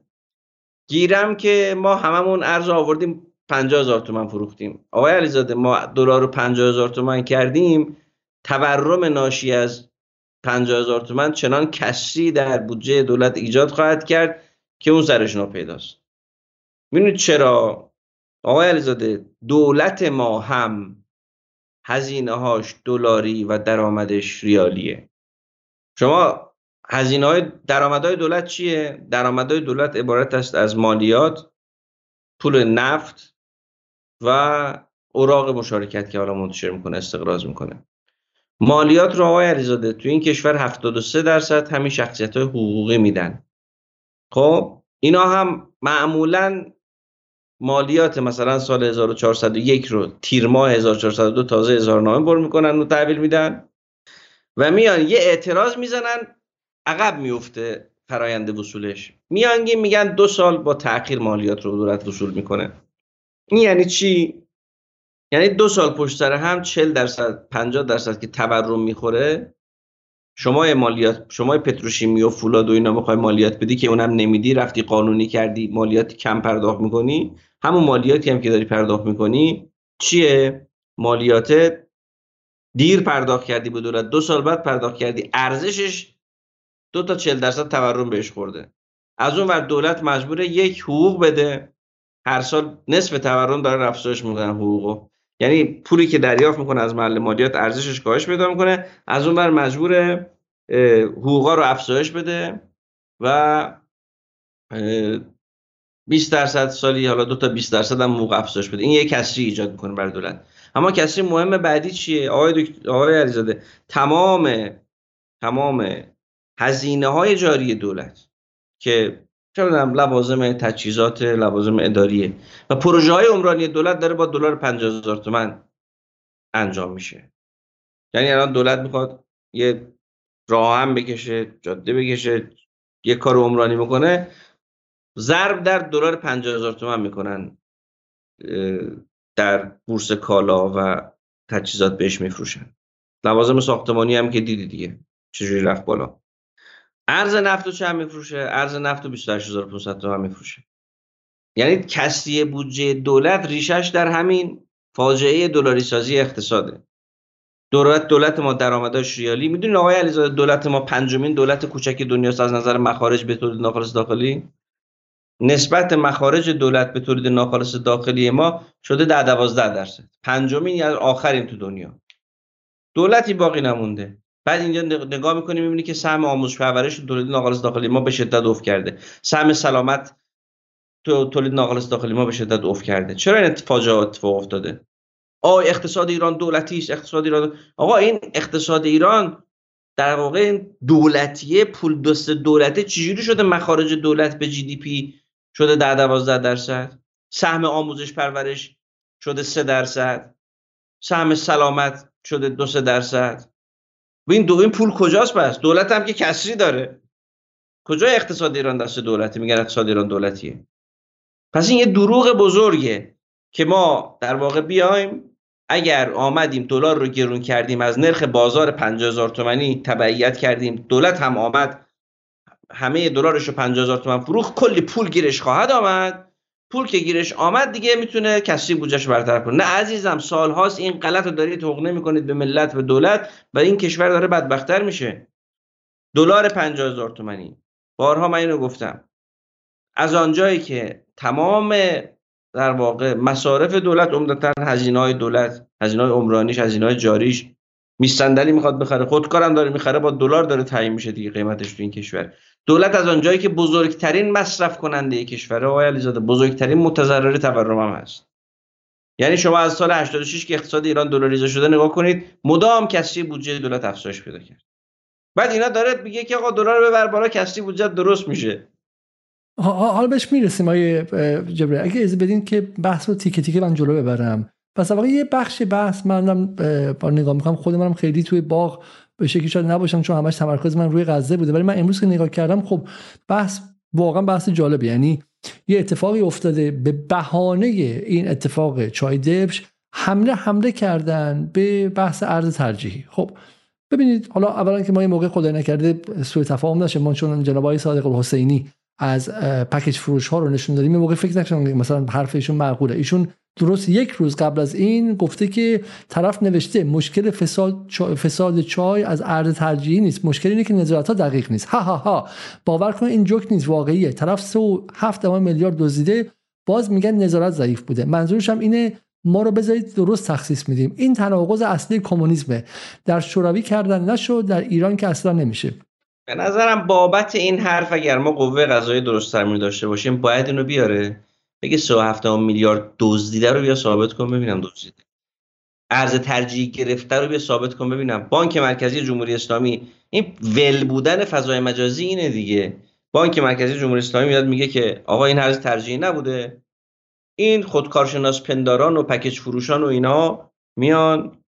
گیرم که ما هممون ارز آوردیم 50 هزار تومن فروختیم. آقای علیزاده ما دلار رو 50 هزار تومن کردیم. تورم ناشی از 50 هزار تومن چنان کشی در بودجه دولت ایجاد خواهد کرد که اون سرش پیداست. می‌دونید چرا؟ آقای علیزاده دولت ما هم هزینه هاش دلاری و درآمدش ریالیه. شما هزینه های درآمدهای دولت چیه؟ درآمدهای دولت عبارت است از مالیات پول نفت و اوراق مشارکت که حالا منتشر می‌کنه استقراض می‌کنه. مالیات رو آقای علیزاده تو این کشور 73 درصد همین شخصیت های حقوقی میدن. خب اینا هم معمولا مالیات مثلا سال 1401 رو تیر ماه 1402 تازه اظهارنامه بر می‌کنن و تحویل میدن و میان یه اعتراض می‌زنن عقب میفته فرایند وصولش. میان میگن دو سال با تاخیر مالیات رو دولت وصول می‌کنه. این یعنی چی؟ یعنی دو سال پشت سر هم 40 درصد 50 درصد که تورم می‌خوره شما مالیات شما پتروشیمی و فولاد و اینا می‌خوای مالیات بدی که اونم نمیدی رفتی قانونی کردی مالیات کم پرداخت می‌کنی همون مالیاتی هم که داری پرداخت می‌کنی چیه؟ مالیات دیر پرداخت کردی به دولت دو سال بعد پرداخت کردی. ارزشش دو تا 40 درصد تورم بهش خورده. از اون ور دولت مجبوره یک حقوق بده. هر سال نصف تورم داره افزایش می‌کنن حقوقو. یعنی پولی که دریافت می‌کنه از محل مالیات ارزشش کاهش پیدا می‌کنه. از اون بر مجبور حقوقا رو افزایش بده و 20 درصد سالی حالا دو تا 20 درصد هم حقوق افزایش بده. این یک کسری ایجاد می‌کنه برای دولت. اما کسری مهم بعدی چیه؟ آقای دکتر آقای علیزاده تمام تمام هزینه های جاری دولت که چه لوازم تجهیزات لوازم اداریه و پروژه های عمرانی دولت داره با دلار 50000 تومان انجام میشه. یعنی الان دولت می‌خواد یه راه هم بکشه جاده بکشه یه کار عمرانی می‌کنه ضرب در دلار 50000 تومان می‌کنن در بورس کالا و تجهیزات بهش میفروشن. لوازم ساختمانی هم که دیدی دیگه چجوری رفت بالا. ارز نفت رو چند میفروشه؟ ارز نفت رو 28500 تومن میفروشه. یعنی کسری بودجه دولت ریشش در همین فاجعه دلاری سازی اقتصاده. دولت دولت ما درآمدش ریالی. می‌دونید آقای علیزاده دولت ما پنجمین دولت کوچک دنیاست از نظر مخارج به تولید ناخالص داخلی؟ نسبت مخارج دولت به تولید ناخالص داخلی ما شده در 12 درصد. پنجمین یا آخرین تو دنیا. دولتی باقی نمونده. بعد اینجا نگاه می‌کنیم می‌بینی که سهم آموزش پرورش تولید ناخالص داخلی ما به شدت افت کرده. سهم سلامت تو تولید ناخالص داخلی ما به شدت افت کرده. چرا این اتفاق اتفاق افتاده؟ آ اقتصاد ایران دولتی است اقتصاد ایران. آقا این اقتصاد ایران در واقع دولتیه پول دست دولته. چجوری شده مخارج دولت به جی دی پی شده در 12 درصد. سهم آموزش پرورش شده 3 درصد. سهم سلامت شده 2 درصد. و این دو این پول کجاست بس دولت هم که کسری داره. کجا اقتصاد ایران دست دولتی؟ میگن اقتصاد ایران دولتیه. پس این یه دروغ بزرگه که ما در واقع بیایم اگر آمدیم دلار رو گرون کردیم از نرخ بازار 50000 تومانی تبعیت کردیم دولت هم آمد همه دلارش رو 50000 تومان فروخت کلی پول گیرش خواهد آمد. پول که گیرش آمد دیگه می‌تونه کسی بودجهش برطرف کنه. نه عزیزم سالهاست این غلط دارید حقوق می‌کنید به ملت به دولت و این کشور داره بدبختتر میشه. دلار 50000 تومانی بارها من اینو گفتم. از آنجایی که تمام در واقع مصارف دولت عمدتا هزینه های دولت هزینه های عمرانیش هزینه های جاریش میستندلی می‌خواد بخره. خودکارم داره می‌خره با دلار داره تعیین میشه دیگه قیمتش تو این کشور. دولت از آنجایی که بزرگترین مصرف کننده کشور آقای علیزاده بزرگترین متضرر تورم هم هست. یعنی شما از سال 86 که اقتصاد ایران دلاریزه شده نگاه کنید مدام کسری بودجه دولت افزایش پیدا کرد. بعد اینا داره میگه که آقا دلار ببر بالا کسری بودجه درست میشه.
حالا بهش می‌رسیم آقای جبره اگه از بدین که بحث رو تیکه تیکه من جلو ببرم. پس واقعا یه بخش بحث منم با نگاه می‌کنم خود منم خیلی توی باغ به شکلی شاید نباشم چون همش تمرکز من روی غزه بوده. ولی من امروز که نگاه کردم خب بحث واقعا بحث جالبی یعنی یه اتفاقی افتاده به بهانه این اتفاق چای دبش. حمله حمله کردن به بحث ارز ترجیحی. خب ببینید حالا اولا که ما این موقع خدای نکرده سوء تفاهم نشه. ما چون جناب آقای صادق الحسینی از پکیج فروش ها رو نشون دادیم موقع فکر نکنم مثلا حرف ایشون معقوله. ایشون درست یک روز قبل از این گفته که طرف نوشته مشکل فساد, فساد چای از ارز ترجیحی نیست. مشکل اینه که نظارت ها دقیق نیست. ها ها ها. باور کن این جوک نیست واقعیه. طرف سه و هفت میلیارد دزدیده. باز میگن نظارت ضعیف بوده. منظورش هم اینه ما رو بذارید درست تخصیص میدیم. این تناقض اصلی کمونیسمه. در شوروی کردن نشد در ایران که اصلا نمیشه.
به نظرم بابت این حرف اگر ما قوه قضایی درست ترمونی داشته باشیم باید اینو بیاره. بگه 3.7 میلیارد دزدیده رو بیا ثابت کن ببینم دزدیده. ارز ترجیح گرفته رو بیا ثابت کن ببینم. بانک مرکزی جمهوری اسلامی این ول بودن فضای مجازی اینه دیگه. بانک مرکزی جمهوری اسلامی میاد میگه که آقا این ارز ترجیحی نبوده. این خودکارشناس پنداران و پکیج فروشان و اینا میان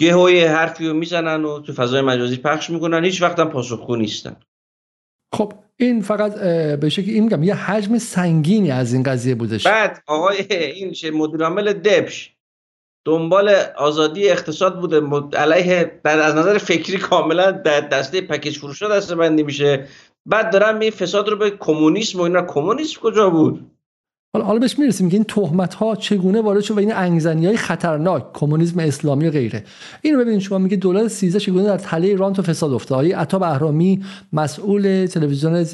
یه حرفی رو می‌زنن و تو فضای مجازی پخش می‌کنن. هیچ وقت هم پاسخگو نیستن.
خب این فقط به شکلی این میگم یه حجم سنگینی از این قضیه بودش
بعد آقای این مدیر عامل دبش دنبال آزادی اقتصاد بوده علیه از نظر فکری کاملا در دسته پکیج فروشا دسته بندی میشه. بعد دارن این فساد رو به کمونیسم و اینا کمونیسم کجا بود؟
حالا حالا بهش می‌رسیم که این تهمت ها چگونه وارد شد و این انگزنی های خطرناک کمونیسم اسلامی و غیره. اینو ببینید شما میگه دولت 13 چگونه در تله رانت و فساد افتاد آقای عطا بهرامی مسئول تلویزیون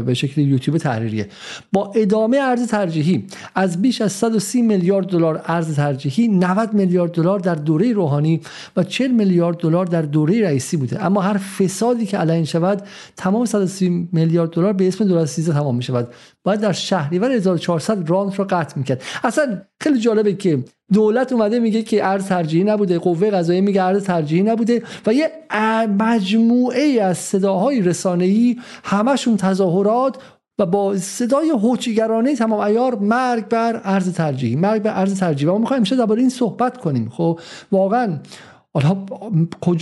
به شکل یوتیوب تحریریه. با ادامه ارز ترجیحی از بیش از 130 میلیارد دلار ارز ترجیحی 90 میلیارد دلار در دوره روحانی و 40 میلیارد دلار در دوره رئیسی بوده. اما هر فسادی که علیه شود تمام 130 میلیارد دلار به اسم دولت 13 تمام می‌شود. باید در شهریور 1400 رانت رو قطع می‌کرد. اصلا خیلی جالبه که دولت اومده میگه که ارز ترجیحی نبوده قوه قضاییه میگه ارز ترجیحی نبوده و یه مجموعه از صداهای رسانه‌ای همشون تظاهرات و با صدای هوچیگرانه تمام ایار مرگ بر ارز ترجیحی مرگ بر ارز ترجیحی. و ما می‌خوایم امشب درباره این صحبت کنیم. خب واقعا حالا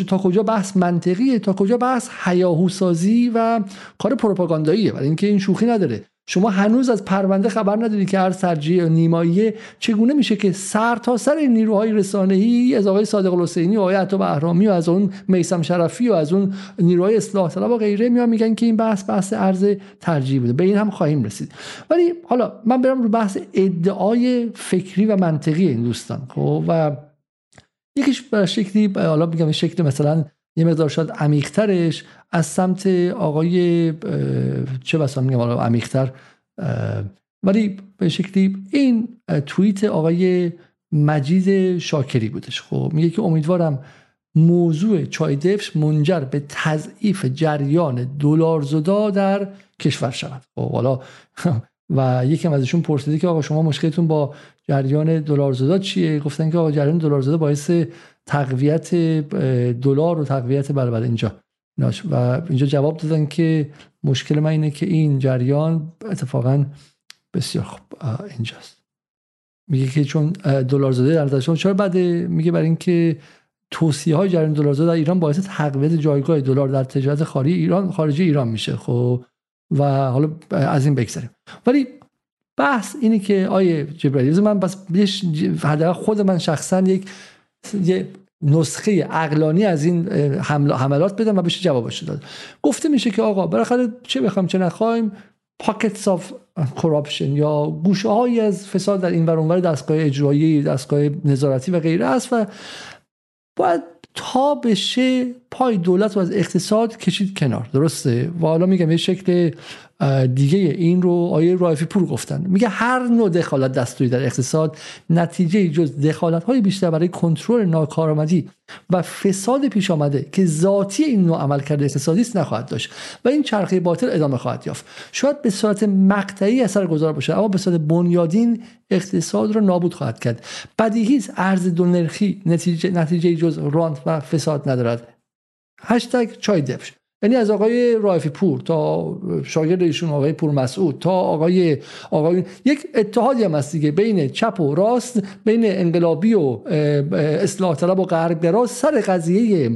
تا کجا بحث منطقیه تا کجا بحث حیاهوسازی و کار پروپاگانداییه؟ ولی اینکه این شوخی نداره. شما هنوز از پرونده خبر ندارید که هر ترجیح نیماییه چگونه میشه که سر تا سر نیروهای رسانه‌ای از آقای صادق الحسینی و آقای عطا بهرامی و از اون میسم شرفی و از اون نیروهای اصلاح طلب و غیره میان میگن که این بحث بحث ارز ترجیح بوده. به این هم خواهیم رسید. ولی حالا من برم رو بحث ادعای فکری و منطقی این دوستان خب؟ و یکیش به شکلی حالا میگم شکل مثلا یه مقدار شاید عمیقترش از سمت آقای چه بسا میگم عمیقتر ولی به شکلی این توییت آقای مجید شاکری بودش. خب میگه که امیدوارم موضوع چای دفش منجر به تضعیف جریان دلار زدا در کشور شود. خب حالا و یکم ازشون پرسیده که آقا شما مشکلتون با جریان دلار زدا چیه؟ گفتن که آقا جریان دلار زدا باعث تقویت دلار و تقویت بله بله اینجا. و اینجا جواب دادن که مشکل من اینه که این جریان اتفاقا بسیار خوب اینجاست. میگه که چون دلار زده در شما چرا بعد میگه برای اینکه توصیه های جریان دلار زده در ایران باعث تقویت جایگاه دلار در تجارت خارجی ایران خارجی ایران میشه. خب و حالا از این بگذاریم ولی بحث اینه که آقای جبرائیلی من پس خود من شخصا یک یه نسخه عقلانی از این حملات بدم و بشه جوابش داد. گفته میشه که آقا بالاخره چه بخوام چه نخوایم pockets of corruption یا گوشه هایی از فساد در این ور دستگاه اجرایی دستگاه نظارتی و غیره است و باید تا بشه پای دولت و از اقتصاد کشید کنار. درسته؟ و حالا میگم یه شکل دیگه این رو آیه رایفی پور گفتن. میگه هر نوع دخالت دستوری در اقتصاد نتیجه جز دخالت های بیشتر برای کنترل ناکارآمدی و فساد پیش آمده که ذاتی این نوع عمل کرده اقتصادی است نخواهد داشت و این چرخه باطل ادامه خواهد یافت. شاید به صورت مقطعی اثر گذار باشه اما به صورت بنیادین اقتصاد را نابود خواهد کرد. بدیهی است ارز دو نرخی نتیجه, نتیجه جز رانت و فساد ندارد. هشتگ چای دفش. یعنی از آقای رایفی پور تا شاگرد ایشون آقای پور مسعود تا آقای آقای یک اتحادی هم هست دیگه بین چپ و راست بین انقلابی و اصلاح طلب و غرب سر قضیه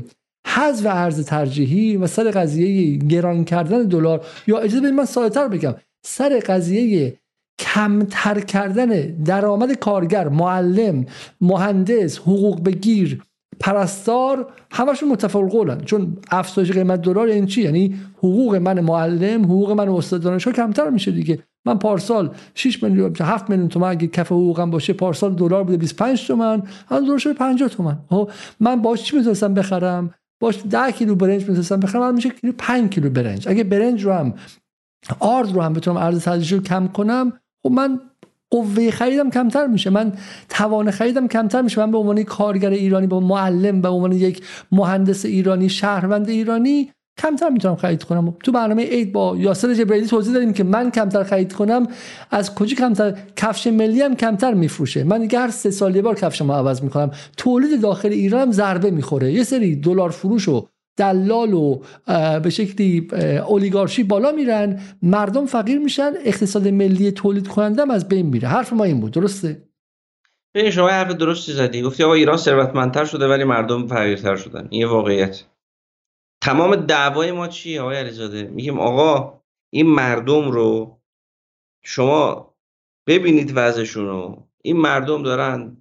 حذف ارز ترجیحی و سر قضیه گران کردن دلار. یا اجازه بدید من ساده‌تر بگم. سر قضیه کمتر کردن درآمد کارگر معلم مهندس حقوق بگیر پرستار همشون متفاوت قولن چون افزایش قیمت دلار این چی؟ یعنی حقوق من معلم حقوق من استاد دانشگاه کمتر میشه دیگه. من پارسال 6 میلیون 7 میلیون تومان اگه کف حقوقم باشه پارسال دلار بوده 25 تومن الان دلار شده 50 تومن. خب من باش چی می‌تونستم بخرم؟ باش 10 کیلو برنج می‌تونستم بخرم الان میشه کیلو 5 کیلو برنج. اگه برنج رو هم آرد رو هم بتونم ارز رو کم کنم خب من قوه خریدم کمتر میشه. من توان خریدم کمتر میشه. من به عنوان کارگر ایرانی با معلم به عنوان یک مهندس ایرانی شهروند ایرانی کمتر می‌تونم خرید کنم. تو برنامه عید با یاسر جبرائیلی توضیح دادیم که من کمتر خرید کنم از کجا کمتر؟ کفش ملی هم کمتر میفروشه. من دیگه هر سه سال یه بار کفش ما عوض می‌کنم. تولید داخل ایران هم ضربه می‌خوره. یه سری دلار فروش و دلال و به شکلی اولیگارشی بالا میرن مردم فقیر میشن اقتصاد ملی تولید کننده از بین میره. حرف ما این بود. درسته؟
ببین شما حرف درستی زدی. گفتی آقا ایران ثروتمندتر شده ولی مردم فقیرتر شدن. این واقعیت. تمام دعوای ما چیه آقای علیزاده؟ میگیم آقا این مردم رو شما ببینید وضعشون رو. این مردم دارن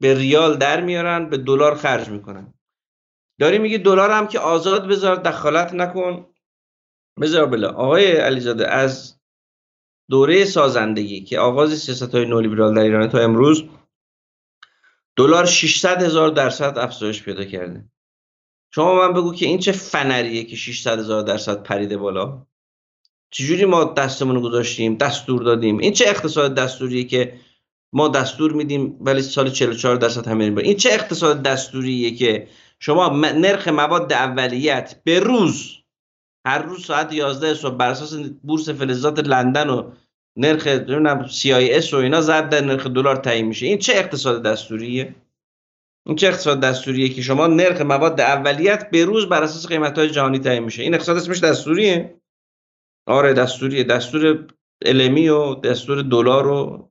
به ریال در میارن به دلار خرج می‌کنن. داری میگی دلار هم که آزاد بذار دخالت نکن. بذار بله. آقای علیزاده از دوره سازندگی که آغاز سیاست های نولیبرال در ایران تا امروز دلار 600 هزار درصد افزایش پیدا کرده. شما من بگو که این چه فنریه که 600 هزار درصد پریده بالا؟ چجوری ما دستمون رو گذاشتیم دستور دادیم؟ این چه اقتصاد دستوریه که ما دستور میدیم ولی سال 44 درصد همین این چه اقتصاد دستوریه که شما نرخ مواد اولیت به روز هر روز ساعت 11 صبح بر اساس بورس فلزات لندن و نرخ نمی‌دونم CIS و اینا زد در نرخ دلار تعیین میشه. این چه اقتصاد دستوریه؟ این چه اقتصاد دستوریه که شما نرخ مواد اولیت به روز بر اساس قیمت های جهانی تعیین میشه؟ این اقتصاد اسمش دستوریه؟ آره دستوریه. دستور المی و دستور دلار و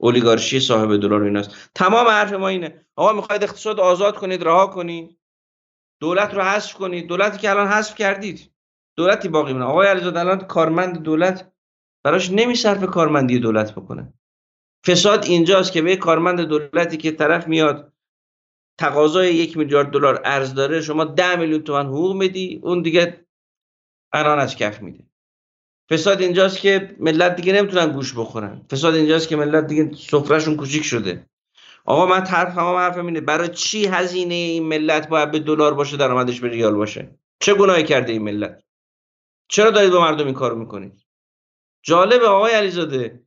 اولیگارشی صاحب دلار و ایناست. تمام حرف ما اینه. آقا می‌خواید اقتصاد آزاد کنید رها کنید. دولت رو حذف کنید. دولتی که الان حذف کردید. دولتی باقی مونه آقای علیزاده الان کارمند دولت براش نمیصرفه کارمندی دولت بکنه. فساد اینجاست که به کارمند دولتی که طرف میاد تقاضای یک میلیارد دلار ارز داره شما ده میلیون تومن حقوق میدی اون دیگه الان از کف میده. فساد اینجاست که ملت دیگه نمی‌تونن گوش بخورن. فساد اینجاست که ملت دیگه سفرهشون کوچیک شده. آقا من طرف همه حرفم اینه. برای چی هزینه این ملت باید به دلار باشه درآمدش به ریال باشه؟ چه گناهی کرده این ملت؟ چرا دارید با مردم این کارو می‌کنید؟ جالب آقای علیزاده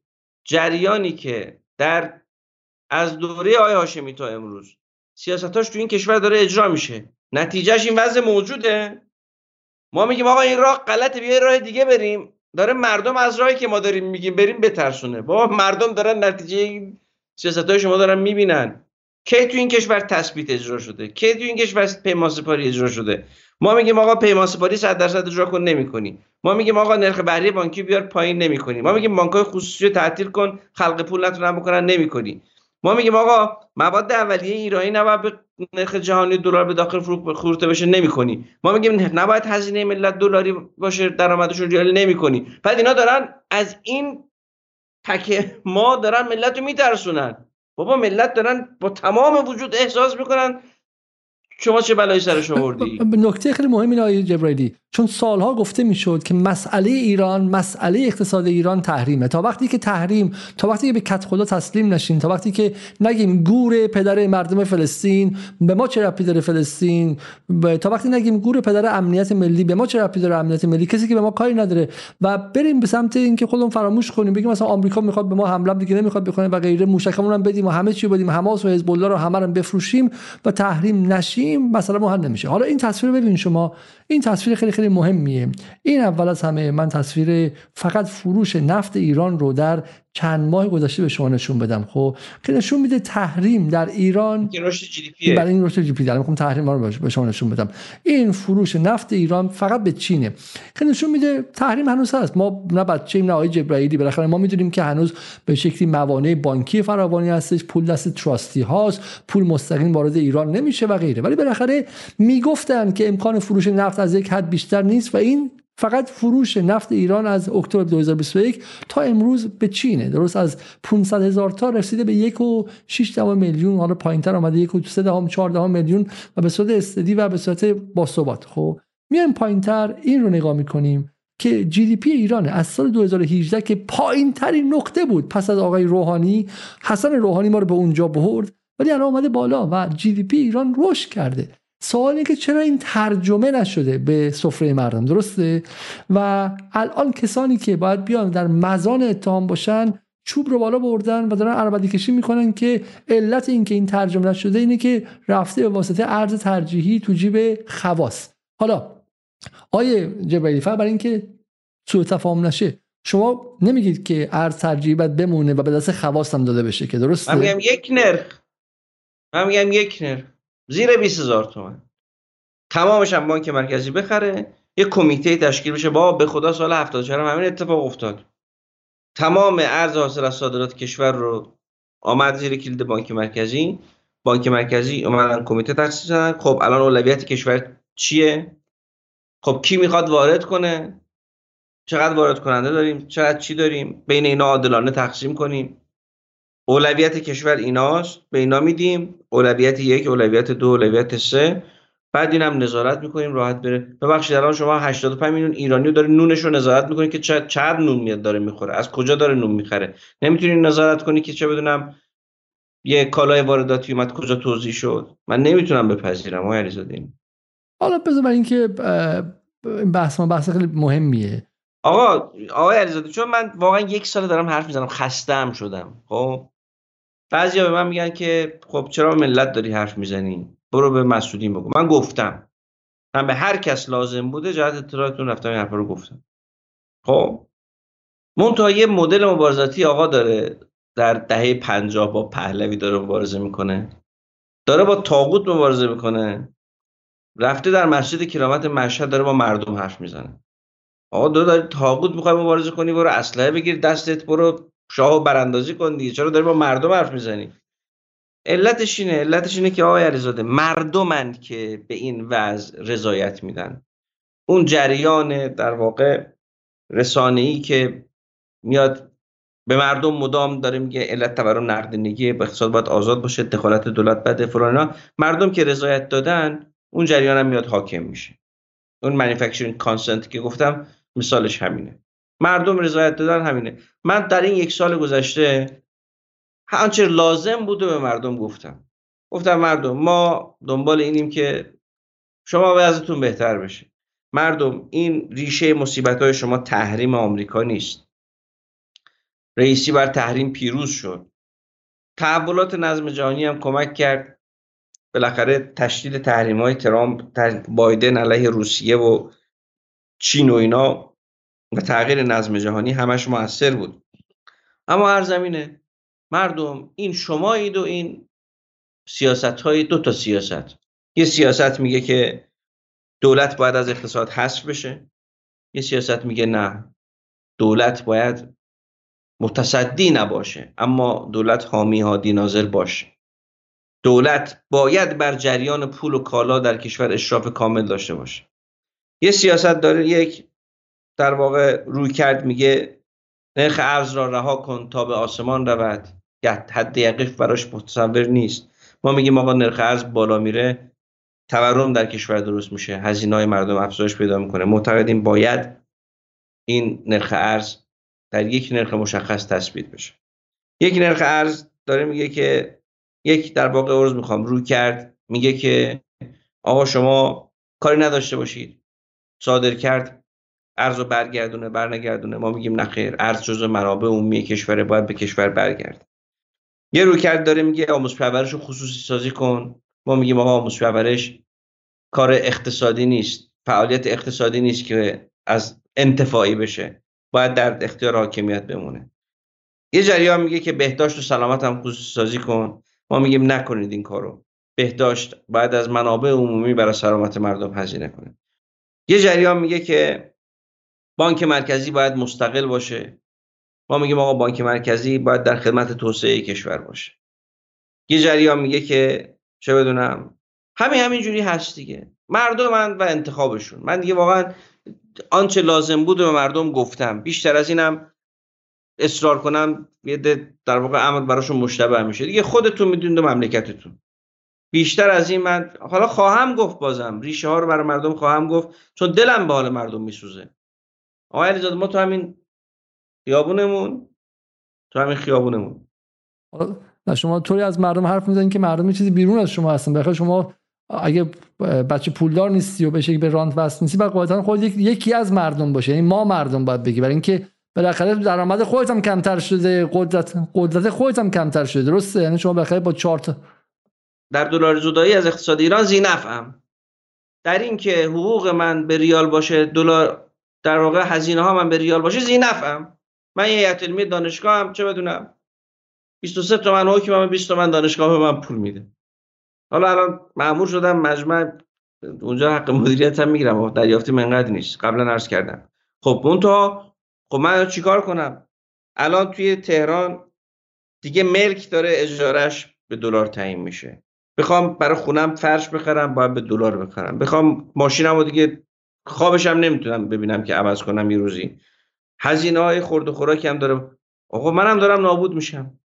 جریانی که در از دوره آقای هاشمی تا امروز سیاستاش تو این کشور داره اجرا میشه. نتیجهش این وضع موجوده. ما میگیم آقا این راه غلطه بیا راه دیگه بریم. داره مردم از راهی که ما داریم میگیم بریم بترسونه. بابا مردم دارن نتیجه سیاست های شما دارن می‌بینن. کی تو این کشور تثبیت اجرا شده؟ کی تو این کشور پیمان سپاری اجرا شده؟ ما میگیم آقا پیمان سپاری 100 درصد اجرا کن نمی‌کنی. ما میگیم آقا نرخ بهره بانکی بیار پایین نمی‌کنی. ما میگیم بانکای خصوصی رو تعطیل کن خلق پول نتونن بکنن نمی‌کنی. ما میگیم آقا مواد اولیه ایرانی نباید به نرخ جهانی دلار به داخل فروخته بشه نمی‌کنی. ما میگیم نباید هزینه ملت دلاری باشه درآمدشون ریالی نمی‌کنی. بعد اینا دارن از این تکه ما دارن ملت رو میترسونن. بابا ملت دارن با تمام وجود احساس می‌کنن. شما چه بلایی سرش آوردی؟
نکته خیلی مهم این آیه جبرائیلی. چون سالها گفته می‌شد که مسئله ایران مسئله اقتصاد ایران تحریمه. تا وقتی که تحریم تا وقتی که به کت خدا تسلیم نشین تا وقتی که نگیم گور پدر مردم فلسطین به ما چه ربطی داره فلسطین؟ تا وقتی نگیم گور پدر امنیت ملی به ما چه ربطی داره امنیت ملی؟ کسی که به ما کاری نداره. و بریم به سمت اینکه خودمون فراموش کنیم بگیم مثلا آمریکا می‌خواد به ما حمله دیگه نمی‌خواد بکنه و غیره. موشکمون هم بدیم و همه چی بدیم. حماس و حزب الله رو همه رو بفروشیم و تحریم نشیم مثلا ما نمیشه. حالا این تصویر ببین شما. این تصویر خیلی خیلی مهمیه. این اول از همه من تصویر فقط فروش نفت ایران رو در چند ماه گذشته به شما نشون بدم خب؟ که نشون میده تحریم در ایران
رشد جی دی
برای این رشد جی پی در می‌خوام تحریم رو به شما نشون بدم. این فروش نفت ایران فقط به چینه. که نشون میده تحریم هنوز هست. ما نه بچه نه آقای جبرائیلی. بالاخره ما می‌دونیم که هنوز به شکلی موانع بانکی فراوانی هستش. پول دست تراستی هاست. پول مستقیم وارد ایران نمیشه و غیره. ولی بالاخره می‌گفتن که امکان فروش نفت از یک حد بیشتر نیست و این فقط فروش نفت ایران از اکتبر 2021 تا امروز به چینه. درست از 500 هزار تا رسیده به یک و 6 میلیون. حالا پایینتر آمده یک و 3 دهم 4 میلیون و به صورت steady و به صورت باثبات. خب میایم پایینتر. این رو نگاه می‌کنیم که GDP ایران از سال 2018 که پایین ترین نقطه بود پس از آقای روحانی حسن روحانی ما رو به اونجا برد ولی الان اومده بالا و GDP ایران رشد کرده. سوالی که چرا این ترجمه نشده به سفره مردم درسته؟ و الان کسانی که باید بیان در مظان اتهام باشن چوب رو بالا بردن و دارن عربده کشی می‌کنن که علت این که این ترجمه نشده اینه که رفته به واسطه ارز ترجیحی تو جیب خواص. حالا آیه جبرئیلی برای اینکه سوء تفاهم نشه شما نمیگید که ارز ترجیح باید بمونه و به دست خواستم داده بشه که درسته؟
من میگم یک نرخ. من میگم یک نرخ. زیر 20 هزار تومن. تمامش هم بانک مرکزی بخره یه کمیته تشکیل بشه. با به خدا سال 74 هم همین اتفاق افتاد. تمام ارز حاصل از صادرات کشور رو آمد زیر کلید بانک مرکزی. بانک مرکزی اومدن کمیته تأسیس کردن خب الان اولویت کشور چیه؟ خب کی می‌خواد وارد کنه؟ چقدر وارد کننده داریم؟ چقدر چی داریم؟ بین اینا عادلانه تقسیم کنیم. اولویت کشور ایناست؟ به اینا میدیم. اولویت یک اولویت دو اولویت سه. بعد این هم نظارت می‌کنیم راحت بره. ببخشید الان شما 85 میلیون ایرانی داره نونش رو نظارت می‌کنید که چه چقدر نون میاد داره می‌خوره؟ از کجا داره نون می‌خره؟ نمی‌تونید نظارت کنی که چه بدونم یه کالای وارداتی اومد کجا توضیح شد؟ من نمی‌تونم بپذیرم آقای علیزاده
حالا بذار برای اینکه این بحث ما بحث خیلی مهمیه.
آقا آقای علیزاده چون من واقعا یک سال دارم حرف می‌زنم خستم شدم خب؟ بعضیا به من میگن که خب چرا ملت داری حرف می‌زنی؟ برو به مسعودین بگو. من گفتم. من به هر کس لازم بوده جهت اطلاعاتتون رفتم این حرفا رو گفتم. خب؟ منتها یه مدل مبارزاتی آقا داره در دهه پنجاه با پهلوی داره مبارزه می‌کنه. داره با تاغوت مبارزه می‌کنه. رفته در مسجد کرامت مشهد داره با مردم حرف می‌زنه. آقا دو داری تاغوت می‌خوای مبارزه کنی برو اسلحه بگیر دستت برو شاه براندازی کن دیگه. چرا داری با مردم حرف می‌زنی؟ علتش اینه علتش اینه که آقای علیزاده مردمن که به این وضع رضایت میدن. اون جریان در واقع رسانه‌ای که میاد به مردم مدام داره میگه علت تورم نقدینگی به اقتصاد باید آزاد باشه دخالت دولت بده فلان مردم که رضایت دادن اون جریان هم میاد حاکم میشه. اون مانیفکتچرینگ کانسنت که گفتم مثالش همینه. مردم رضایت دادن همینه. من در این یک سال گذشته آنچه لازم بود به مردم گفتم. گفتم مردم ما دنبال اینیم که شما وضعتون بهتر بشه. مردم این ریشه مصیبت های شما تحریم آمریکا نیست. رئیسی بر تحریم پیروز شد. تحولات نظم جهانی هم کمک کرد. بالاخره تشدید تحریم های ترامپ بایدن علیه روسیه و چین و اینا و تغییر نظم جهانی همش موثر بود. اما هر زمینه مردم این شمایید و این سیاست های دو تا سیاست. یه سیاست میگه که دولت باید از اقتصاد حذف بشه. یه سیاست میگه نه دولت باید متصدی نباشه اما دولت حامی هادی ناظر باشه. دولت باید بر جریان پول و کالا در کشور اشراف کامل داشته باشه. یه سیاست داره یک در واقع روی کرد میگه نرخ ارز را رها کن تا به آسمان رود. حد یقیف براش متصور نیست. ما میگیم آقا نرخ ارز بالا میره تورم در کشور درست میشه. هزینه های مردم افزایش پیدا می‌کنه. معتقدیم باید این نرخ ارز در یک نرخ مشخص تثبیت بشه. یک نرخ ارز داره میگه که یک در واقع عرض می‌خوام. روی کرد میگه که آقا شما کاری نداشته باشید. صادر کرد ارز رو برگردونه برنگردونه. ما میگیم نخیر ارز جزء منابع عمومی کشور باید به کشور برگرد یه روی کرد داره میگه آموز پرورش رو خصوصی سازی کن. ما میگیم آقا آموز پرورش کار اقتصادی نیست فعالیت اقتصادی نیست که از انتفاعی بشه. باید در اختیار حاکمیت بمونه. یه جریان میگه که بهداشت و سلامت هم خصوصی سازی کن. ما میگیم نکنید این کارو. بهداشت باید از منابع عمومی برای سلامت مردم هزینه کنه. یه جریان میگه که بانک مرکزی باید مستقل باشه. ما میگیم آقا بانک مرکزی باید در خدمت توسعه کشور باشه. یه جریان میگه که چه بدونم همین جوری هست دیگه. مردم و انتخابشون. من دیگه واقعا آنچه لازم بود به مردم گفتم. بیشتر از اینم اصرار کنم یه در واقع امر براشون مشتبه میشه. دیگه خودتون می‌دونید مملکتتون. بیشتر از این من حالا خواهم گفت بازم. ریشه ها رو برای مردم خواهم گفت. چون دلم به حال مردم میسوزه. آقای علیزاده ما تو همین خیابونمون تو همین خیابونمون.
نه شما طوری از مردم حرف می‌زنید که مردم چیزی بیرون از شما هستن. بخاطر شما اگه بچه پولدار نیستی و بشه به راند وصل نیستی بعد قاعدتا خود یکی از مردم باشه. یعنی ما مردم باید بگی. برای اینکه بالاخره درآمد خودت هم کمتر شده قدرت قدرت خودت هم کمتر شده. درسته؟ یعنی شما بالاخره با چهار
در دلار زدایی از اقتصاد ایران زینفعم در این که حقوق من به ریال باشه دلار در واقع هزینه ها من به ریال باشه زینفم. من یه هیئت علمی دانشگاه هم چه بدونم 23 تومن حکمم 20 تومن دانشگاه به من پول میده. حالا الان معمول شدم مجمع اونجا حق مدیریت هم می‌گیرم. دریافتی منقدر نیست. قبلا عرض کردم. خب اون تا خب من چیکار کنم؟ الان توی تهران دیگه ملک داره اجارش به دلار تعیین میشه. بخوام برای خونم فرش بخرم باید به دلار بخرم. بخوام ماشینم رو دیگه خوابشم نمی‌تونم ببینم که عوض کنم یه روزی. هزینه های خورد و خوراکی هم داره. آقا منم دارم نابود میشم.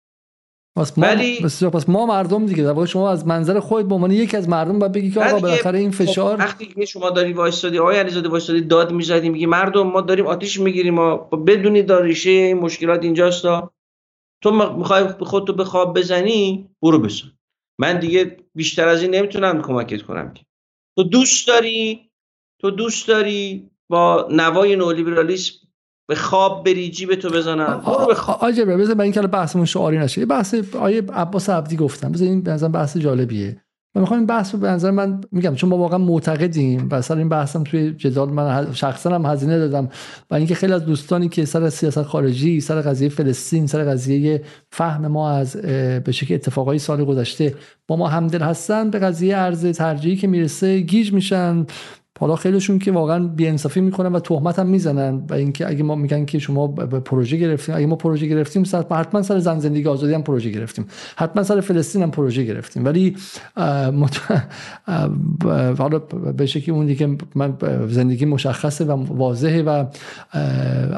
پس ما ولی پس ما مردم دیگه. در شما از منظر خودت به عنوان یکی از مردم باید بگی که آقا بالاخره این خب، فشار
وقتی که شما داری وایسادی آقای علیزاده وایسادی داد می‌زدی میگی مردم ما داریم آتیش می‌گیریم ما بدونی داریشه این مشکلات اینجاست. تو می‌خوای خودتو به خواب بزنی برو بزن. من دیگه بیشتر از این نمی‌تونم کمکت کنم که. تو دوست داری تو دوست داری با نوای نولیبرالیسم به خواب بری جیب تو بزنن؟ برو به خواب
آجبه بذار برای اینکه بحثمون شعاری نشه. بحث آیه عباس عبدی گفتم. بذار این به بحث جالبیه. من می‌خوام این بحث رو به نظر من میگم چون ما واقعا معتقدیم و سر این بحثم توی جدال من شخصا هم هزینه دادم. و اینکه خیلی از دوستانی که سر سیاست خارجی سر قضیه فلسطین سر قضیه فهم ما از به شکل اتفاقای سال گذشته با ما همدل هستن به قضیه ارز ترجیحی که می‌رسه گیج میشن. حالا خیلیشون که واقعا بی‌انصافی می‌کنن و تهمت هم می‌زنن و اینکه اگه ما میگن که شما پروژه گرفتیم اگه ما پروژه گرفتیم سر حتما سر زن زندگی آزادی هم پروژه گرفتیم. حتما سر فلسطین هم پروژه گرفتیم. ولی حالا به شکلی اون دیگه من زندگی مشخصه و واضحه و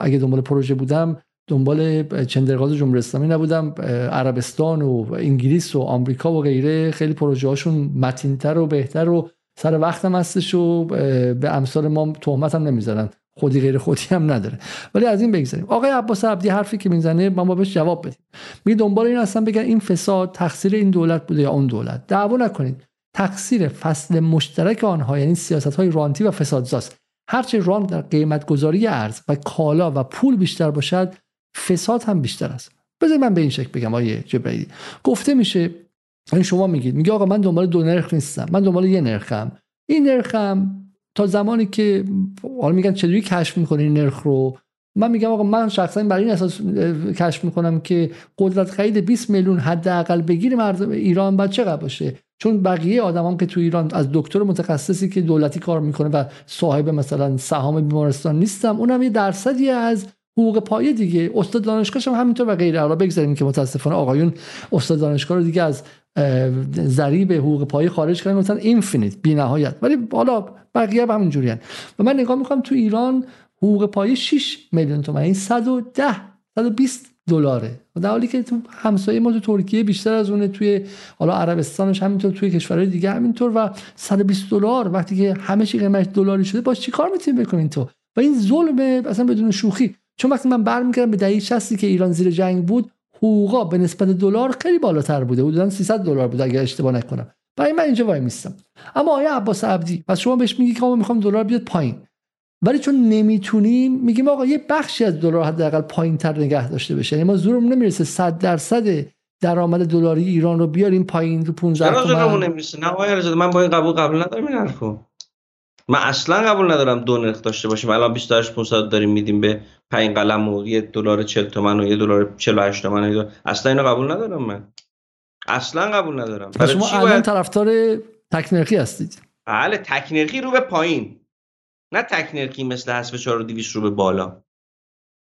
اگه دنبال پروژه بودم دنبال چندرغاز جمهوری اسلامی نبودم. عربستان و انگلیس و آمریکا و غیره خیلی پروژه هاشون متینتر و بهتر و سر وقتم هستش و به امثال ما تهمت هم نمی‌زنن. خودی غیر خودی هم نداره. ولی از این بگذاریم آقای عباس عبدی حرفی که می‌زنه ما با بهش جواب بدیم. می دنبال این هستن بگن این فساد تقصیر این دولت بوده یا اون دولت. دعوا نکنید. تقصیر فصل مشترک آنها یعنی سیاست های رانتی و فسادزاست. هرچه ران در قیمت گذاری ارز و کالا و پول بیشتر باشد فساد هم بیشتر است. بذارید من به این شکل بگم آیه جبرئیلی گفته میشه این شما میگید. میگه آقا من دنبال دو نرخ نیستم. من دنبال یه نرخم. این نرخم تا زمانی که حالا میگن چجوری کشف می‌کنه این نرخ رو؟ من میگم آقا من شخصا برای این اساس کشف می‌کنم که قدرت خرید 20 میلیون حداقل بگیر مردم ایران بعد چقدر باشه؟ چون بقیه آدمان که تو ایران از دکتر متخصصی که دولتی کار می‌کنه و صاحب مثلا سهام بیمارستان نیستم اونم یه درصدی از حقوق پایه دیگه. استاد دانشگاهش هم همینطور و غیره. حالا بگذاریم که متاسفانه آقایون استاد دانشگاه رو دیگه از ضریب حقوق پایه خارج کردن مثلا اینفینیت بی نهایت ولی حالا بقیه هم همینجوری و من نگاه می‌کنم تو ایران حقوق پایه 6 میلیون تومن. این 110 120 دلاره. در حالی که تو همسایه ما تو ترکیه بیشتر از اونه. توی حالا عربستانش همینطور توی کشورهای دیگه همینطور و 120 دلار. وقتی که همه چی قیمت دلاری شده باش چیکار می‌تونی بکنین تو؟ و این ظلمه اصلا بدون شوخی. چون وقتی من برمیگردم به دهه 60 که ایران زیر جنگ بود حقوقا به نسبت دلار خیلی بالاتر بوده. حدودا 300 دلار بود اگر اشتباه نکنم. برای من اینجا وای میستم. اما آیا عباس عبدی پس شما بهش میگی که ما می‌خوام دلار بیاد پایین. ولی چون نمی‌تونیم میگیم آقا یه بخشی از دلار حداقل پایین تر نگه داشته بشه. یعنی ما زورمون نمی‌رسه 100 درصد درآمد دلاری ایران رو بیاریم پایین رو 15
تومن. نمی‌رسه؟ نه من با این قبول قبول ندارم این حرفو. من اصلا قبول ندارم دو نرخ داشته باشیم. الان 28 500 داریم میدیم به 5 قلم و یه دلار 40 تومن و یه دلار 48 تومن اصلا اینو قبول ندارم من. اصلا قبول ندارم.
پس شما الان باید... طرفدار تک نرخی هستید.
بله تک نرخی رو به پایین. نه تک نرخی مثل حذف 4200 رو به بالا.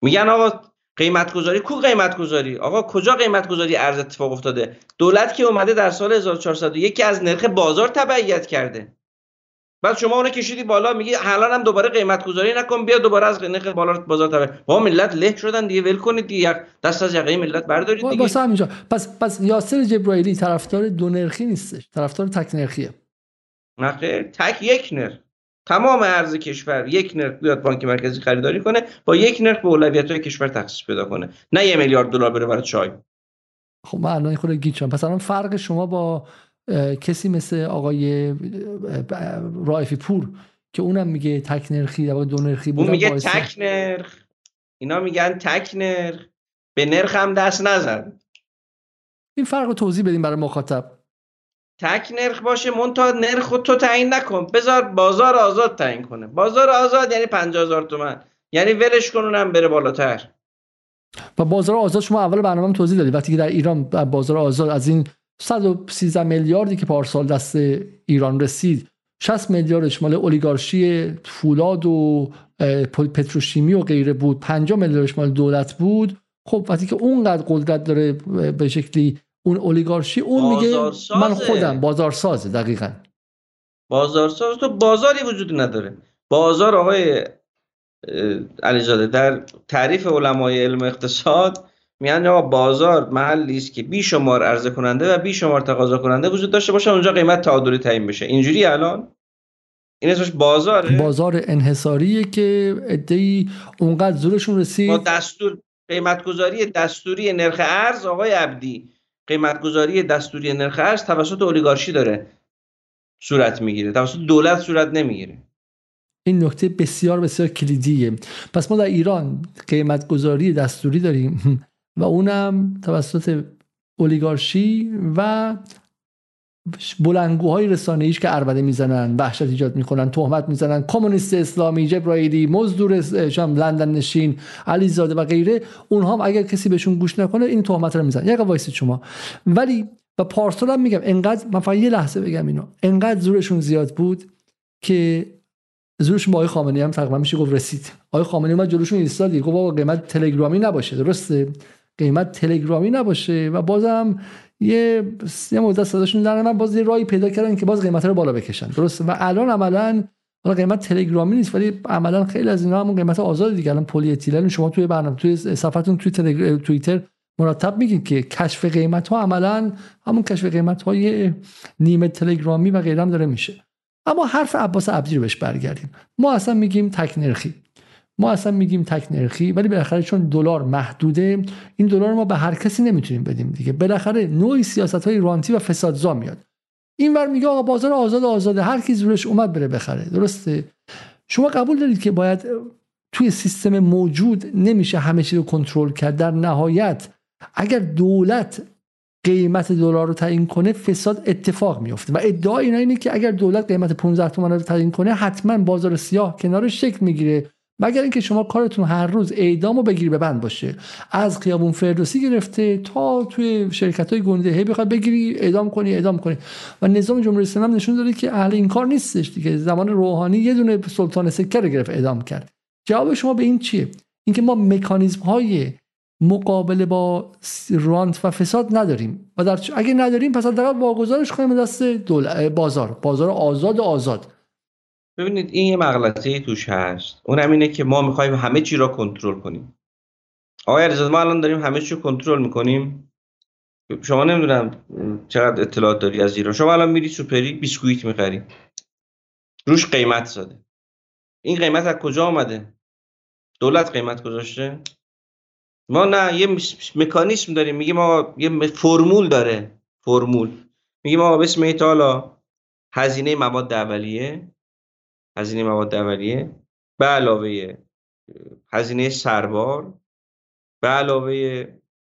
میگن آقا قیمت گذاری کو قیمت گذاری آقا کجا قیمت گذاری ارز اتفاق افتاده؟ دولت که اومده در سال 1401 از نرخ بازار تبعیت کرده. بعد شما اونو کشیدی بالا میگی حالا هم دوباره قیمت گذاری نکن بیا دوباره از نرخ بالا بازار تبع با ملت له شدن دیگه ول کنید دیگه دست از یقه ملت بردارید دیگه.
واسه همینجا. پس پس یاسر جبرائیلی طرفدار دو نرخی نیستش. طرفدار تک نرخیه.
نه تک یک نرخ. تمام ارز کشور یک نرخ بیاد بانک مرکزی خریداری کنه با یک نرخ به اولویت های کشور تخصیص پیدا کنه. نه یه میلیارد دلار بره برای چای.
خب من الان خود گیچم پس الان فرق شما با کسی مثل آقای رائفی پور که اونم میگه تک نرخی دو نرخی
اون میگه تک نرخ. اینا میگن تک نرخ. به نرخ هم دست نزن.
این فرق رو توضیح بدیم برای مخاطب.
تک نرخ باشه منتها نرخ تو تعیین نکن. بذار بازار آزاد تعیین کنه. بازار آزاد یعنی 50000 تومن. یعنی ولش کنونم بره بالاتر.
و بازار آزاد شما اول برنامه توضیح دادید وقتی که در ایران بازار آزاد از این 113 میلیاردی که پارسال دست ایران رسید. 60 میلیاردش مال اولیگارشی فولاد و پتروشیمی و غیره بود. 50 میلیاردش مال دولت بود. خب وقتی که اونقدر قدرت داره به شکلی اون اولیگارشی اون میگه من خودم. بازارسازه دقیقا.
بازارساز تو بازاری وجود نداره. بازار آقای علیزاده در تعریف علمای علم اقتصاد میان آقا بازار محلی است که بیشمار عرضه کننده و بیشمار تقاضا کننده وجود داشته باشه اونجا قیمت تعادلی تعیین بشه. اینجوری الان؟ این اسمش بازاره؟
بازار انحصاریه که ادعی اونقدر زورشون رسید. با
دستور قیمتگذاری دستوری نرخ ارز آقای عبدی قیمتگذاری دستوری نرخ ارز توسط اولیگارشی داره. صورت می‌گیره. توسط دولت صورت نمی‌گیره.
این نکته بسیار بسیار کلیدیه. پس ما در ایران قیمتگذاری دستوری داریم. و اونم توسط اولیگارشی و بلنگوهای رسانه ایش که اربده می‌زنن وحشت ایجاد می‌کنن تهمت می‌زنن کمونیست اسلامی جبرائیلی مزدور لندن نشین علیزاده و غیره اونها هم اگر کسی بهشون گوش نکنه این تهمت رو می‌زنن. یک وایس شما. ولی و پارسال هم میگم انقدر من فقط یه لحظه بگم اینو. انقدر زورشون زیاد بود که زورشون با آقای خامنه‌ای هم تقریبا میشه گفت رسید. آقای خامنه‌ای اومد جلوشون ایستاد گفت بابا قیمت تلگرامی نباشه. درسته؟ قیمت تلگرامی نباشه و بازم یه یه مدت صداشون در باز یه راهی پیدا کردن که باز قیمت رو بالا بکشن. درسته و الان عملا حالا قیمت تلگرامی نیست ولی عملا خیلی از اینا همون قیمت آزاد دیگه. الان پلی اتیلن شما توی برنامه توی صفحتون توی تلگر... توییتر مرتب میگین که کشف قیمت ها عملا همون کشف قیمت های نیمه تلگرامی و غیره داره میشه. اما حرف عباس عبدی رو بهش برگردیم. ما اصلا میگیم تک نرخی. ما اصلا میگیم تک نرخی ولی بالاخره چون دلار محدوده این دلار ما به هر کسی نمی‌تونیم بدیم دیگه. بالاخره نوعی سیاست های رانتی و فسادزا میاد. اینور میگه آقا بازار آزاد آزاده. هر کی زورش اومد بره بخره. درسته؟ شما قبول دارید که باید توی سیستم موجود نمیشه همه چیز رو کنترل کرد؟ در نهایت اگر دولت قیمت دلار رو تعیین کنه فساد اتفاق میفته و ادعا اینا اینه که اگر دولت قیمت 15 تومن رو تعیین کنه حتما بازار سیاه کنارش شکل می‌گیره. مگر اینکه شما کارتون هر روز اعدام و بگیری به بند باشه. از خیابون فردوسی گرفته تا توی شرکت های گنده هی بخواد بگیری اعدام کنی اعدام کنی. و نظام جمهوری اسلامی نشون داده که اهل این کار نیستش دیگه. زمان روحانی یه دونه سلطان سکه رو گرفت اعدام کرد. جواب شما به این چیه؟ اینکه ما مکانیزم های مقابله با رانت و فساد نداریم. و در اگه نداریم پس حداقل واگذارش کنیم دست بازار. بازار آزاد آزاد.
ببینید این یه مغلطه توش هست. اونم اینه که ما می‌خوایم همه چی را کنترل کنیم. آقای علیزاده ما الان داریم همه چی کنترل می‌کنیم. شما نمی‌دونم چقدر اطلاعات داری از ایران. شما الان میری سوپری بیسکویت می‌خری. روش قیمت زده. این قیمت از کجا آمده دولت قیمت گذاشته؟ ما نه یه مکانیسم داریم. میگیم ما یه فرمول داره. فرمول. میگیم ما به اسم ایتالا هزینه مواد اولیه. هزینه مواد اولیه. به علاوه هزینه سربار. به علاوه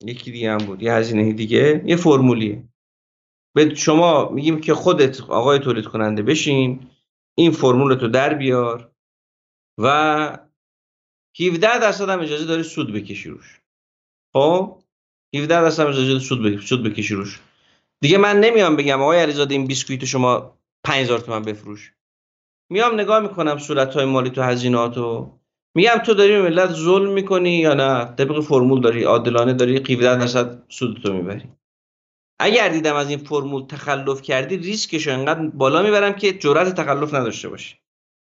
یکی دیگه هم بود یه هزینه دیگه یه فرمولیه. به شما میگیم که خودت آقای تولید کننده بشین این فرمول تو در بیار و 17 درصد هم اجازه داری سود بکشی روش. خب؟ 17 درصد هم اجازه سود سود بکشی روش. دیگه من نمیام بگم آقای علیزاده این بیسکویت شما 5000 تومان بفروش. میام نگاه می‌کنم صورت های مالی تو هزیناتو میگم تو داری ملت ظلم می‌کنی یا نه؟ طبق فرمول داری عادلانه داری 17 درصد سودتو می‌بری. اگر دیدم از این فرمول تخلف کردی ریسکش انقدر بالا می‌برم که جرأت تخلف نداشته باشی.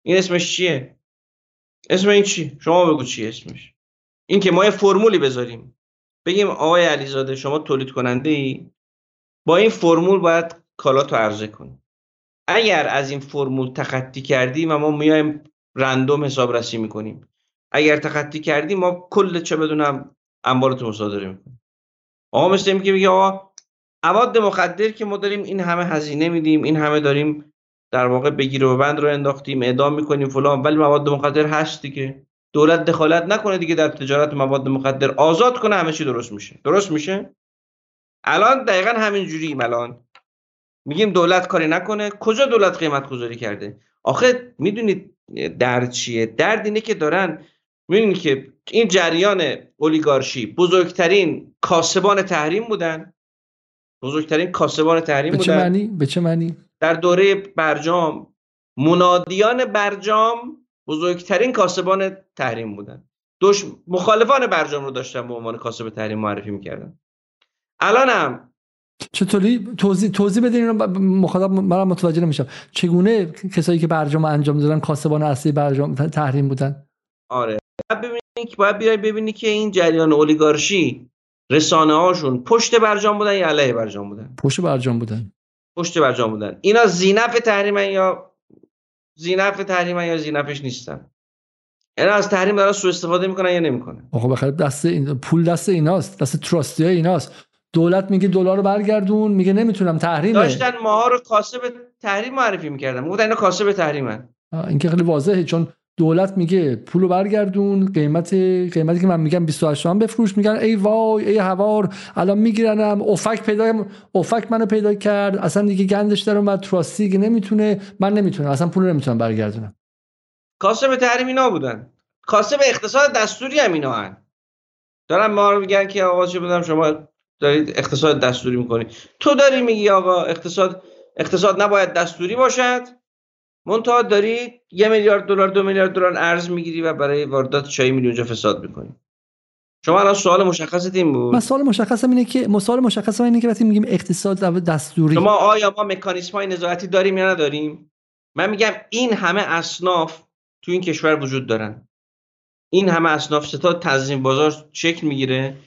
این اسمش چیه؟ اسم این چی؟ شما بگو چیه اسمش. این که ما یه فرمولی بذاریم. بگیم آقای علیزاده شما تولید کننده ای. با این فرمول باید کالاتو عرضه کنی. اگر از این فرمول تخطی کردیم و ما میایم رندوم حسابرسی می‌کنیم. اگر تخطی کردیم ما کل چه بدونم انبارتو مصادره می‌کنیم. آقا مثل این که میگه آقا مواد مخدر که ما داریم این همه هزینه میدیم این همه داریم در واقع بگیر و بند رو انداختیم اعدام می‌کنیم فلان. ولی مواد مخدر هست دیگه. دولت دخالت نکنه دیگه در تجارت مواد مخدر. آزاد کنه همه چی درست میشه. درست میشه؟ الان دقیقا همین جوریم الان. میگیم دولت کاری نکنه. کجا دولت قیمت گذاری کرده؟ آخه می‌دونید درد چیه؟ درد اینه که دارن می‌دونید که این جریان اولیگارشی بزرگترین کاسبان تحریم بودن. بزرگترین کاسبان تحریم
به
بودن.
چه معنی؟ به چه معنی؟
در دوره برجام منادیان برجام بزرگترین کاسبان تحریم بودن. دوش مخالفان برجام رو داشتن به عنوان کاسب تحریم معرفی می‌کردن. الان هم
چطوری؟ توضیح توضیح بدین اینو. مخاطب منم متوجه نمیشم. چگونه کسایی که برجام انجام دادن کاسبان اصلی برجام تحریم بودن؟
آره. ببینید که باید بیای ببینی که این جریان اولیگارشی رسانه هاشون پشت برجام بودن یا علیه برجام بودن؟
پشت برجام بودن.
پشت برجام بودن. اینا زینف تحریمن یا زینف تحریمن یا زینفش نیستن. اینا از تحریم دارن سوء استفاده می‌کنن یا نمی‌کنن؟
آقا بخیر دست این پول دست ایناست. دست تراستی ایناست. دولت میگه دلار رو برگردون میگه نمی‌تونم تحریمه.
داشتن ماها رو کاسب تحریم معرفی می‌کردن. می‌گفتن اینا کاسب تحریمن.
این که خیلی واضحه چون دولت میگه پولو برگردون قیمت قیمتی که من میگم 28 تومن بفروش. میگن ای وای ای هوار الان میگیرنم. افک پیدا افک منو پیدا کرد. اصلا دیگه گندش در اومد تراستی که نمی‌تونه. من نمی‌تونم اصلا پول نمی‌تونم برگردونم.
کاسب تحریم اینا بودن. کاسب اقتصاد دستوری هم اینا هن. دارن ما رو میگن که آقا چه بدم شما دارید اقتصاد دستوری می‌کنی. تو داری میگی آقا اقتصاد اقتصاد نباید دستوری باشد؟ منتها داری یه میلیارد دلار دو میلیارد دلار ارز می‌گیری و برای واردات چای میلی اونجا فساد می‌کنی. شما الان سوال مشخصت این بود.
من سوال مشخصم اینه که سوال مشخصم اینه که وقتی میگیم اقتصاد دستوری.
شما آیا ما مکانیسم های نظارتی داریم یا نداریم؟ من میگم این همه اصناف تو این کشور وجود دارن. این همه اصناف ستا تنظیم بازار شکل می‌گیره.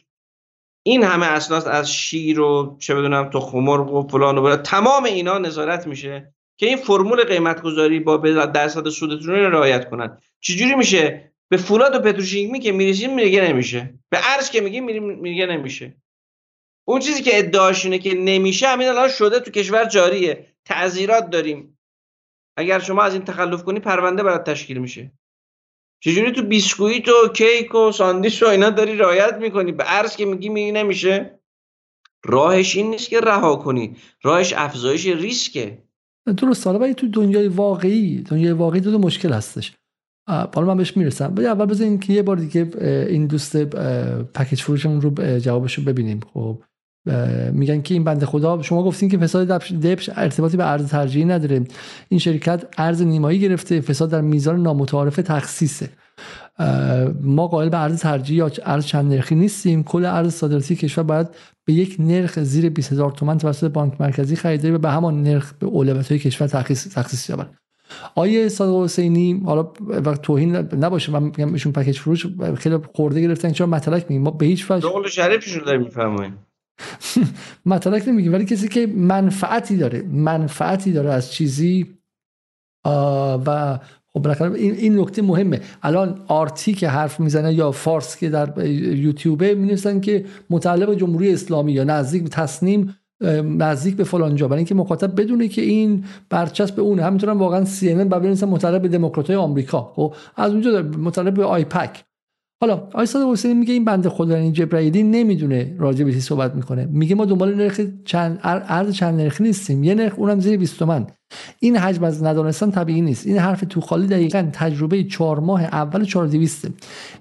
این همه اصناف از شیر و چه بدونم تو خمرغ و فلان و تمام اینا نظارت میشه که این فرمول قیمت گذاری با درصد سودتون رو رعایت کنن. چجوری میشه؟ به فولاد و پتروشیمی که میریزیم میگه نمیشه. به ارز که میگیم میگه نمیشه. اون چیزی که ادعاش اینه که نمیشه همین الان شده تو کشور جاریه. تعذیرات داریم. اگر شما از این تخلف کنی پرونده برات تشکیل میشه. چجوری تو بیسکویت و کیک و ساندیش و اینا داری رعایت می‌کنی؟ به ارز که میگی میگی نمیشه. راهش این نیست که رها کنی. راهش افزایش ریسکه.
درست. حالا ولی تو دنیای واقعی دنیای واقعی دو, دو مشکل هستش. حالا من بهش می‌رسم. ولی اول بذارین که یه بار دیگه این دوست پکیج فروشمون رو جوابش رو ببینیم. خب. میگن که این بنده خدا شما گفتین که فساد دبش ارتباطی به ارز ترجیحی نداره. این شرکت ارز نیمایی گرفته. فساد در میزان نامتعارف تخصیصه. ما قائل به ارز ترجیحی یا ارز چند نرخی نیستیم. کل ارز صادراتی کشور باید به یک نرخ زیر 20 هزار تومان توسط بانک مرکزی خریداری و به همان نرخ به اولویت های کشور تخصیص تخصیص یابد. آیه صادق حسینی حالا وقت توهین نباشه. من میگم ایشون پکیج فروش خیلی خورده گرفتن. چرا مطلق میگیم؟ ما به هیچ وجه
شغل شریفشون داریم میفرمایید
مطلق نمیگیم ولی کسی که منفعتی داره منفعتی داره از چیزی و خب بالاخره این این نکته مهمه. الان آرتی که حرف می‌زنه یا فارس که در یوتیوبه می که متعلق جمهوری اسلامی یا نزدیک به تصنیم نزدیک به فلان جا. برای اینکه مخاطب بدونه که این برچسب به اونه. همینطور هم واقعا سی ان بنویسن متعلق به دموکراتای آمریکا. خب از اونجا متعلق به آیپک حالا آیساد حسینی میگه این بنده خدا این جبرائیلی نمی‌دونه راجع به صحبت می‌کنه. میگه ما دنبال نرخ چند ارز چند نرخی نیستیم. یه نرخ اونم زیر 20 تومن. این حجم از ندانستن طبیعی نیست. این حرف تو خالی دقیقا تجربه چهار ماه اول 4200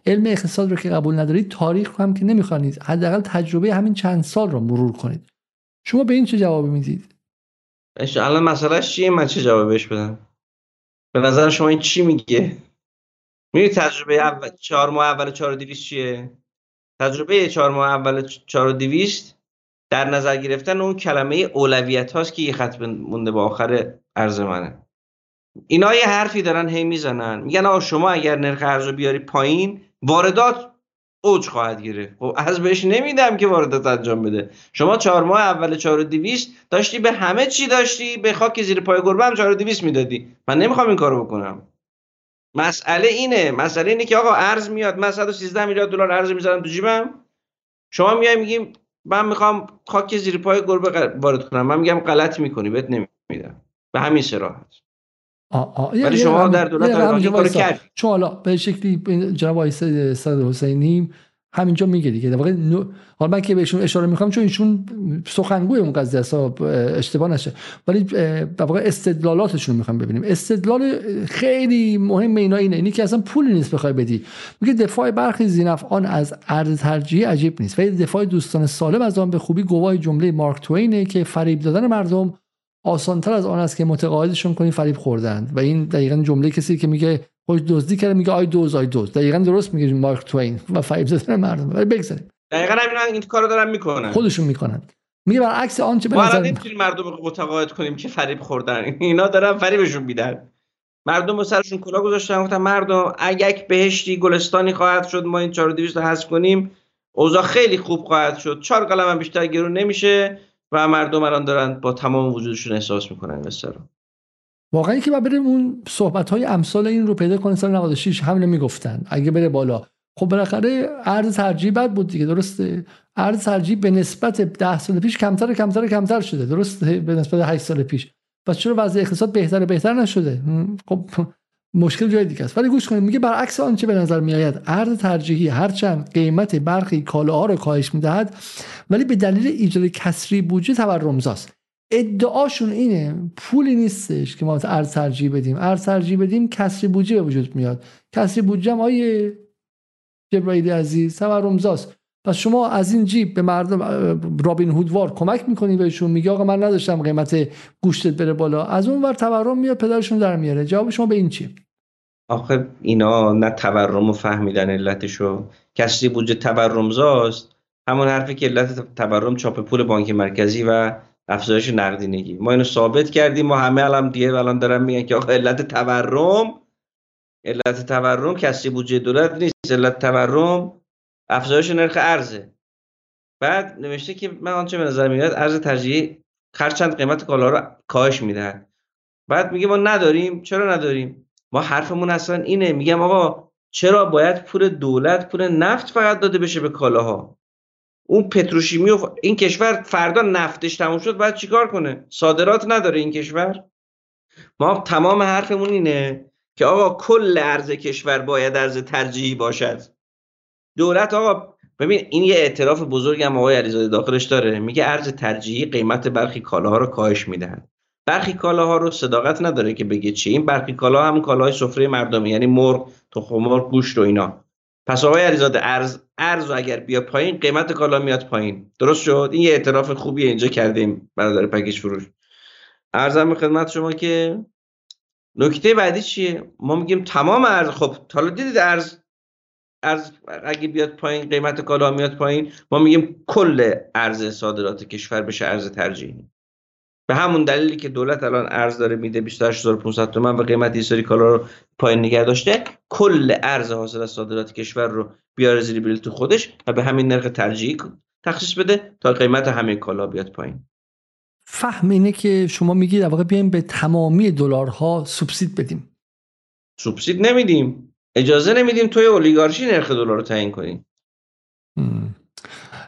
علم اقتصاد رو که قبول ندارید تاریخ هم که نمی‌خوانید حداقل تجربه همین چند سال رو مرور کنید. شما به این چه جوابی می‌دید؟
الان مسئلهش چیه؟ من چه جوابش بدم؟ به نظر شما این چی میگه؟ می‌دونی تجربه اول چهار ماه اول 4200 چیه؟ تجربه چهار ماه اول 4200 در نظر گرفتن اون کلمه اولویت هاست که یه خط مونده به آخر ارز منه. اینا یه حرفی دارن هی می‌زنن. میگن آقا شما اگر نرخ ارز بیاری پایین واردات اوج خواهد گرفت. خب از بهش نمیدم که واردات انجام بده. شما چهار ماه اول 4200 داشتی به همه چی داشتی به خاک زیر پای گربه هم 4200 می‌دادی. من نمی‌خوام این کارو بکنم. مسئله اینه. مسئله اینه که آقا ارز میاد. من 113 میلیارد دلار ارز می‌ذارم تو جیبم. شما میای میگیم من می‌خوام خاک زیر پای گربه وارد کنم. من میگم غلط می‌کنی. بهت نمیدم. به همین صراحت ولی شما در دولت کار کرد
چون حالا به شکلی جناب آقای حسینی همینجا میگه دیگه. در واقع حالا من که بهشون اشاره می‌کنم چون ایشون سخنگوی اون قضیه است اشتباه نشه. ولی در واقع استدلالاتشون می‌خوام ببینیم. استدلال خیلی مهم اینا اینه. اینی که اصلا پولی نیست بخوای بدی. میگه دفاع برخی آن از ارز ترجیحی عجیب نیست. ولی دفاع دوستان سالم از آن به خوبی گواه جمله مارک توینه که فریب دادن مردم آسانتر از آن است که متقاعدشون کنی فریب خوردند و این دقیقا جمله کسی که میگه خوش دزدی کرده میگه آی دوز آی دوز. دقیقا درست میگه مارک توین و فریب زدن مردم. ولی بگذاریم.
دقیقا همین این کارو دارن می‌کنن.
خودشون می‌کنن. میگه برعکس آنچه
به نظر نمی‌تونیم مردم رو متقاعد کنیم که فریب خوردن. اینا دارن فریبشون میدن. مردم سرشون کلا گذاشتن گفتن مردم اگه بهشتی گلستانی خواهد شد ما این 4200 رو حذف کنیم. اوضاع خیلی خوب خواهد شد. چهار قلم هم بیشتر گرون نمیشه و مردم الان دارن با تمام وجودشون احساس می‌کنن. مثلا
واقعا که بریم اون صحبت های امثال این رو پیدا کنه سال 96 همین می‌گفتن. اگه بره بالا. خب بالاخره ارز ترجیح بد بود دیگه درسته؟ ارز ترجیح به نسبت 10 سال پیش کمتر کمتر کمتر شده. درسته؟ به نسبت 8 سال پیش. پس چرا وضع اقتصاد بهتر بهتر نشده؟ خب مشکل جای دیگه است. ولی گوش کنید میگه برعکس آنچه به نظر میآید. ارز ترجیحی هرچند قیمت برخی کالاها رو کاهش می‌دهد ولی به دلیل ایجاد کسری بودجه تورمزاست. ادعاشون اینه پولی نیستش که ما ارز ترجیح بدیم. ارز ترجیح بدیم کسری بودجه به وجود میاد. کسری بودجه هم آیه جبرائیل عزیز تورمزاست پس شما از این جیب به مردم رابین هودوار کمک می‌کنی بهشون؟ میگه آقا من نداشتم قیمت گوشتت بره بالا. از اون ور تورم میاد پدرشون در میاره. جواب شما به این چی
آخه اینا نه تورم و فهمیدن علتشو. کسری بودجه تورمزاست. همون حرفی که علت تورم چاپ پول بانک مرکزی و افزایش نقدینگی. ما اینو ثابت کردیم ما همه الان دیگه الان دارن میگن که آقا علت تورم علت تورم کسری بودجه دولت نیست علت تورم افزایش نرخ ارزه. بعد نوشته که من آنچه به نظر میاد ارز ترجیحی هرچند قیمت کالا رو کاهش می‌دهد. بعد میگه ما نداریم. چرا نداریم؟ ما حرفمون اصلا اینه. میگم آقا چرا باید پول دولت پول نفت فقط داده بشه به کالاها؟ اون پتروشیمی و این کشور فردا نفتش تموم شد باید چیکار کنه؟ صادرات نداره این کشور. ما تمام حرفمون اینه که آقا کل ارز کشور باید ارز ترجیحی باشد. دولت آقا ببین این یه اعتراف بزرگ هم آقای علیزاده داخلش داره. میگه ارز ترجیحی قیمت برخی کالاها رو کاهش می‌دهند برخی کالاها رو صداقت نداره که بگه چی. این برخی کالا هم کالاهای سفره مردمی یعنی مرغ تخم مرغ گوشت و اینا. پس آقای علیزاده ارز ارز اگر بیا پایین قیمت کالا میاد پایین. درست شد؟ این یه اعتراف خوبی اینجا کردیم برادر پکیج فروش. ارزم به خدمت شما که نکته بعدی چیه؟ ما میگیم تمام ارز خب حالا دیدید ارز ارز اگه بیاد پایین قیمت کالا میاد پایین ما میگیم کل ارز صادرات کشور بشه ارز ترجیحی. به همون دلیلی که دولت الان ارز داره میده 28500 تومان و قیمت سری کالا رو پایین نگه داشته کل ارز حاصل از صادرات کشور رو بیاره زیر بلیط خودش و به همین نرخ ترجیحی تخصیص بده تا قیمت همه کالا بیاد پایین.
فهم اینه که شما میگید در واقع بیایم به تمامی دلارها سوبسید بدیم.
سوبسید نمیدیم. اجازه نمیدیم توی اولیگارشی نرخ دلار رو تعیین کنیم.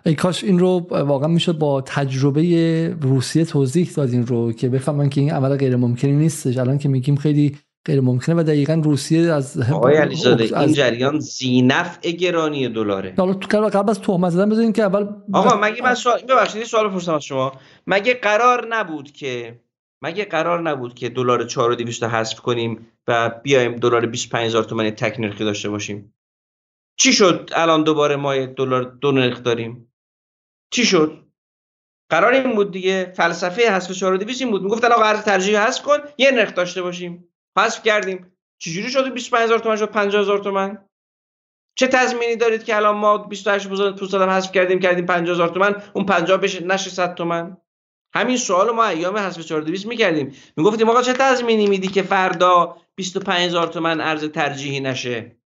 ای کاش این رو واقعا می‌شد با تجربه روسیه توضیح داد این رو که بفهمن که این عمل غیر ممکنی نیستش. الان که میگیم خیلی غیر ممکنه و دقیقا روسیه از
آقای علیزاده این جریان زینف گرانی دلاره.
حالا تو قبل از تهمت زدن بزنین که اول
آقا مگه من سوال ببخشید سوال پرسیدم از شما. مگه قرار نبود که مگه قرار نبود که دلار 4200 حذف کنیم و بیایم دلار 25000 تومانی تک نرخی داشته باشیم؟ چی شد؟ الان دوباره ما دلار دو نرخ داریم. چی شد؟ قرار این بود دیگه فلسفه حذف 4200 این بود. می‌گفتن آقا ارز ترجیح حذف کن یه نرخ داشته باشیم. حذف کردیم. چجوری شد 25000 تومان شد؟ 50000 تومان چه تضمینی دارید که الان ما 28 پوزاد هم حذف کردیم کردیم 50000 تومان اون 50 بشه نشه 100 تومان همین سوال ما ایام حذف 4200 می‌کردیم. می‌گفتیم آقا چه تضمینی میدی که فردا 25000 تومان ارز ترجیحی نشه؟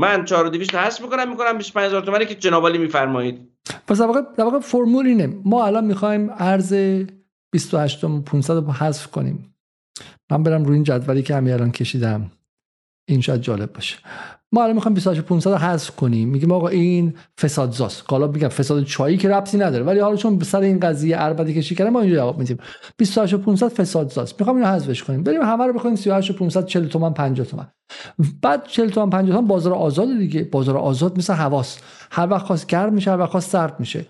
من 4200 حذف می‌کنم می‌کنم 25000 تومانی که جناب علی میفرمایید.
پس در واقع در واقع فرمول اینه. ما الان می‌خوایم ارز 28 500 رو حذف کنیم. من برم روی این جدولی که همین الان کشیدم. این شاید جالب باشه. ما الان می‌خوایم 28 500 حذف کنیم. میگیم آقا این فسادزاست حالا میگم فساد چایی که ربطی نداره. ولی حالا چون سر این قضیه اربدی کشی کردن ما اینجا جواب میدیم. 28 500 فسادزاست می‌خوام اینو حذفش کنیم. بریم همه رو بخونیم 38 500 40 تومن 50 تومن بعد 40 تومن 50 تومن بازار آزاد دیگه. بازار آزاد مثل حواس هر وقت خواست گرم میشه هر وقت خواست سرد میشه.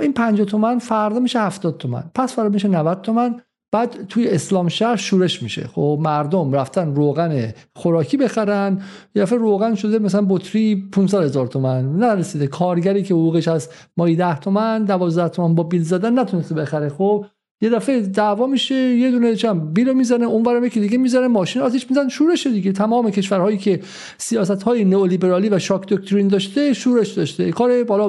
این 50 تومن فردا میشه 70 تومن پس فردا میشه 90 تومن بعد توی اسلام شهر شورش میشه. خب مردم رفتن روغن خوراکی بخرن. یه روغن شده مثلا بطری 500 هزار تومن نرسیده. کارگری که حقوقش از مایی 10 تومن 12 تومن با بیل زدن نتونسته بخره. خب یه دفعه دعوا میشه یه دونه چم بیرو می‌زنه اونورم یکی دیگه می‌زنه ماشین آتیش می‌زنه شورش دیگه. تمام کشورهایی که سیاست های نئولیبرالی و شاک دکترین داشته شورش داشته. کار بالا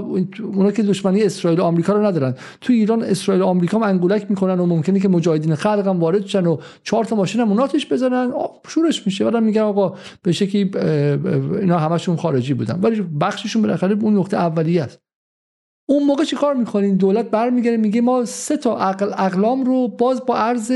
اونا که دشمنی اسرائیل و آمریکا رو ندارن. تو ایران اسرائیل و آمریکا هم انگولک می‌کنن و ممکنه که مجاهدین خلق هم وارد شن و چهار تا ماشین هم آتیش بزنن. شورش میشه. بعدم میگن آقا به شکلی اینا همشون خارجی بودن. ولی بخششون بالاخره اون نقطه اولیه است. اون موقع چی کار می‌کنین؟ دولت برمیگره میگه ما سه تا عقل اقلام رو باز با ارز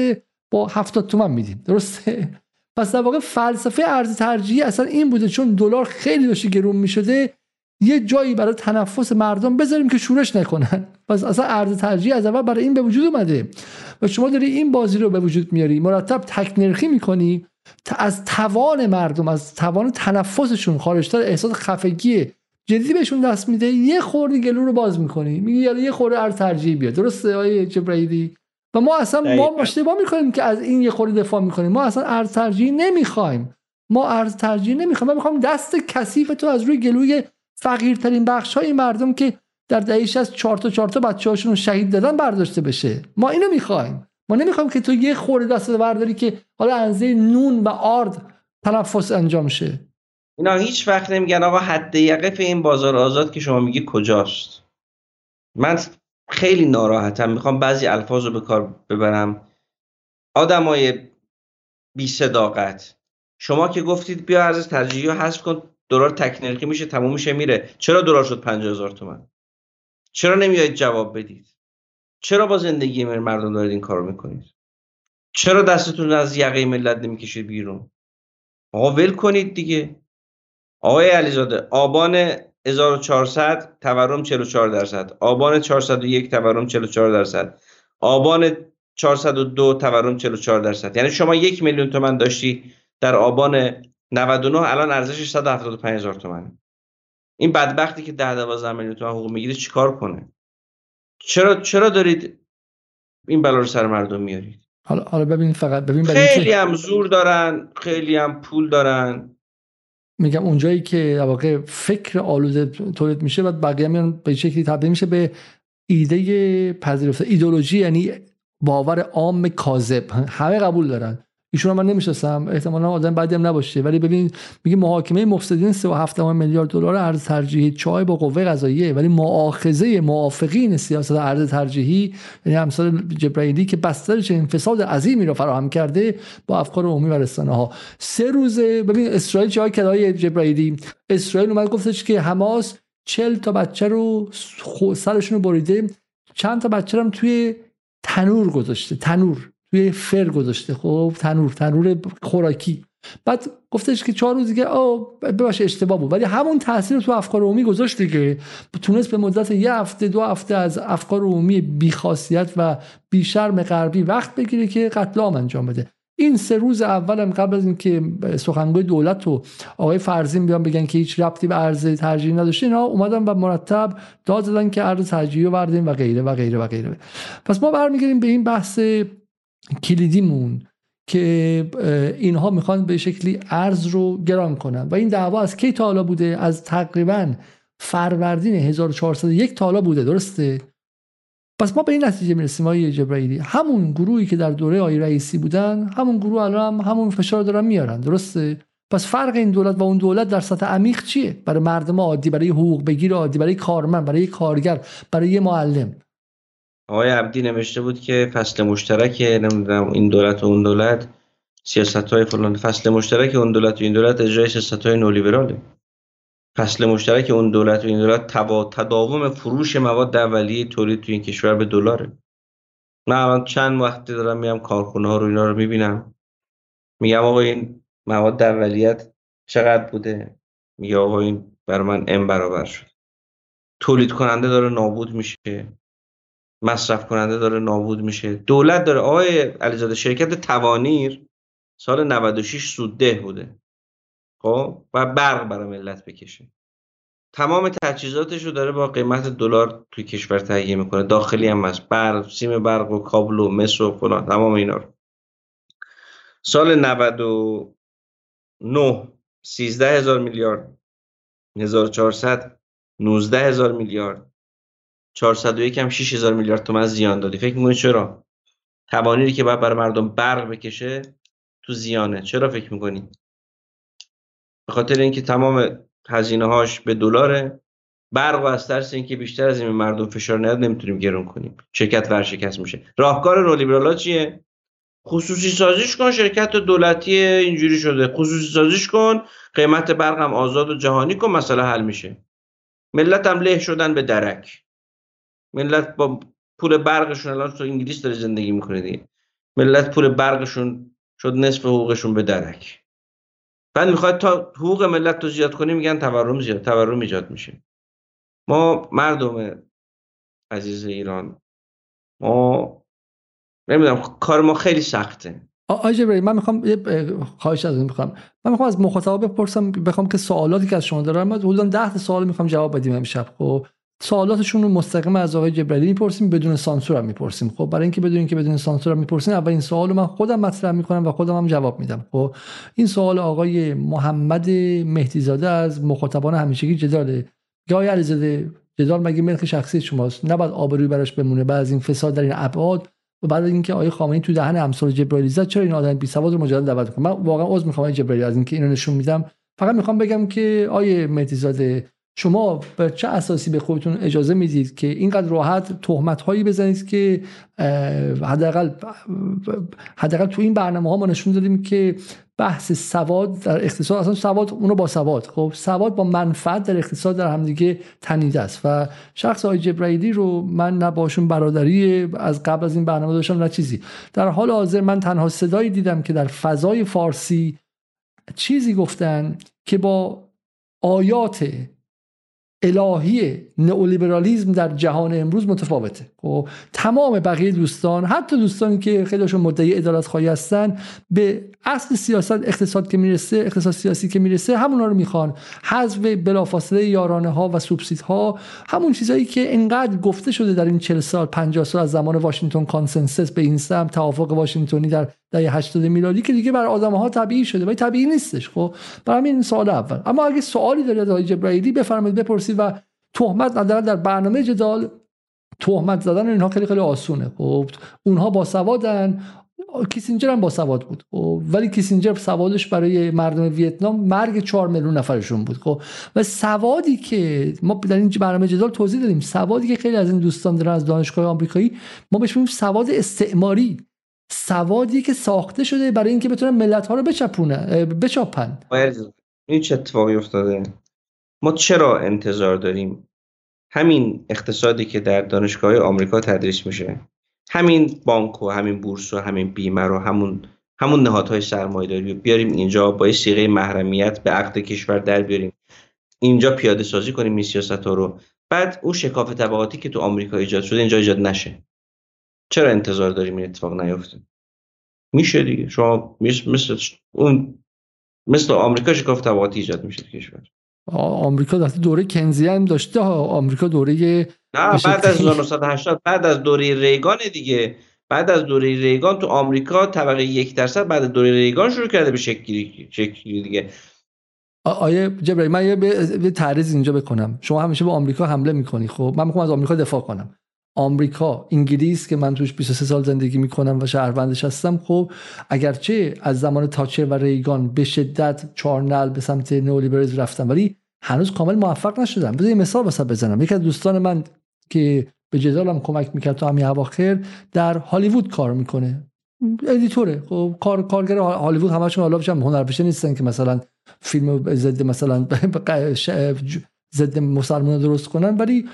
با هفتاد تومن میدیم. درسته؟ پس در واقع فلسفه ارز ترجیحی اصلا این بوده چون دلار خیلی داشته گرون می‌شده یه جایی برای تنفس مردم بذاریم که شورش نکنن. پس اصلا ارز ترجیحی از اول برای این به وجود اومده. و شما داری این بازی رو به وجود میاری. مرتب تک نرخی می‌کنی. از توان مردم از توان تنفسشون خارجتر احساس خفگی جدی بهشون دست میده یه خورده گلو رو باز می‌کنی. میگی یالا یه خورده ارز ترجیحی بیاد درسته آیه جبرائیلی و ما اصلا ما اشتباه می‌کنیم که از این یه خورده دفاع می‌کنیم. ما اصلا ارز ترجیحی نمی‌خوایم. ما ارز ترجیحی نمی‌خوایم. ما می‌خوایم دست کثیف تو از روی گلوی فقیرترین بخش های مردم که در دهه از چهار تا چهار تا بچه‌هاشون شهید دادن برداشته بشه. ما اینو می‌خوایم. ما نمی‌خوایم که تو یه خورده دست برداری که حالا انزه نون و آرد تنفس انجام شه.
اینا هیچ وقت نمیگن آقا حد یقف این بازار آزاد که شما میگی کجاست. من خیلی ناراحتم می‌خوام بعضی الفاظ رو به کار ببرم. آدمای بی صداقت. شما که گفتید بیا ارز ترجیحی رو حذف کن دلار تکنرکی میشه تموم میشه میره. چرا دلار شد 50 هزار تومن چرا نمیایید جواب بدید؟ چرا با زندگی مردم دارید این کارو می‌کنید؟ چرا دستتون از یقه ملت نمی‌کشید بیرون؟ آقا ول کنید دیگه. آقای علیزاده آبان 1400 تورم 44 درصد. آبان 401 تورم 44 درصد. آبان 402 تورم 44 درصد. یعنی شما یک میلیون تومن داشتی در آبان 99 الان ارزشش 175 هزار تومنه این بدبختی که 10 12 میلیون تومن حقوق می‌گیره چیکار کنه؟ چرا چرا دارید این بلا رو سر مردم میارید؟
حالا حالا ببین فقط ببین
خیلی هم زور دارن خیلی هم پول دارن.
میگم اونجایی که در واقع فکر آلوده تولید میشه بعد بقیه میان به شکلی تبدیل میشه به ایده پذیرفته. ایدولوژی یعنی باور عام کاذب. همه قبول دارن. ایشون من نمی‌شناسم. احتمالا آدم بعدی هم نباشه. ولی ببین میگه محاکمه مفسدین 3.7 میلیارد دلار ارز ترجیحی چای با قوه قضاییه. ولی مؤاخذه موافقین سیاست ارز ترجیحی یعنی امثال جبرائیلی که بستر چنین فساد عظیمی رو فراهم کرده با افکار عمومی و رسانه ها سه روزه ببین اسرائیل چه کدای جبرائیلی اسرائیل اومد گفتش که حماس 40 تا بچه رو سرشون رو بریده. چند تا بچه هم توی تنور گذاشته. تنور. توی فر گذاشته. خب تنور تنور خوراکی. بعد گفتش که چهار روز دیگه آه بباشه اشتباه بود. ولی همون تاثیر تو افکار عمومی گذاشت که تونست به مدت یه هفته دو هفته از افکار عمومی بیخاصیت و بیشرم غربی وقت بگیره که قتل عام انجام بده. این سه روز اولم قبل از اینکه سخنگوی دولت و آقای فرزین بیان بگن که هیچ ربطی به ارز ترجیحی نداشته اینا اومدن و مرتب داد زدن که ارز ترجیحی رو و غیره و غیره و غیره. پس ما برمیگردیم به این بحث کلیدیمون که اینها می‌خوان به شکلی ارز رو گران کنن. و این دعوا از کی تا حالا بوده؟ از تقریبا فروردین 1401 تا حالا بوده درسته؟ پس ما به این نتیجه می‌رسیم آقای جبرائیلی همون گروهی که در دوره آقای رئیسی بودن همون گروه الان هم همون فشار دارن میارن درسته؟ پس فرق این دولت و اون دولت در سطح عمیق چیه؟ برای مردم عادی برای حقوق بگیر عادی برای کارمند برای کارگر برای معلم.
آقای عبدی نوشته بود که فصل مشترک نمی‌دونم این دولت و اون دولت سیاست های فلان فصل مشترک اون دولت و این دولت اجرای سیاست های نولیبراله. فصل مشترک اون دولت و این دولت تداوم فروش مواد اولیه تولید تو این کشور به دلاره. من الان چند وقتی دارم میام کارخونه ها رو اینا رو می‌بینم. میگم آقا این مواد اولیت چقدر بوده؟ میگه آقا این بر من ام برابر شد. تولید کننده داره نابود میشه. مصرف کننده داره نابود میشه. دولت داره آقای علیزاده شرکت توانیر سال 96 سودده بوده. خب؟ و برق برای ملت بکشه. تمام تجهیزاتش رو داره با قیمت دلار توی کشور تهیه می‌کنه. داخلی هم هست. برق سیم برق و کابل و مس و فلان. تمام اینا رو. سال 99 13 هزار میلیارد. 1400 19 هزار میلیارد. 401 هم 6 هزار میلیارد تومن زیان دادی. فکر می‌کنی چرا؟ توانیری که باید برای مردم برق بکشه تو زیانه. چرا فکر می‌کنی؟ به خاطر اینکه تمام هزینه هاش به دلاره. برق و از ترس اینکه بیشتر از این مردم فشار نیاد نمی‌تونیم گرون کنیم. شرکت ورشکست میشه. راهکار نولیبرالا چیه؟ خصوصی سازیش کن شرکت دولتی اینجوری شده. خصوصی سازیش کن قیمت برق هم آزاد و جهانی کن مسئله حل میشه. ملت هم له شدن به درک. ملت با پول برقشون الان تو انگلیس داره زندگی می‌کنه دیگه. ملت پول برقشون شد نصف حقوقشون به درک. بعد می‌خواد تا حقوق ملت رو زیاد کنی میگن تورم زیاد تورم ایجاد میشه. ما مردم عزیز ایران ما نمی‌دونم کار ما خیلی سخته.
جبرایی من می‌خوام خواهش از می‌خوام. من می‌خوام از مخاطبا بپرسم بخوام که سوالاتی که از شما دارم من حدودا 10 سوال می‌خوام جواب بدیم امشب خب؟ سوالاتشون رو مستقیم از آقای جبرایی می‌پرسیم بدون سانسور هم می‌پرسیم. خب برای اینکه بدون اینکه بدون سانسور هم می‌پرسیم اول این سوال رو من خودم مطرح می‌کنم و خودم هم جواب میدم. خب این سوال آقای محمد مهدی زاده از مخاطبان همیشگی جداله. که آقای علیزاده جدال مگه ملک شخصی شماست؟ نباید آبروی براش بمونه بعد از این فساد در این ابعاد و بعد اینکه آقای خامنه‌ای تو دهن امثال جبرائیل زد چرا این آدم بی سواد رو مجدد دعوت کنه من واقعا عذر می‌خوام جبرائیل از اینکه اینو نشون میدم. فقط می‌خوام بگم که آیه مهدی زاده شما به چه اساسی به خودتون اجازه می‌دید که اینقدر راحت تهمت هایی بزنید که حداقل حداقل تو این برنامه ها ما نشون دادیم که بحث سواد در اقتصاد اصلا سواد اونو با سواد خب سواد با منفعت در اقتصاد در همدیگه تنیده است. و شخص آقای جبرائیلی رو من نه باشون برادری از قبل از این برنامه داشتم نه چیزی. در حال حاضر من تنها صدایی دیدم که در فضای فارسی چیزی گفتن که با آیات الهی نئولیبرالیزم در جهان امروز متفاوته. خب تمام بقیه دوستان حتی دوستانی که خیلیشون مدعی عدالت خواهی هستن به اصل سیاست اقتصاد که می‌رسه اقتصاد سیاسی که می‌رسه همونا رو می‌خوان. حذف بلافاصله یارانه ها و سوبسید ها همون چیزایی که انقدر گفته شده در این 40 سال 50 سال از زمان Washington Consensus به این سمت توافق واشنگتنی در دهه 80 میلادی که دیگه بر آدم ها طبیعی شده ولی طبیعی نیستش خب؟ برای این سوال اول. اما اگه سوالی دارید آقای جبرائیلی بفرمایید بپرسید و تهمت در برنامه جدال تهمت زدن اینها خیلی خیلی آسونه خب؟ اونها با سوادن. کیسینجر هم با سواد بود خب؟ ولی کیسینجر سوادش برای مردم ویتنام مرگ 4 میلیون نفرشون بود خب؟ و سوادی که ما در این برنامه جدال توضیح دادیم سوادی که خیلی از این دوستان دارن از دانشگاه آمریکایی ما بهش میگیم سواد استعماری. سوادی که ساخته شده برای اینکه بتونن ملت ها رو بچپونه بچاپن.
این چه اتفاقی افتاده؟ ما چرا انتظار داریم؟ همین اقتصادی که در دانشگاه آمریکا تدریس میشه. همین بانک و همین بورس و همین بیمه رو همون همون نهادهای سرمایه‌داری رو بیاریم اینجا با سیغه محرمیت به عقد کشور در بیاریم. اینجا پیاده سازی کنیم این سیاست ها رو. بعد اون شکاف طبقاتی که تو آمریکا ایجاد شده اینجا ایجاد نشه. چرا انتظار داریم این اتفاق نیفته؟ میشه دیگه. شما مثل اون مثل آمریکا شکاف طبقاتی ایجاد میشه کشور.
آمریکا دست دوره کنزی هم داشته آمریکا دوره
نه بعد از 1980 بعد از دوره ریگان دیگه. بعد از دوره ریگان تو آمریکا طبقه یک درصد بعد دوره ریگان شروع کرده به شکلی شکلی دیگه.
آیه جبرایی من یه تعریض اینجا بکنم. شما همیشه به آمریکا حمله می‌کنی خب؟ من می‌خوام از آمریکا دفاع کنم. آمریکا انگلیس که من توش 23 سال زندگی می‌کنم و شهروندش هستم خب اگرچه از زمان تاچر و ریگان به شدت چارنل به سمت نئولیبرالیسم رفتم ولی هنوز کامل موفق نشدم. بذار یه مثال واسه بزنم. یکی از دوستان من که به جدالم کمک می‌کرد تو همین اواخر در هالیوود کار می‌کنه. ادیتوره. خب کار کارگر هالیوود همشون حالا بشن هنرپیشه نیستن که مثلا فیلم ضد مثلا ضد مسلمان درست کنن ولی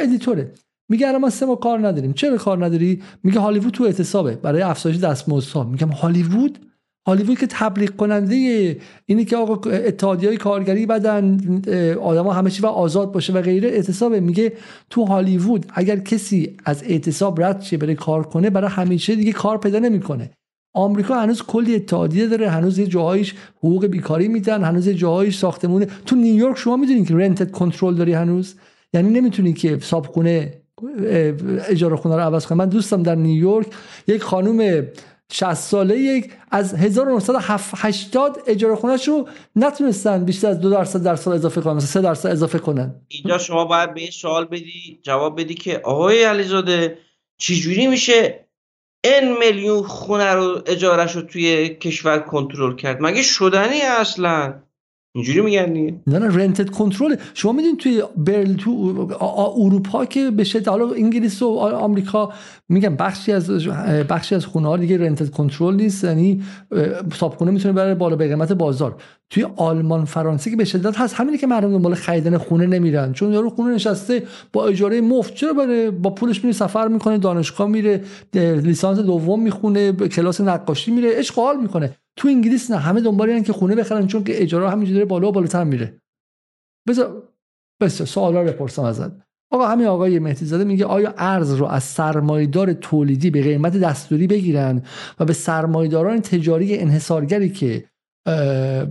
ادیتوره. میگه ما سه ما کار نداریم. چرا کار نداری؟ میگه هالیوود تو اعتصابه. برای افزایش دستمزدها. میگم هالیوود؟ هالیوود که تبلیغ کننده اینی که آقا اتحادیه کارگری بدن آدما همه چی و آزاد باشه و غیره. اعتصاب میگه تو هالیوود اگر کسی از اعتصاب رد شه بره کار کنه برای همیشه دیگه کار پیدا نمی‌کنه. آمریکا هنوز کلی اتحادیه داره. هنوز یه جاهایش حقوق بیکاری میدن. هنوز یه جاهایش ساختمونه. تو نیویورک شما می‌دونین که رنتد کنترل داری هنوز؟ یعنی نمی‌تونی که صابخونه اجاره خونه رو عوض کنی من دوستم در نیویورک یک خانم 60 ساله یک از 1980 اجاره خونهش رو نتونستن بیشتر از دو درصد در سال اضافه کنن مثلا 3 درصد اضافه کنن.
اینجا شما باید به این سوال بدی جواب بدی که آقای علیزاده چجوری میشه ان میلیون خونه رو اجارش رو توی کشور کنترل کرد؟ مگه شدنی اصلا؟ اینجوری میگن
نه نه رنتد کنترل شما می‌دونید توی برل تو اروپا که به شدت حالا انگلیس و آمریکا میگن بخشی از بخشی از خونه ها دیگه رنتد کنترل نیست یعنی صابخونه می‌تونه بره بالا به قیمت بازار. توی آلمان فرانسه که به شدت هست. همینه که مردم دنبال خریدن خونه نمیرن. چون یارو خونه نشسته با اجاره مفت چرا بره؟ با پولش میره سفر می‌کنه دانشگاه میره لیسانس دوم می‌خونه کلاس نقاشی میره عشق حال می‌کنه. تو انگلیس نه. همه دنبال که خونه بخرن چون که اجاره همینجوری بالا و بالاتر میره. بذار بس سوالا بپرسم ازت. آقا همین آقای مهدی زاده میگه آیا ارز رو از سرمایدار تولیدی به قیمت دستوری بگیرن و به سرمایداران تجاری انحصارگری که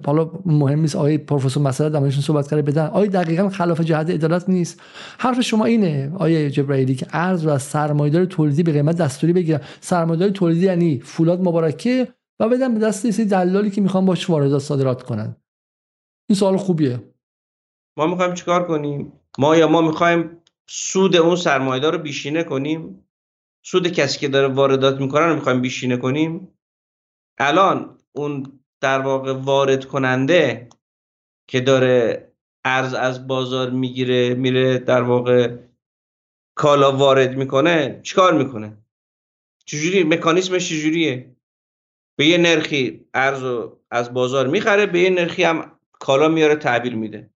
حالا مهم نیست آقای پروفسور مسئله دمایشون صحبت کرده بدن. آیا دقیقا خلاف جهت عدالت نیست. حرف شما اینه آیا جبرائیلی که ارز از سرمایدار تولیدی به قیمت دستوری بگیرن. سرمایدار تولیدی یعنی فولاد مبارکه و بدن به دست یه دلالی که می‌خوان باش واردات صادرات کنن. این سوال خوبیه.
ما می‌خوایم چیکار کنیم؟ ما یا ما می‌خوایم سود اون سرمایه‌دار رو بیشینه کنیم؟ سود کسی که داره واردات می‌کنه رو می‌خوایم بیشینه کنیم؟ الان اون در واقع وارد کننده که داره ارز از بازار می‌گیره میره در واقع کالا وارد می‌کنه چیکار می‌کنه؟ چجوری؟ مکانیزمش چجوریه؟ به یه نرخی ارز از بازار می‌خره به یه نرخی هم کالا میاره تحویل میده.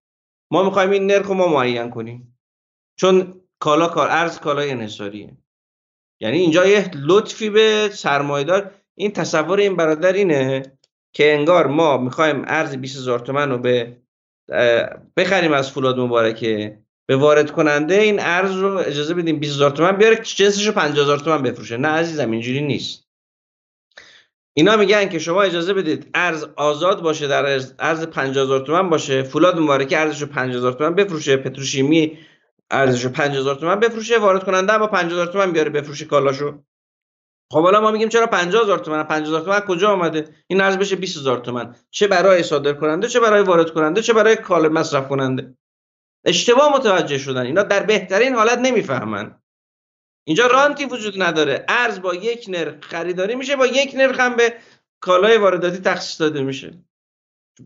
ما می‌خوایم این نرخ رو ما معین کنیم. چون کالا کار ارز کالای انحصاریه. یعنی اینجا یه لطفی به سرمایدار این تصور این برادر اینه که انگار ما می‌خوایم ارز 20 هزار تومن رو به بخریم از فولاد مبارکه به وارد کننده این ارز رو اجازه بدیم 20 هزار تومن بیاره جنسش رو 50 هزار تومن بفروشه. نه عزیزم اینجوری نیست. اینا میگن که شما اجازه بدید ارز آزاد باشه در ارز 50000 تومان باشه فولاد مبارکه ارزش رو 50000 تومان بفروشه پتروشیمی ارزش رو 50000 تومان بفروشه وارد کننده با 50000 تومان بیاره بفروشه کالاشو. خب حالا ما میگیم چرا 50000 تومان 50000 تومان کجا آمده؟ این ارز بشه 20000 تومان چه برای صادر کننده چه برای وارد کننده چه برای کالا مصرف کننده. اشتباه متوجه شدن. اینا در بهترین حالت نمی‌فهمن. اینجا رانتی وجود نداره. ارز با یک نرخ خریداری میشه با یک نرخ هم به کالای وارداتی تخصیص داده میشه.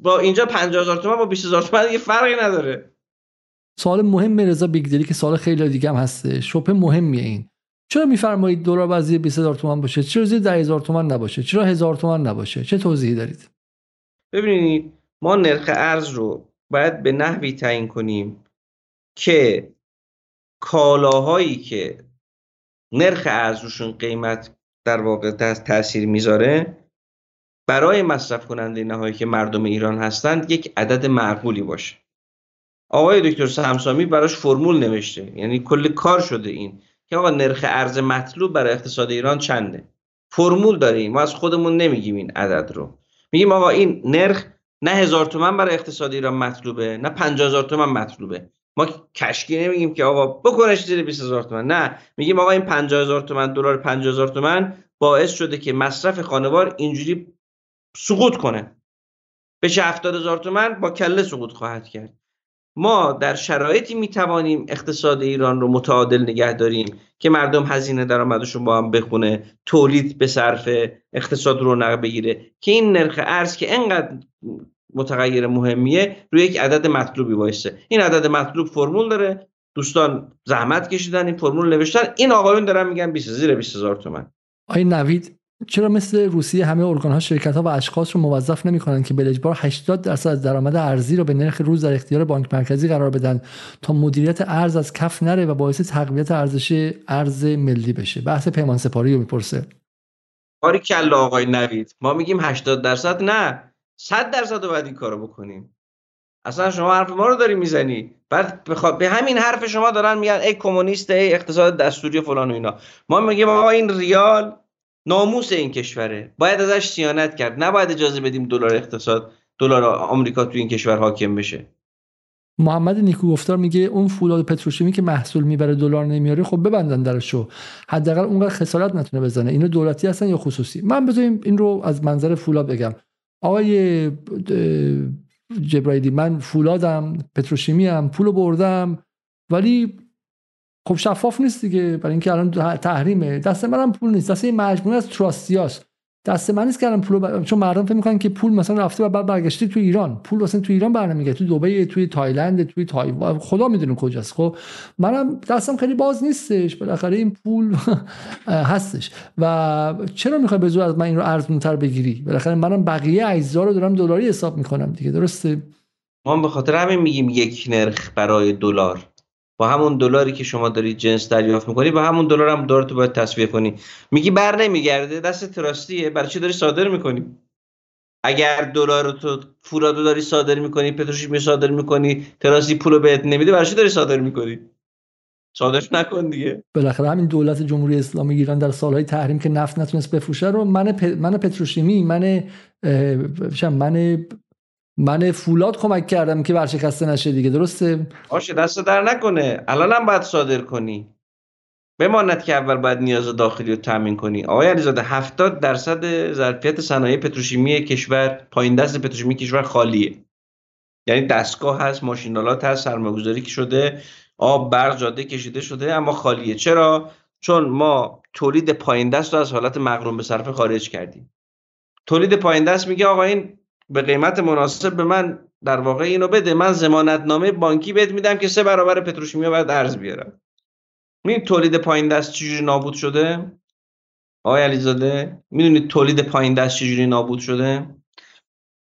با اینجا 50 هزار تومان با 20 هزار تومان یه فرقی نداره.
سوال مهم رضا بیگدلی که سوال خیلی دیگه هم هسته. شوپه مهمیه این. چرا میفرمایید دلار بعضی 20 هزار تومان باشه؟ چرا زیر 10 هزار تومان نباشه؟ چرا هزار تومان نباشه؟ چه توضیحی دارید؟
ببینید ما نرخ ارز رو باید به نحوی تعیین کنیم که کالاهایی که نرخ ارزششون قیمت در واقع تاثیر می‌ذاره برای مصرف کننده نهایی که مردم ایران هستند یک عدد معقولی باشه. آقای دکتر سمسامی براش فرمول نوشته یعنی کل کار شده این. که آقا نرخ ارز مطلوب برای اقتصاد ایران چنده؟ فرمول داریم ما از خودمون نمیگیم این عدد رو. میگیم آقا این نرخ نه هزار تومن برای اقتصاد ایران مطلوبه نه پنجاه هزار تومن مطلوبه. ما کشکی نمیگیم که آقا بکنش زیر 20000 تومان نه. میگیم آقا این 50000 تومان دلار 50000 تومان باعث شده که مصرف خانوار اینجوری سقوط کنه. بشه 70000 تومان با کله سقوط خواهد کرد. ما در شرایطی می‌توانیم اقتصاد ایران رو متعادل نگه داریم که مردم هزینه درآمدشون با هم بخونه تولید به صرف اقتصاد رو نقب بگیره. که این نرخ ارز که انقدر متغیر مهمیه روی یک عدد مطلوبی وایسه این عدد مطلوب فرمول داره. دوستان زحمت کشیدن این فرمول نوشتن. این آقایون دارن میگن 20 زیر 20000 تومان
آقای نوید چرا مثل روسیه همه ارگان ها شرکت ها و اشخاص رو موظف نمی‌کنن که به اجبار 80 درصد از درآمد ارزی رو به نرخ روز در اختیار بانک مرکزی قرار بدن تا مدیریت ارز از کف نره و باعث تقویت ارزش ارز ملی بشه؟ بحث پیمان سپاری رو می‌پرسه.
باری کلا آقای نوید ما میگیم 80 درصد؟ نه 100 درصد رو باید این کارو بکنیم. اصلا شما حرف ما رو داری می‌زنی؟ بعد بخواد به همین حرف شما دارن میگن ای کمونیست ای اقتصاد دستوری فلان و اینا. ما میگیم آقا این ریال ناموس این کشوره. باید ازش سیانت کرد. نباید اجازه بدیم دلار اقتصاد دلار آمریکا تو این کشور حاکم بشه.
محمد نیکو گفتار میگه اون فولاد پتروشیمی که محصول می‌بره دلار نمیاره خب ببندن درشو حداقل اونقدر خسارت نتونه بزنه. اینو دولتی هستن یا خصوصی؟ من بذاریم این رو از منظر فولاد بگم. آقای جبرائیلی من فولادم پتروشیمی هم پولو بردم ولی خب شفاف نیست دیگه برای اینکه الان تحریمه. دست منم پول نیست. دست این مجموعه از تراستیاس دست من نیست کردم پول چون مردم فکر می‌کنن که پول مثلا رفته و بعد برگشتی تو ایران. پول مثلا تو ایران برنمیگرده تو دبی توی تایلند توی تایوان خدا می‌دونه کجاست. خب منم دستم خیلی باز نیستش. بالاخره این پول هستش. و چرا می‌خوای به زور از من این رو ارزونتر بگیری؟ بالاخره منم بقیه اجزا رو دارم دلاری حساب می‌کنم دیگه. درسته؟
ما به خاطر همین میگیم یک نرخ برای دلار. با همون دلاری که شما دارید جنس دریافت می‌کنی با همون دلار هم دلار تو باید تصویه کنی. میگی بر نمیگرده دست تراستیه برای چی داری صادر می‌کنی؟ اگر دلار تو فولادو داری صادر می‌کنی پتروشیمی صادر می‌کنی تراستی پولو بهت نمیده برای چی داری صادر می‌کنی؟ صادرش نکن دیگه.
بالاخره همین دولت جمهوری اسلامی ایران در سالهای تحریم که نفت نتونست بفروشه رو من پ... من پتروشیمی من من من فولاد کمک کردم که ورشکسته نشه دیگه درسته؟
باشه دست در نکنه. الان هم باید صادر کنی. بماند که اول باید نیاز داخلی رو تامین کنی. آقای علیزاده 70 درصد ظرفیت صنایع پتروشیمی کشور پایین دست پتروشیمی کشور خالیه. یعنی دستگاه هست ماشینالات هست سرمایه‌گذاری که شده آب برق جاده کشیده شده اما خالیه. چرا؟ چون ما تولید پایین دست رو از حالت مغروم به صرفه خارج کردیم. تولید پایین دست میگه آقا این به قیمت مناسب به من در واقع اینو بده. من زمانت نامه بانکی بهت میدم که سه برابر پتروشیمی باید ارز بیارم. می‌دونید تولید پایین دست چجوری نابود شده؟ آقای علیزاده می‌دونید تولید پایین دست چجوری نابود شده؟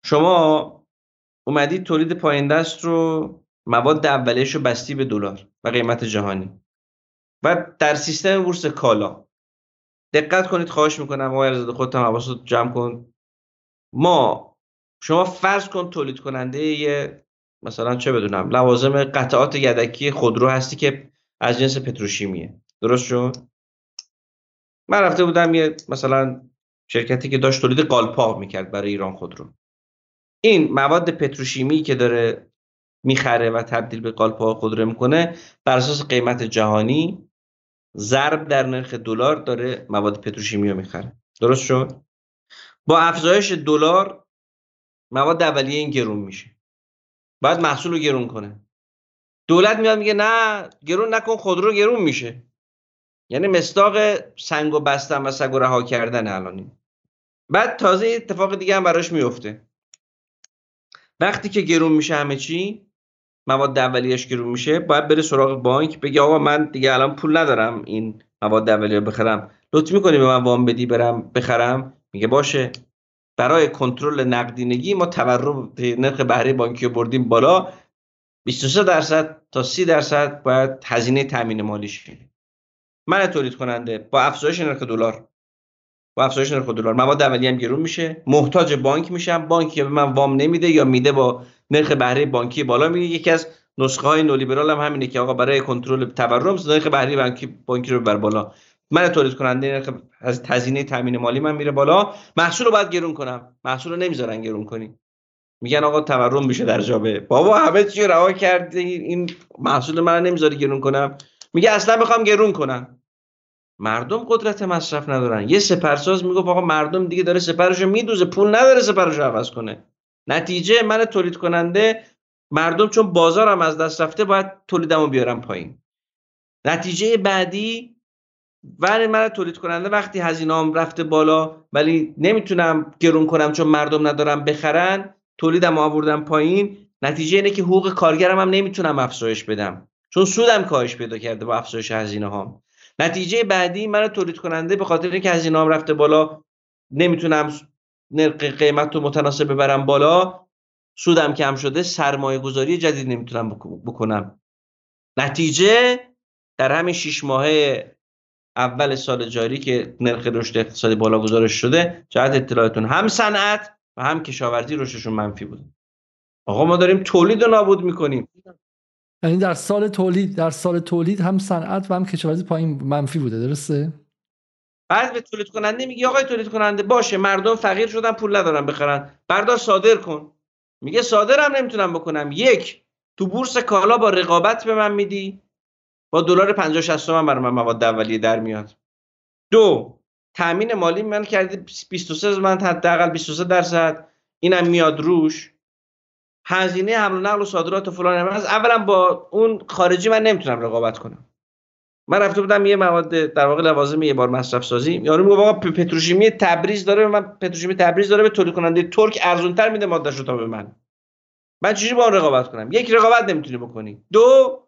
شما اومدید تولید پایین دست رو مواد اولیش رو بستی به دلار و قیمت جهانی. و در سیستم بورس کالا. دقت کنید خواهش می‌کنم آقای علیزاده خودت هم جمع کن. ما شما فرض کن تولید کننده یه مثلا چه بدونم لوازم قطعات یدکی خودرو هستی که از جنس پتروشیمیه. درست شد؟ من رفته بودم یه مثلا شرکتی که داشت تولید قالپاق می‌کرد برای ایران خودرو. این مواد پتروشیمی که داره می‌خره و تبدیل به قالپاق خودرو می‌کنه بر اساس قیمت جهانی ضرب در نرخ دلار داره مواد پتروشیمی رو می‌خره. درست شد؟ با افزایش دلار مواد اولیه این گرون میشه. بعد محصول رو گرون کنه. دولت میاد میگه نه گرون نکن خودرو گرون میشه. یعنی مستاق سنگ و بستن و سگ و رها کردن الان بعد تازه اتفاق دیگه هم براش میفته. وقتی که گرون میشه همه چی مواد اولیهش گرون میشه باید بره سراغ بانک بگه آقا من دیگه الان پول ندارم این مواد اولیه بخرم. لطف می‌کنی به من وام بدی برم بخرم؟ میگه باشه. برای کنترل نقدینگی ما تورم نرخ بهره بانکی رو بردیم بالا. 23 درصد تا 30 درصد باید هزینه تامین مالی شه من تولید کننده با افزایش نرخ دلار. با افزایش نرخ دلار. مواد اولیه هم گرون میشه. محتاج بانک میشم. بانکی به من وام نمیده یا میده با نرخ بهره بانکی بالا میگه یکی از نسخه های نولیبرال هم همینه که آقا برای کنترل تورم نرخ بهره بانکی بانکی رو بر بالا. من تولید کننده از تزینه تامین مالی من میره بالا. محصول رو باید گرون کنم. محصول رو نمی‌ذارن گرون کنی. میگن آقا تورم میشه در جابه بابا همه چی رها کردی این محصول من نمی‌ذاری گرون کنم. میگه اصلا می‌خوام گرون کنم. مردم قدرت مصرف ندارن. یه سپرساز میگه آقا مردم دیگه داره سپرشو میدوزه. پول نداره سپرشو عوض کنه. نتیجه من تولید کننده مردم چون بازارم از دست رفته باید تولیدمو بیارم پایین. نتیجه بعدی ولی من تولید کننده وقتی هزینه‌ام رفته بالا ولی نمی‌تونم گرون کنم چون مردم ندارم بخرن تولیدم آوردم پایین نتیجه اینه که حقوق کارگرم هم نمی‌تونم افزایش بدم. چون سودم کاهش پیدا کرده با افزایش هزینه هام نتیجه بعدی من تولید کننده به خاطر اینکه هزینه هم رفته بالا نمی‌تونم قیمت رو متناسب ببرم بالا سودم کم شده سرمایه گذاری جدید نمی‌تونم بکنم. نتیجه در همین شیش ماهه اول سال جاری که نرخ رشد اقتصادی بالا گذارش شده جهت اطلاعاتون هم صنعت و هم کشاورزی رشدشون منفی بود آقا ما داریم تولید رو نابود می‌کنیم.
یعنی در سال تولید در سال تولید هم صنعت و هم کشاورزی پایین منفی بوده درسته؟
بعد به تولید کننده میگه آقای تولید کننده باشه مردم فقیر شدن پول ندارن بخرن. بردار صادر کن. میگه صادرم نمی‌تونم بکنم. یک تو بورس کالا با رقابت به من میدی. با دلار 50 60 من برای من مواد اولیه در میاد. دو تامین مالی من کرده 23 من حداقل 23 درصد. اینم میاد روش. هزینه حمل و نقل و صادرات و فلان از اولا با اون خارجی من نمی‌تونم رقابت کنم. من رفته بودم یه مواد در واقع لوازم یه بار مصرف سازی. یارو میگه آقا پتروشیمی تبریز داره من پتروشیمی تبریز داره به تولید کننده ترک ارزونتر میده مادهشو تا به من. من چجوری با اون رقابت کنم؟ یک رقابت نمی‌تونی بکنی. دو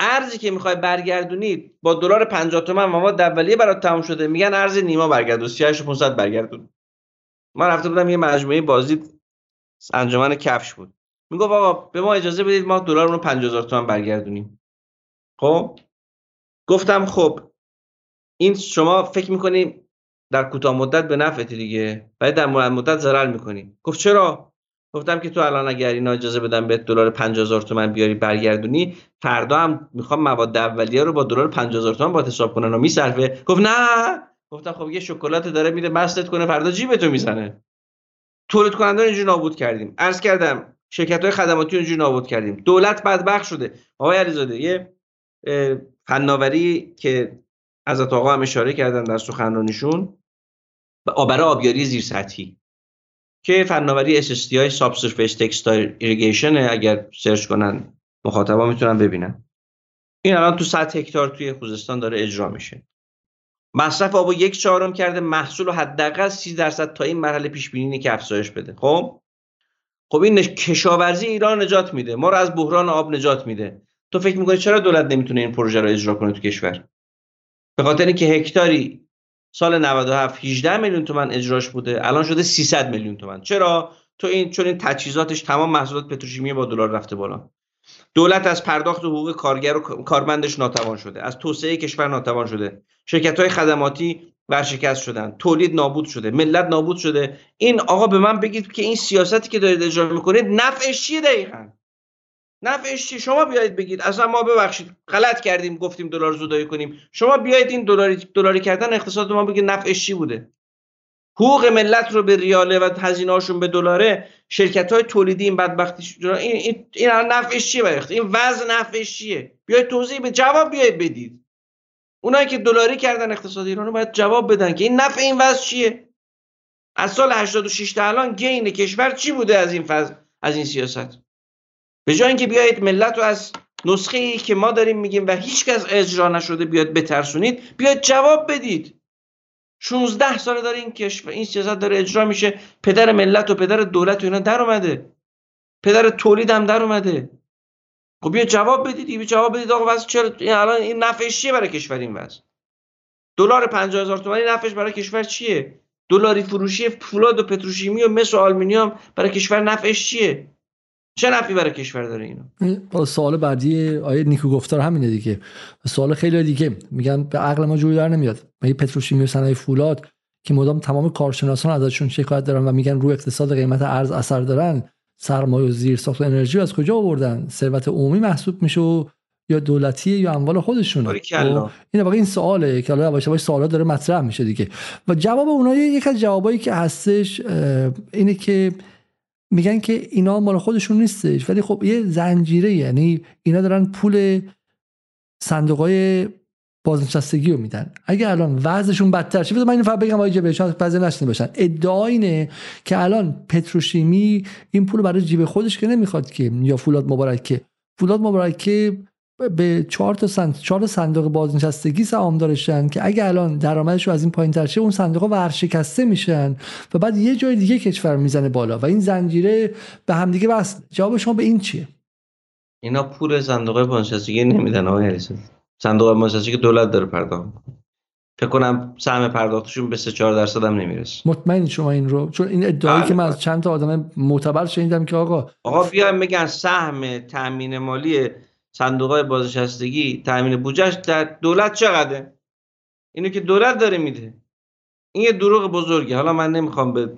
ارزی که می‌خوای برگردونی با دلار 50 تومن مواد اولیه برات تموم شده. میگن ارز نیما برگردون 38500 برگردون. من رفته بودم یه مجموعه بازی انجمن کفش بود. می‌گفت آقا به ما اجازه بدید ما دلار رو 50000 تومن برگردونیم. خب؟ گفتم خب. این شما فکر می‌کنی در کوتاه مدت به نفعتی دیگه؟ ولی در مدت ضرر می‌کنی. گفت چرا؟ گفتم که تو الان اگر اینا اجازه بدم به دلار 50000 تومان بیاری برگردونی فردا هم می‌خوام مواد اولیه رو با دلار 50000 تومان با حساب کنن. و میصرفه. گفت نه. گفتم خب یه شکلات داره میده مستت کنه فردا جیبتو می‌زنه. تولید کننده اینجوری نابود کردیم. عرض کردم شرکت های خدماتی اینجوری نابود کردیم. دولت بدبخت شده. آقای علیزاده یه فناوری که از آقا هم اشاره کردن در سخنرانیشون برای آبیاری زیر سطحی که فناوری SST های subsurface textile irrigation اگر سرچ کنن مخاطبا می‌تونن ببینن. این الان تو 100 هکتار توی خوزستان داره اجرا میشه. مصرف آب یک چهارم کرده محصول رو حداقل 30 درصد تا این مرحله پیش بینی که افزایش بده. خب؟ خب این کشاورزی ایران نجات میده. ما رو از بحران آب نجات میده. تو فکر می‌کنی چرا دولت نمی‌تونه این پروژه رو اجرا کنه تو کشور؟ به خاطر اینکه هکتاری سال 97 18 میلیون تومن اجراش بوده. الان شده 300 میلیون تومن. چرا؟ تو این چون این تجهیزاتش تمام محصولات پتروشیمی با دلار رفته بالا. دولت از پرداخت حقوق کارگر و کارمندش ناتوان شده. از توسعه کشور ناتوان شده. شرکت های خدماتی ورشکست شدن. تولید نابود شده. ملت نابود شده. این آقا به من بگید که این سیاستی که دارید اجرا می‌کنید نفعش چیه دقیقا؟ نفعش چی؟ شما بیایید بگید. اصلا ما ببخشید. غلط کردیم گفتیم دلار زودایی کنیم. شما بیایید این دلاری دلاری کردن اقتصاد ما بگید نفعش چی بوده. حقوق ملت رو به ریاله و هزینه‌هاشون به دلاره شرکت های تولیدی این بدبختی این این, این نفعش چیه برای این وضع نفعش چیه؟ بیاید توضیح به جواب بیاید بدید. اونایی که دلاری کردن اقتصاد ایران باید جواب بدن که این نفع این وضع چیه؟ از سال 86 تا الان گین کشور چی بوده از این فضل از این سیاست؟ به جای اینکه بیایید ملت رو از نسخه ای که ما داریم میگیم و هیچکس اجرا نشده بیاد بترسونید بیاید جواب بدید. 16 ساله داره این کشور این سیاست داره اجرا میشه. پدر ملت و پدر دولت و اینا در اومده. پدر تولید هم در اومده. خب بیا جواب بدید. بیا جواب بدید. آقا واسه چرا الان این نفعش چیه برای کشور این وضع؟ دلار 50000 تومانی نفعش برای کشور چیه؟ دلاری فروشیِ فولاد و پتروشیمی و مس و آلومینیوم برای کشور نفعش چیه؟ چه نفعی برای کشور داره اینو؟
سوال بعدی آقای نیکو گفتار همینه دیگه. سوال خیلی دیگه. میگن به عقل ما جوری در نمیاد. مگه پتروشیمی و صنایع فولاد که مدام تمام کارشناسان ازشون شکایت دارن و میگن روی اقتصاد قیمت ارز اثر دارن سرمایه و زیر ساخت انرژی از کجا آوردن؟ ثروت عمومی محسوب میشه و یا دولتی یا اموال خودشونه خب، این واقعا این سواله که حالا باشه سوالات داره مطرح میشه دیگه. و جواب اونها یک از جوابایی که هستش اینه که میگن که اینا مال خودشون نیستش. ولی خب یه زنجیره یعنی اینا دارن پول صندوق های بازنشستگی رو میدن. اگه الان وضعشون بدتر شه من اینو فقط بگم آقای جبه شاید بعضی باشن. ادعا اینه که الان پتروشیمی این پول برای جیب خودش که نمی‌خواد که یا فولاد مبارک که. فولاد مبارک که به چهار تا سند... چهار صندوق بازنشستگی سهام دارشن که اگه الان درآمدش رو از این پایین تر اون صندوق ورشکسته میشن و بعد یه جای دیگه کشور می‌زنه بالا و این زنجیره به همدیگه وصل جواب شما به این چیه؟
اینا پول صندوق بازنشستگی نمیدن آقای صندوق بازنشستگی دولت داره پرداخت فکر کنم سهم پرداختشون به 3 4 درصد هم نمی‌رسه.
مطمئن شما این رو؟ چون این ادعایی که من از بله. چند تا آدم معتبر شنیدم که آقا
آقا بیایم میگن سهم تامین مالی صندوق های بازنشستگی تامین بودجهش در دولت چقدره؟ اینو که دولت داره میده. این یه دروغ بزرگی حالا من نمی‌خوام به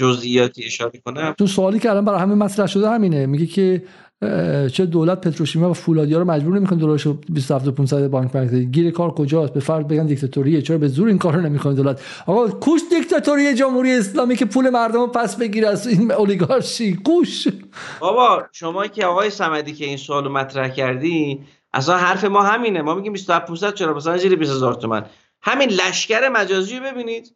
جزئیاتی اشاره کنم.
تو سوالی که الان برای همه مطرح شده همینه. میگه که چه دولت پتروشیمیا و فولادیا رو مجبور نمی‌کنه دلارشو 27500 بانک مرکزی گیر کار کجاست؟ به فرض بگن دیکتاتوریه. چرا به زور این کارو نمی‌کنه دولت؟ آقا کوش دیکتاتوری جمهوری اسلامی که پول مردم رو پس بگیره از این اولیگارشی. کوش.
بابا شما که آقای صمدی که این سوالو مطرح کردی اصلا حرف ما همینه. ما میگیم 27500 چرا؟ مثلا زیر 20000 تومان همین لشکر مجازی رو ببینید.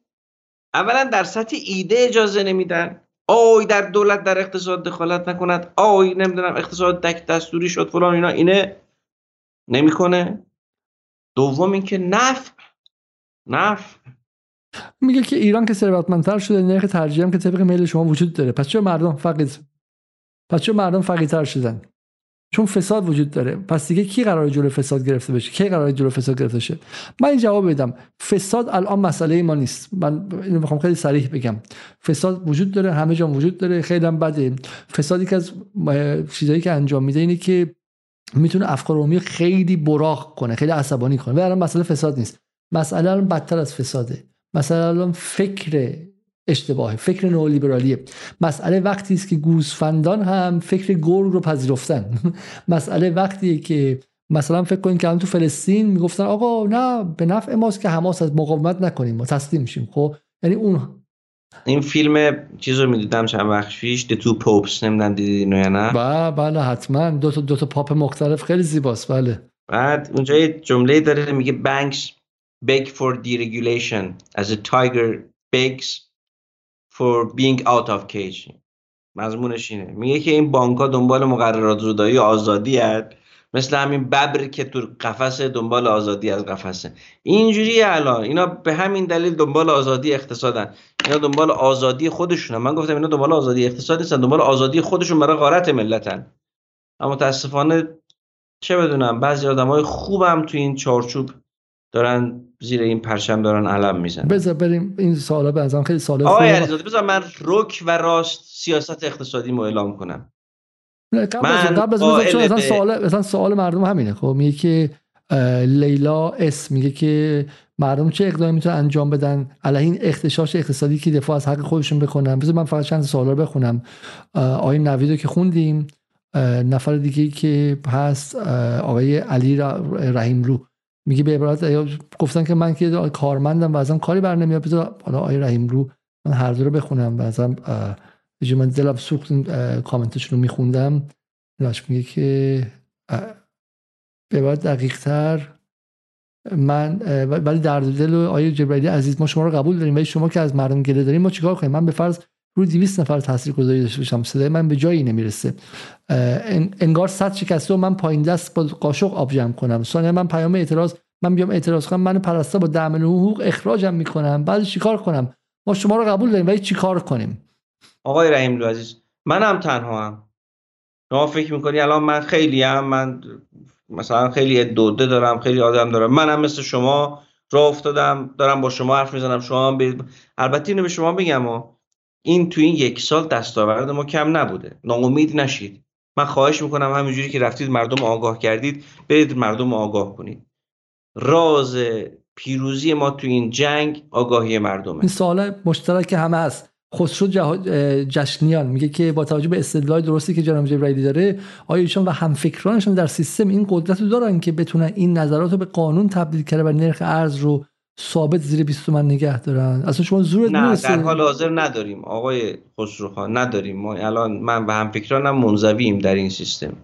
اولا در سطح ایده اجازه نمیدن. آی در دولت در اقتصاد دخالت نکند. آی نمی‌دونم اقتصاد دک دستوری شد فلان اینا. اینه نمی‌کنه. دوم اینکه نفع. نفع.
میگه که ایران که ثروتمندتر شده نرخ ترجیح هم که طبق میل شما وجود داره. پس چرا مردم فقیر پس چرا مردم فقیرتر شدن؟ چون فساد وجود داره. پس دیگه کی قرار جلو فساد گرفته بشه؟ کی قرار جلو فساد گرفته شه؟ من این جواب بدم فساد الان مسئله ما نیست. من اینو می‌خوام خیلی صریح بگم. فساد وجود داره همه جا وجود داره خیلی هم بده. فسادی که از چیزایی که انجام میده اینه که می‌تونه افکار عمومی خیلی براق کنه خیلی عصبانی کنه. و الان مسئله فساد نیست. مسئله الان بدتر از فساده. مسئله الان فکر اشتباهه. فکر نئولیبرالیه مسئله وقتی است که گوسفندان هم فکر گرگ رو پذیرفتن. مسئله وقتیه که مثلا فکر کنید که الان تو فلسطین می‌گفتن آقا نه به نفع ماست که حماس از مقاومت نکنیم ما تسلیم میشیم. خب؟ یعنی اون
این فیلم چیز رو می‌دیدم چند وقت پیش The Two Popes نمیدن دیدین یا نه؟
بله بله حتما. دو تا دو تا پاپ مختلف خیلی زیباست. بله.
بعد اونجا یه جمله داره میگه banks beg for deregulation. As a tiger begs for being out of cage. مضمونش اینه. میگه که این بانک ها دنبال مقررات زودایی آزادی هست. مثل همین ببر که تو قفسه دنبال آزادی از قفسه. اینجوری الان. اینا به همین دلیل دنبال آزادی اقتصادن. اینا دنبال آزادی خودشونن. من گفتم اینا دنبال آزادی اقتصادی نیستن. دنبال آزادی خودشون برای غارت ملتن. اما متاسفانه چه بدونم بعضی آدمای خوبم تو این چارچوب دارن زیر این پرچم دارن علم می‌زنن.
بذار بریم این سوالا به ازم خیلی سوالا
آقای علیزاده بذار من رک و راست سیاست اقتصادی مو اعلام کنم.
قبل از قبل از چون مثلا سوال مثلا سوال مردم همینه. خب میگه که لیلا اس میگه که مردم چه اقدامی می‌تونن انجام بدن؟ علیه این اختشاش اقتصادی که دفاع از حق خودشون بکنن بذار من فقط چند سوالا رو بخونم. آقای نویدو که خوندیم نفر دیگه که هست آقای علی رحیم رو. میگه به عبارت گفتن که من که کارمندم و ازم کاری بر نمیاد. بذار حالا آیه رحیم رو من هر دو رو بخونم و ازم من دلم سوخت کامنتشون رو میخوندم. لاش میگه که به عبارت دقیق تر من ولی در دل آیه جبرائیلی عزیز ما شما رو قبول داریم ولی شما که از مردم گله داریم ما چیکار کنیم؟ من به فرض روی 200 نفر تاثیر گذاری داشته باشم. صدای من به جایی نمی‌رسه. انگار صد شکسته و من پایین دست با قاشق آب جمع کنم. ثانیا من پیام اعتراض من بیام اعتراض کنم. من پرسته با دعم حقوق اخراجم می‌کنم. بعد چیکار کنم؟ ما شما رو قبول داریم ولی چیکار کنیم؟
آقای رحیم عزیز منم تنها هم شما فکر می‌کنی الان من خیلی هم من مثلا خیلی دوده دارم خیلی آدم دارم. منم مثل شما راه افتادم دارم با شما حرف می‌زنم. شما برید. البته اینو به شما بگم و این تو این یک سال دستاورد ما کم نبوده. ناامید نشید. من خواهش می‌کنم همینجوری که رفتید مردم آگاه کردید برید مردم آگاه کنید. راز پیروزی ما تو این جنگ آگاهی مردمه.
این سوال مشترک همه است. خسرو جشنیان میگه که با توجه به استدلال درستی که جناب جبرائیلی داره آیا ایشون و همفکرانشون در سیستم این قدرت رو دارن که بتونن این نظرات رو به قانون تبدیل کرده و نرخ ارز رو ثابت زیر 20 تومن نگه دارن. اصلا شما زورت
نه در حال حاضر نداریم. آقای خسروخان نداریم. ما الان من و همفکرانم منزویم در این سیستم.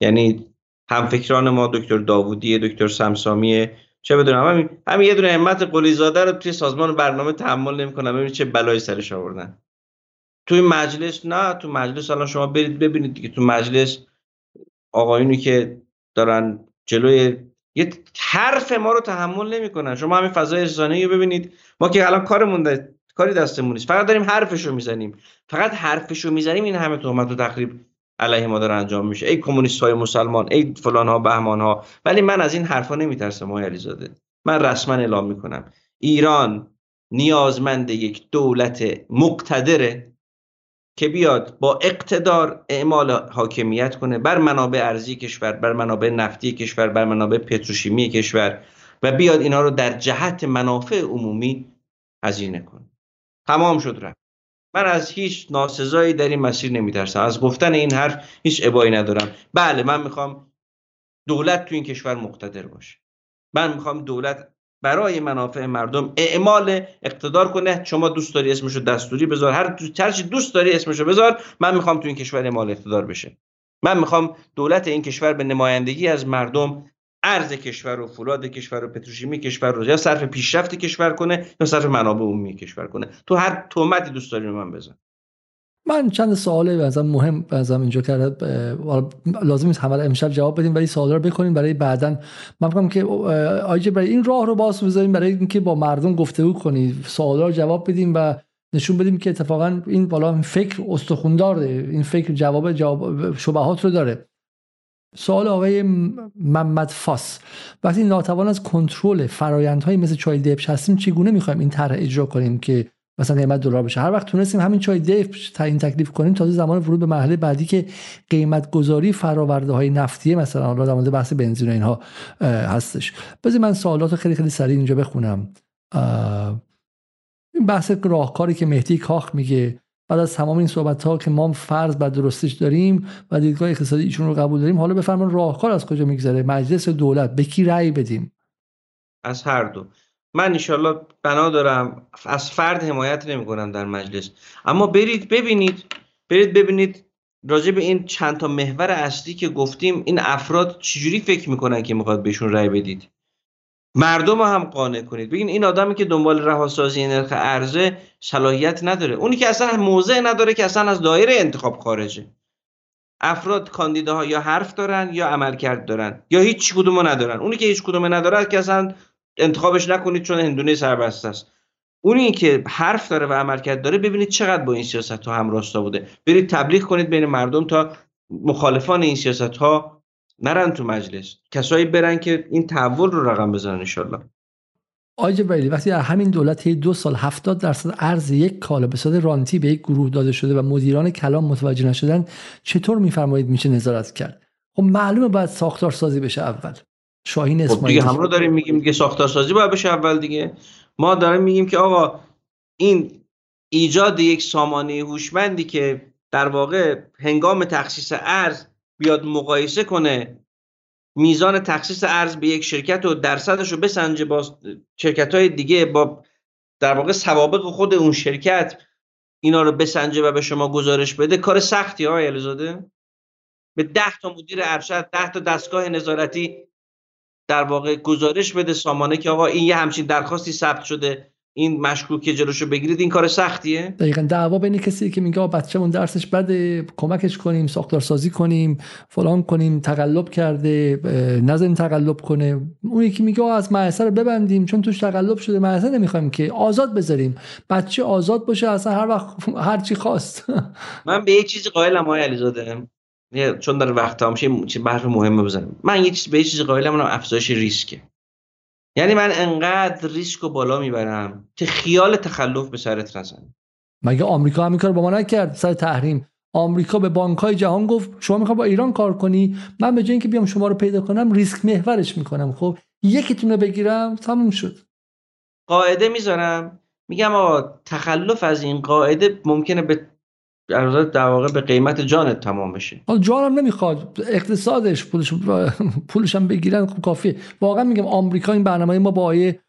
یعنی همفکران ما دکتر داوودی دکتر سمسامی چه بدونم همین همین یه دونه همت قلی زاده رو توی سازمان برنامه تحمل نمی‌کنم ببین چه بلایی سرش آوردن. توی مجلس نه تو مجلس الان شما برید ببینید دیگه. تو مجلس آقایونی که دارن جلوی یه حرف ما رو تحمل نمی‌کنن. شما همین فضای رسانه‌ای رو ببینید. ما که الان کارمون کاری دستمون نیست فقط داریم حرفشو می‌زنیم. فقط حرفشو می‌زنیم این همه تهمت و تقریب علیه ما داره انجام میشه. ای کمونیست های مسلمان ای فلان ها بهمان ها ولی من از این حرفا نمیترسم آقای علیزاده. من رسما اعلام می‌کنم. ایران نیازمند یک دولت مقتدره. که بیاد با اقتدار اعمال حاکمیت کنه بر منابع ارزی کشور بر منابع نفتی کشور بر منابع پتروشیمی کشور و بیاد اینا رو در جهت منافع عمومی هزینه کنه. تمام شد رفت. من از هیچ ناسزایی در این مسیر نمیترسم. از گفتن این حرف هیچ ابایی ندارم. بله من می‌خوام دولت تو این کشور مقتدر باشه. من می‌خوام دولت برای منافع مردم اعمال اقتدار کنه. شما دوست داری اسمشو دستوری بذار. هر چی دوست داری اسمشو بذار. من می‌خوام تو این کشور اعمال اقتدار بشه. من می‌خوام دولت این کشور به نمایندگی از مردم ارز کشور و فولاد کشور و پتروشیمی کشور رو یا صرف پیشرفت کشور کنه یا صرف منابع عمومی کشور کنه. تو هر تهمتی دوست داری من بزن
من چند سوال ازم مهم ازم اینجا کرده لازم نیست همه امشب جواب بدیم ولی سوالا رو بکنیم. برای بعدا من فکرم که آیجه برای این راه رو باز بذاریم برای اینکه با مردم گفتگو کنی سوالا رو جواب بدیم و نشون بدیم که اتفاقا این بالا فکر استخوندار این فکر جواب جواب شبهات رو داره. سوال آقای محمد فاس. وقتی ناتوان از کنترل فرایندهایی مثل چای دپش هستیم چگونه می‌خوایم این طرح اجرا کنیم که مثلا قیمت دلار بشه. هر وقت تونستیم همین چای دپش تعیین تکلیف کنیم تازه زمان ورود به مرحله بعدی که قیمت گذاری فراورده های نفتیه مثلا حالا در مورد بحث بنزین و اینها هستش. بذار من سوالات خیلی خیلی سریع اینجا بخونم. این بحث راهکاری که مهدی کاخ میگه. بعد از تمام این صحبت ها که ما فرض بر درستش داریم و دیدگاه اقتصادی ایشون رو قبول داریم حالا بفرمان راهکار از کجا میگذره؟ مجلس دولت به کی رأی بدیم؟
از هر دو. من انشالله بنا دارم. از فرد حمایت نمی کنم در مجلس. اما برید ببینید. برید ببینید راجع به این چند تا محور اصلی که گفتیم این افراد چجوری فکر می‌کنن که می‌خواد بهشون رأی بدید؟ مردم هم قانع کنید. بگین این آدمی که دنبال رهاسازی نرخ ارزه صلاحیت نداره. اونی که اصلا موضع نداره که اصلا از دایره انتخاب خارجه. افراد کاندیداها یا حرف دارن یا عملکرد دارن یا هیچ کدومو ندارن. اونی که هیچ کدومو نداره که اصلا انتخابش نکنید چون هندونه سربسته است. اونی که حرف داره و عملکرد داره ببینید چقدر با این سیاست ها هم راستا بوده. برید تبلیغ کنید بین مردم تا مخالفان این سیاست ها نرن تو مجلس. کسایی برن که این تحول رو رقم بزنن انشالله.
آقای جبرائیلی وقتی در همین دولت دو سال 70 درصد ارز یک کالا به صورت رانتی به یک گروه داده شده و مدیران کلام متوجه نشدن چطور میفرمایید میشه نظارت کرد؟ خب معلومه باید ساختار سازی بشه اول. شاهین
خب دیگه هم رو داریم میگیم دیگه ساختار سازی باید بشه اول دیگه. ما داریم میگیم که آقا این ایجاد یک سامانه هوشمندی که در واقع هنگام تخصیص ارز بیاد مقایسه کنه میزان تخصیص ارز به یک شرکت و درصدش رو بسنجه با شرکت های دیگه با در واقع سوابق خود اون شرکت اینا رو بسنجه و به شما گزارش بده کار سختی های علیزاده. به ده تا مدیر ارشد ده تا دستگاه نظارتی در واقع گزارش بده سامانه که آقا این یه همچین درخواستی ثبت شده این مشکوک جلوشو بگیرید این کار سختیه
دقیقا. دعوا بین کسی که میگه بچه‌مون درسش بده کمکش کنیم ساختار سازی کنیم فلان کنیم تقلب کرده نزن تقلب کنه. اون یکی میگه از مدرسه رو ببندیم چون توش تقلب شده مدرسه نمی‌خوایم که آزاد بذاریم. بچه آزاد باشه اصلا هر وقت هر چی خواست.
من به یه چیزی قائلم آقای علیزاده. چون در وقت میشه چه بحث مهمه بزنم من یه چیز به یه چیزی قائلم افزایش ریسکه. یعنی من انقدر ریسک رو بالا می‌برم که خیال تخلف به سرت نزنه.
مگه آمریکا هم کار با ما نکرد؟ سر تحریم. آمریکا به بانک های جهان گفت شما می‌خوای با ایران کار کنی؟ من به جای اینکه بیام شما رو پیدا کنم ریسک محورش می‌کنم. خب یکیتون رو بگیرم تموم شد.
قاعده می‌ذارم. میگم آقا تخلف از این قاعده ممکنه به در واقع به قیمت جانت تمام بشه.
جانم نمی‌خواد. اقتصادش پولش پولش هم بگیرن خب کافیه. واقعا میگم آمریکا این برنامه ما با آیه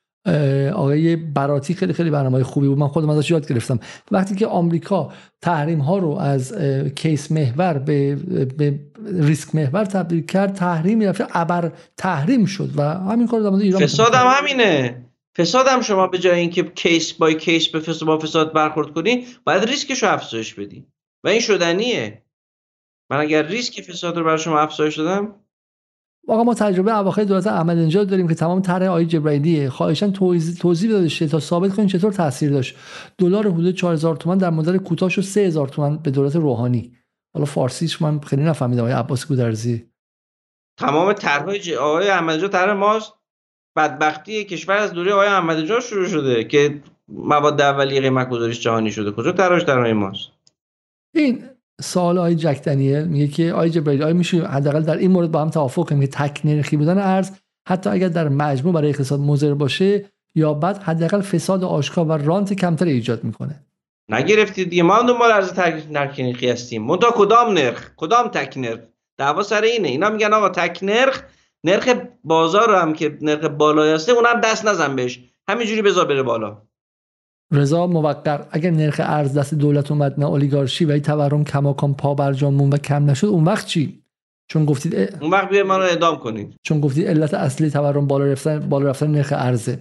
آقای براتی خیلی خیلی برنامه خوبی بود. من خودم ازش یاد گرفتم. وقتی که آمریکا تحریم ها رو از کیس محور به, به ریسک محور تبدیل کرد تحریم رفت ابر تحریم شد و همین کار در ایران
فساد هم همینه. فساد هم شما به جای اینکه case by case به فساد با فساد برخورد کنی باید ریسکش رو افزایش بدی. و این شدنیه. من اگر ریسک فساد رو برای شما افزایش دادم
واقعا ما تجربه اواخر دولت احمدی نژاد داریم که تمام طرح آقای جبرائیلیه. خواهشا توضیح داده شه تا ثابت کنین چطور تاثیر داشت. دلار حدود 4000 تومان در مدت کوتاه شد 3000 تومان به دولت روحانی. حالا فارسیش من خیلی نفهمیدم. آقای عباس گودرزی.
تمام طرحهای آقای احمدی نژاد طرح ماست. بدبختی کشور از دوره آقای احمدی شروع شده که مواد اولیه قیمت گذاریش جهانی شده. کجا تراش در ماست؟
این سوال آقای جک دنیل میگه که آقای جبرائیل آیا میشه حداقل در این مورد با هم توافق کنیم که تک نرخی بودن ارز حتی اگر در مجموع برای اقتصاد مضر باشه یا بعد حداقل فساد آشکار و رانت کمتر ایجاد می‌کنه.
نگرفتید دیگه. ما هم دنبال ارز تکنیکی هستیم منتها کدام نرخ؟ کدام تک نرخ؟ دعوا سر اینه. اینا میگن آقا تک نرخ نرخ بازار هم که نرخ بالایی هسته اونم دست نزن بهش. همینجوری بذار بره بالا.
رضا موقر اگر نرخ ارز دست دولت اومد نه اولیگارشی و این تورم کماکان پا برجامون و کم نشد اون وقت چی؟ چون گفتید
اون وقت بیاید من رو اعدام کنید.
چون گفتید علت اصلی تورم بالا رفتن بالا رفتن نرخ ارزه.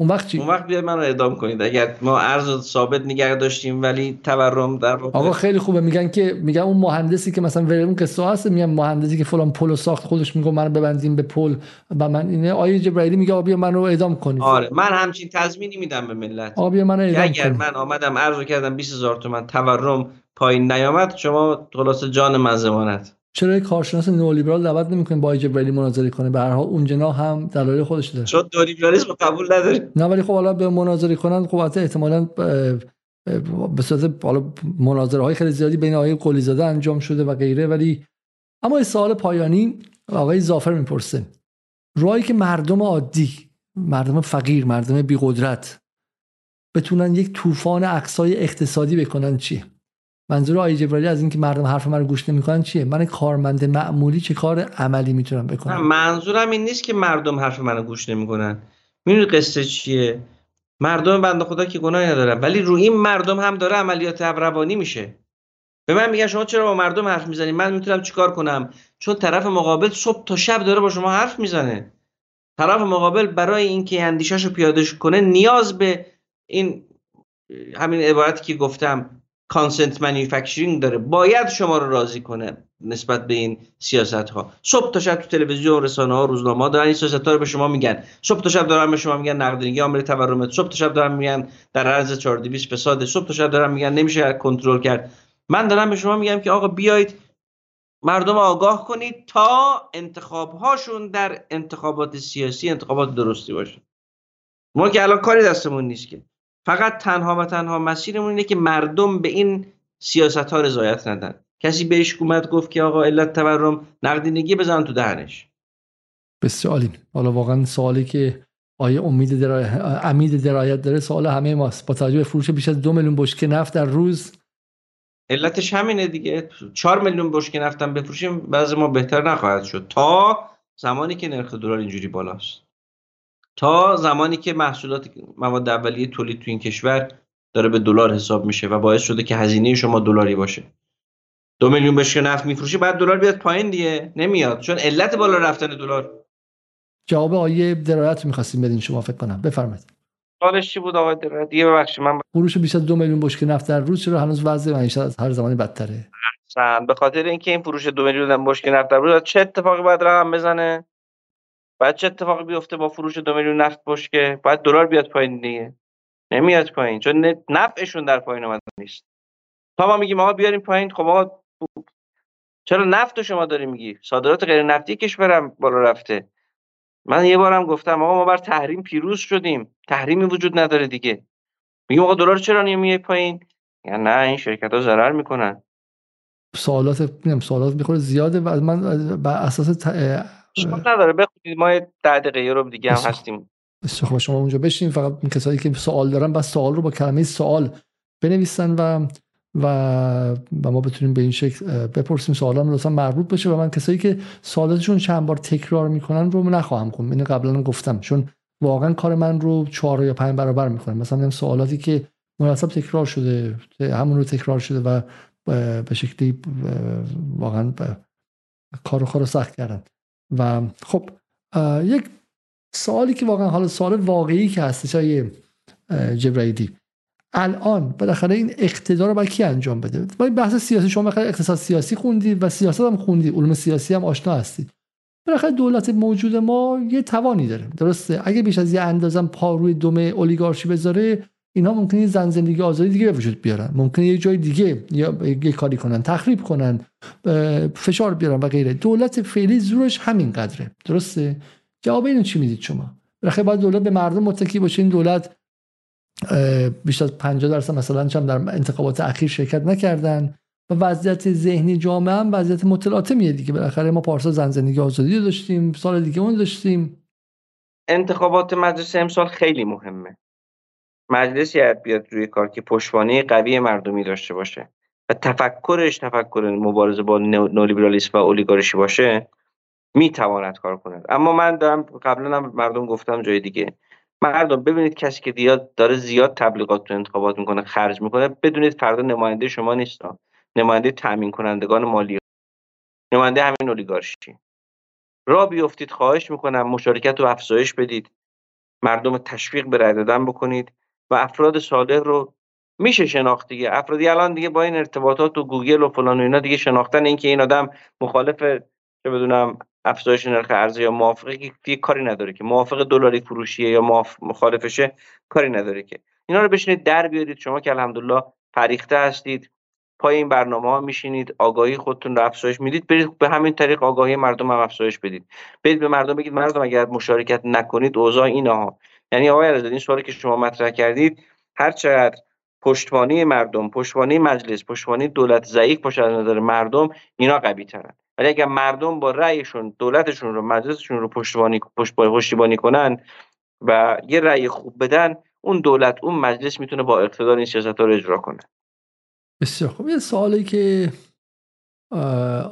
اون وقت چی؟
اون وقت بیاید من رو اعدام کنید. اگر ما ارز ثابت نگه داشتیم ولی تورم در
آقا خیلی خوبه. میگن که میگن اون مهندسی که مثلا اون قصه هست میگن مهندسی که فلان پل ساخت خودش میگه من ببندیم به پل. و من اینه. آیه جبرائیلی میگه آبی من رو اعدام کنید.
آره. من همچین تضمینی میدم به ملت.
آبی من رو اعدام
اگر من آمدم ارز کردم 20000 تومان تورم پایین نیامد شما خلاص جان من زمانت
چرا کارشناس نئولیبرال دعوت نمی‌کنه با جبرئیلی مناظره کنه؟ به هر حال اون جنا هم دلایل خودش داره.
چون نئولیبرالیسم قبول نداره
نه ولی خب حالا به مناظره کنن خب احتمالاً به صورت حالا مناظره های خیلی زیادی بین آقای قلی زاده انجام شده و غیره ولی اما سوال پایانی آقای زافر می‌پرسه. رایی که مردم عادی مردم فقیر مردم بی قدرت بتونن یک طوفان اقصای اقتصادی بکنن چیه؟ منظور آقای جبرالی از اینکه مردم حرف من رو گوش نمی‌کنن چیه؟ من کارمند معمولی چه کار عملی می‌تونم بکنم؟
منظورم این نیست که مردم حرف منو گوش نمی‌کنن. می‌دونی قصه چیه؟ مردم بنده خدا که گناهی ندارن ولی روی این مردم هم داره عملیات روانی میشه. به من میگن شما چرا با مردم حرف می‌زنید من می‌تونم چیکار کنم؟ چون طرف مقابل صبح تا شب داره با شما حرف می‌زنه. طرف مقابل برای اینکه اندیشهشو پیاده کنه نیاز به این همین عبارتی که گفتم کانسنت مانیفکتورینگ داره. باید شما رو راضی کنه نسبت به این سیاست ها صبح تا شب تو تلویزیون رسانه ها روزنامه ها دارن این سیاست ها رو به شما میگن. صبح تا شب دارن به شما میگن نقدینگی عامل تورم صبح تا شب دارن میگن در عرض 420 فساد صبح تا شب دارن میگن نمیشه کنترل کرد. من دارم به شما میگم که آقا بیایید مردم آگاه کنید تا انتخاب هاشون در انتخابات سیاسی انتخابات درستی باشه. ما که الان کاری دستمون نیست که. فقط تنها و تنها مسیرمون اینه که مردم به این سیاست ها رضایت ندن. کسی بهش اومد گفت که آقا علت تورم نقدینگی بزن تو دهنش.
بسیار عالی. حالا واقعا سوالی که آیا امید درایت امید درایت داره؟ سوال همه ماست. با توجه به فروش بیش از دو میلیون بشکه نفت در روز.
علتش همینه دیگه. چهار میلیون بشکه نفتم بفروشیم بعضی ما بهتر نخواهد شد. تا زمانی که نرخ دلار اینجوری بالاست. تا زمانی که محصولات مواد اولیه تولید تو این کشور داره به دلار حساب میشه و باعث شده که هزینه شما دلاری باشه. دو میلیون بشکه نفت میفروشی بعد دلار بیاد پایین دیگه. نمیاد. چون علت بالا رفتن دلار.
جواب آیه درایت می‌خواستیم بدین شما فکر کنم. بفرمایید.
سوالش چی بود آقای درایت؟ دیگه ببخشید من
فروش بیش از دو میلیون بشکه نفت در روز چرا هنوز وضع معیشت از هر زمانی بدتره؟
به خاطر اینکه این فروش دو میلیون بشکه نفت در روز چه اتفاقی باید رقم بزنه؟ بعد چه اتفاقی بیفته با فروش دو میلیون نفت بشکه؟ باید دلار بیاد پایین دیگه. نمیاد پایین چون نفعشون در پایین اومده نیست. تا ما میگیم آقا بیاریم پایین خب آقا چرا نفت شما داری میگی؟ صادرات غیر نفتی کشورم بالا رفته. من یه بارم گفتم آقا ما بر تحریم پیروز شدیم. تحریمی وجود نداره دیگه. میگیم آقا دلار چرا نمیاد پایین؟ یا نه این شرکت ها ضرر می‌کنن.
سوالات میگم سوالات می‌خوره زیاده و من بر اساس
نداره. بخونید ما 10 دقیقه رو دیگه هم هستیم.
خب شما اونجا بشین فقط این کسایی که سوال دارن بس سوال رو با کلمه سوال بنویسن و و و ما بتونیم به این شکل بپرسیم سوالان لطفا مربوط بشه و من کسایی که سوالاتشون چند بار تکرار می‌کنن رو نخواهم کنم اینو قبلا گفتم. چون واقعا کار من رو چهار یا پنج برابر می‌کنه. مثلا سوالاتی که مناسب تکرار شده همون رو تکرار شده و به شکلی واقعا کار رو سخت کردن. و خب یک سوالی که واقعا حالا سوال واقعی که هستش های جبرائیلی. الان بالاخره این اقتدار رو باید کی انجام بده؟ این بحث سیاسی. شما بالاخره اقتصاد سیاسی خوندی و سیاست هم خوندی علوم سیاسی هم آشنا هستی. بالاخره دولت موجود ما یه توانی داره. درسته؟ اگه بیش از یه اندازم پا روی دم اولیگارشی بذاره اینها ممکنه زن زندگی آزادی دیگه به وجود بیارن. ممکنه یه جای دیگه یا یه کاری کنن تخریب کنن فشار بیارن و غیره. دولت فعلی زورش همین قدره. درسته؟ جواب اینو چی می‌دید شما؟ بالاخره باید دولت به مردم متکی باشه. این دولت بیشتر از 50 درصد مثلا چم در انتخابات اخیر شرکت نکردن و وضعیت ذهنی جامعه هم وضعیت متلاطمیه دیگه. بالاخره ما پارسال زن زندگی آزادی داشتیم سال دیگه اون داشتیم.
انتخابات مجلس امسال خیلی مهمه. مجلسی بیاد روی کار که پشتوانه قوی مردمی داشته باشه و تفکرش تفکر مبارزه با نولیبرالیسم و اولیگارشی باشه می‌تواند کار کند. اما من دارم قبلا هم مردم گفتم جای دیگه. مردم ببینید کسی که دیاد داره زیاد تبلیغات تو انتخابات می‌کنه خرج می‌کنه بدونید فردا نماینده شما نیست. نماینده تامین کنندگان مالی. نماینده همین اولیگارشی. را بیفتید خواهش می‌کنم مشارکت رو افزایش بدید. مردم تشویق به رای دادن بکنید. و افراد صالح رو میشه شناخت دیگه. افرادی الان دیگه با این ارتباطات و گوگل و فلان و اینا دیگه شناختن اینکه این آدم مخالف چه بدونم افزایش نرخ ارز یا موافقه که کاری نداره که. موافق دلاری فروشیه یا مخالفشه کاری نداره که. اینا رو بشینید در بیارید. شما که الحمدلله فریخته هستید پای این برنامه ها میشینید آگاهی خودتون رو افزایش می‌دید. برید به همین طریق آگاهی مردم هم افزایش بدید. برید به مردم بگید مردم اگر مشارکت نکنید اوضاع اینه ها یعنی آقای علیزاده این سوالی که شما مطرح کردید هر چقدر پشتوانه مردم پشتوانه مجلس پشتوانه دولت ضعیف باشه از نظر مردم اینا قوی ترن. ولی اگر مردم با رأیشون دولتشون رو مجلسشون رو پشتوانی پشتیبانی کنن و یه رأی خوب بدن اون دولت اون مجلس می‌تونه با اقتدار این سیاست رو اجرا کنه.
بسیار خوب. یه سوالی که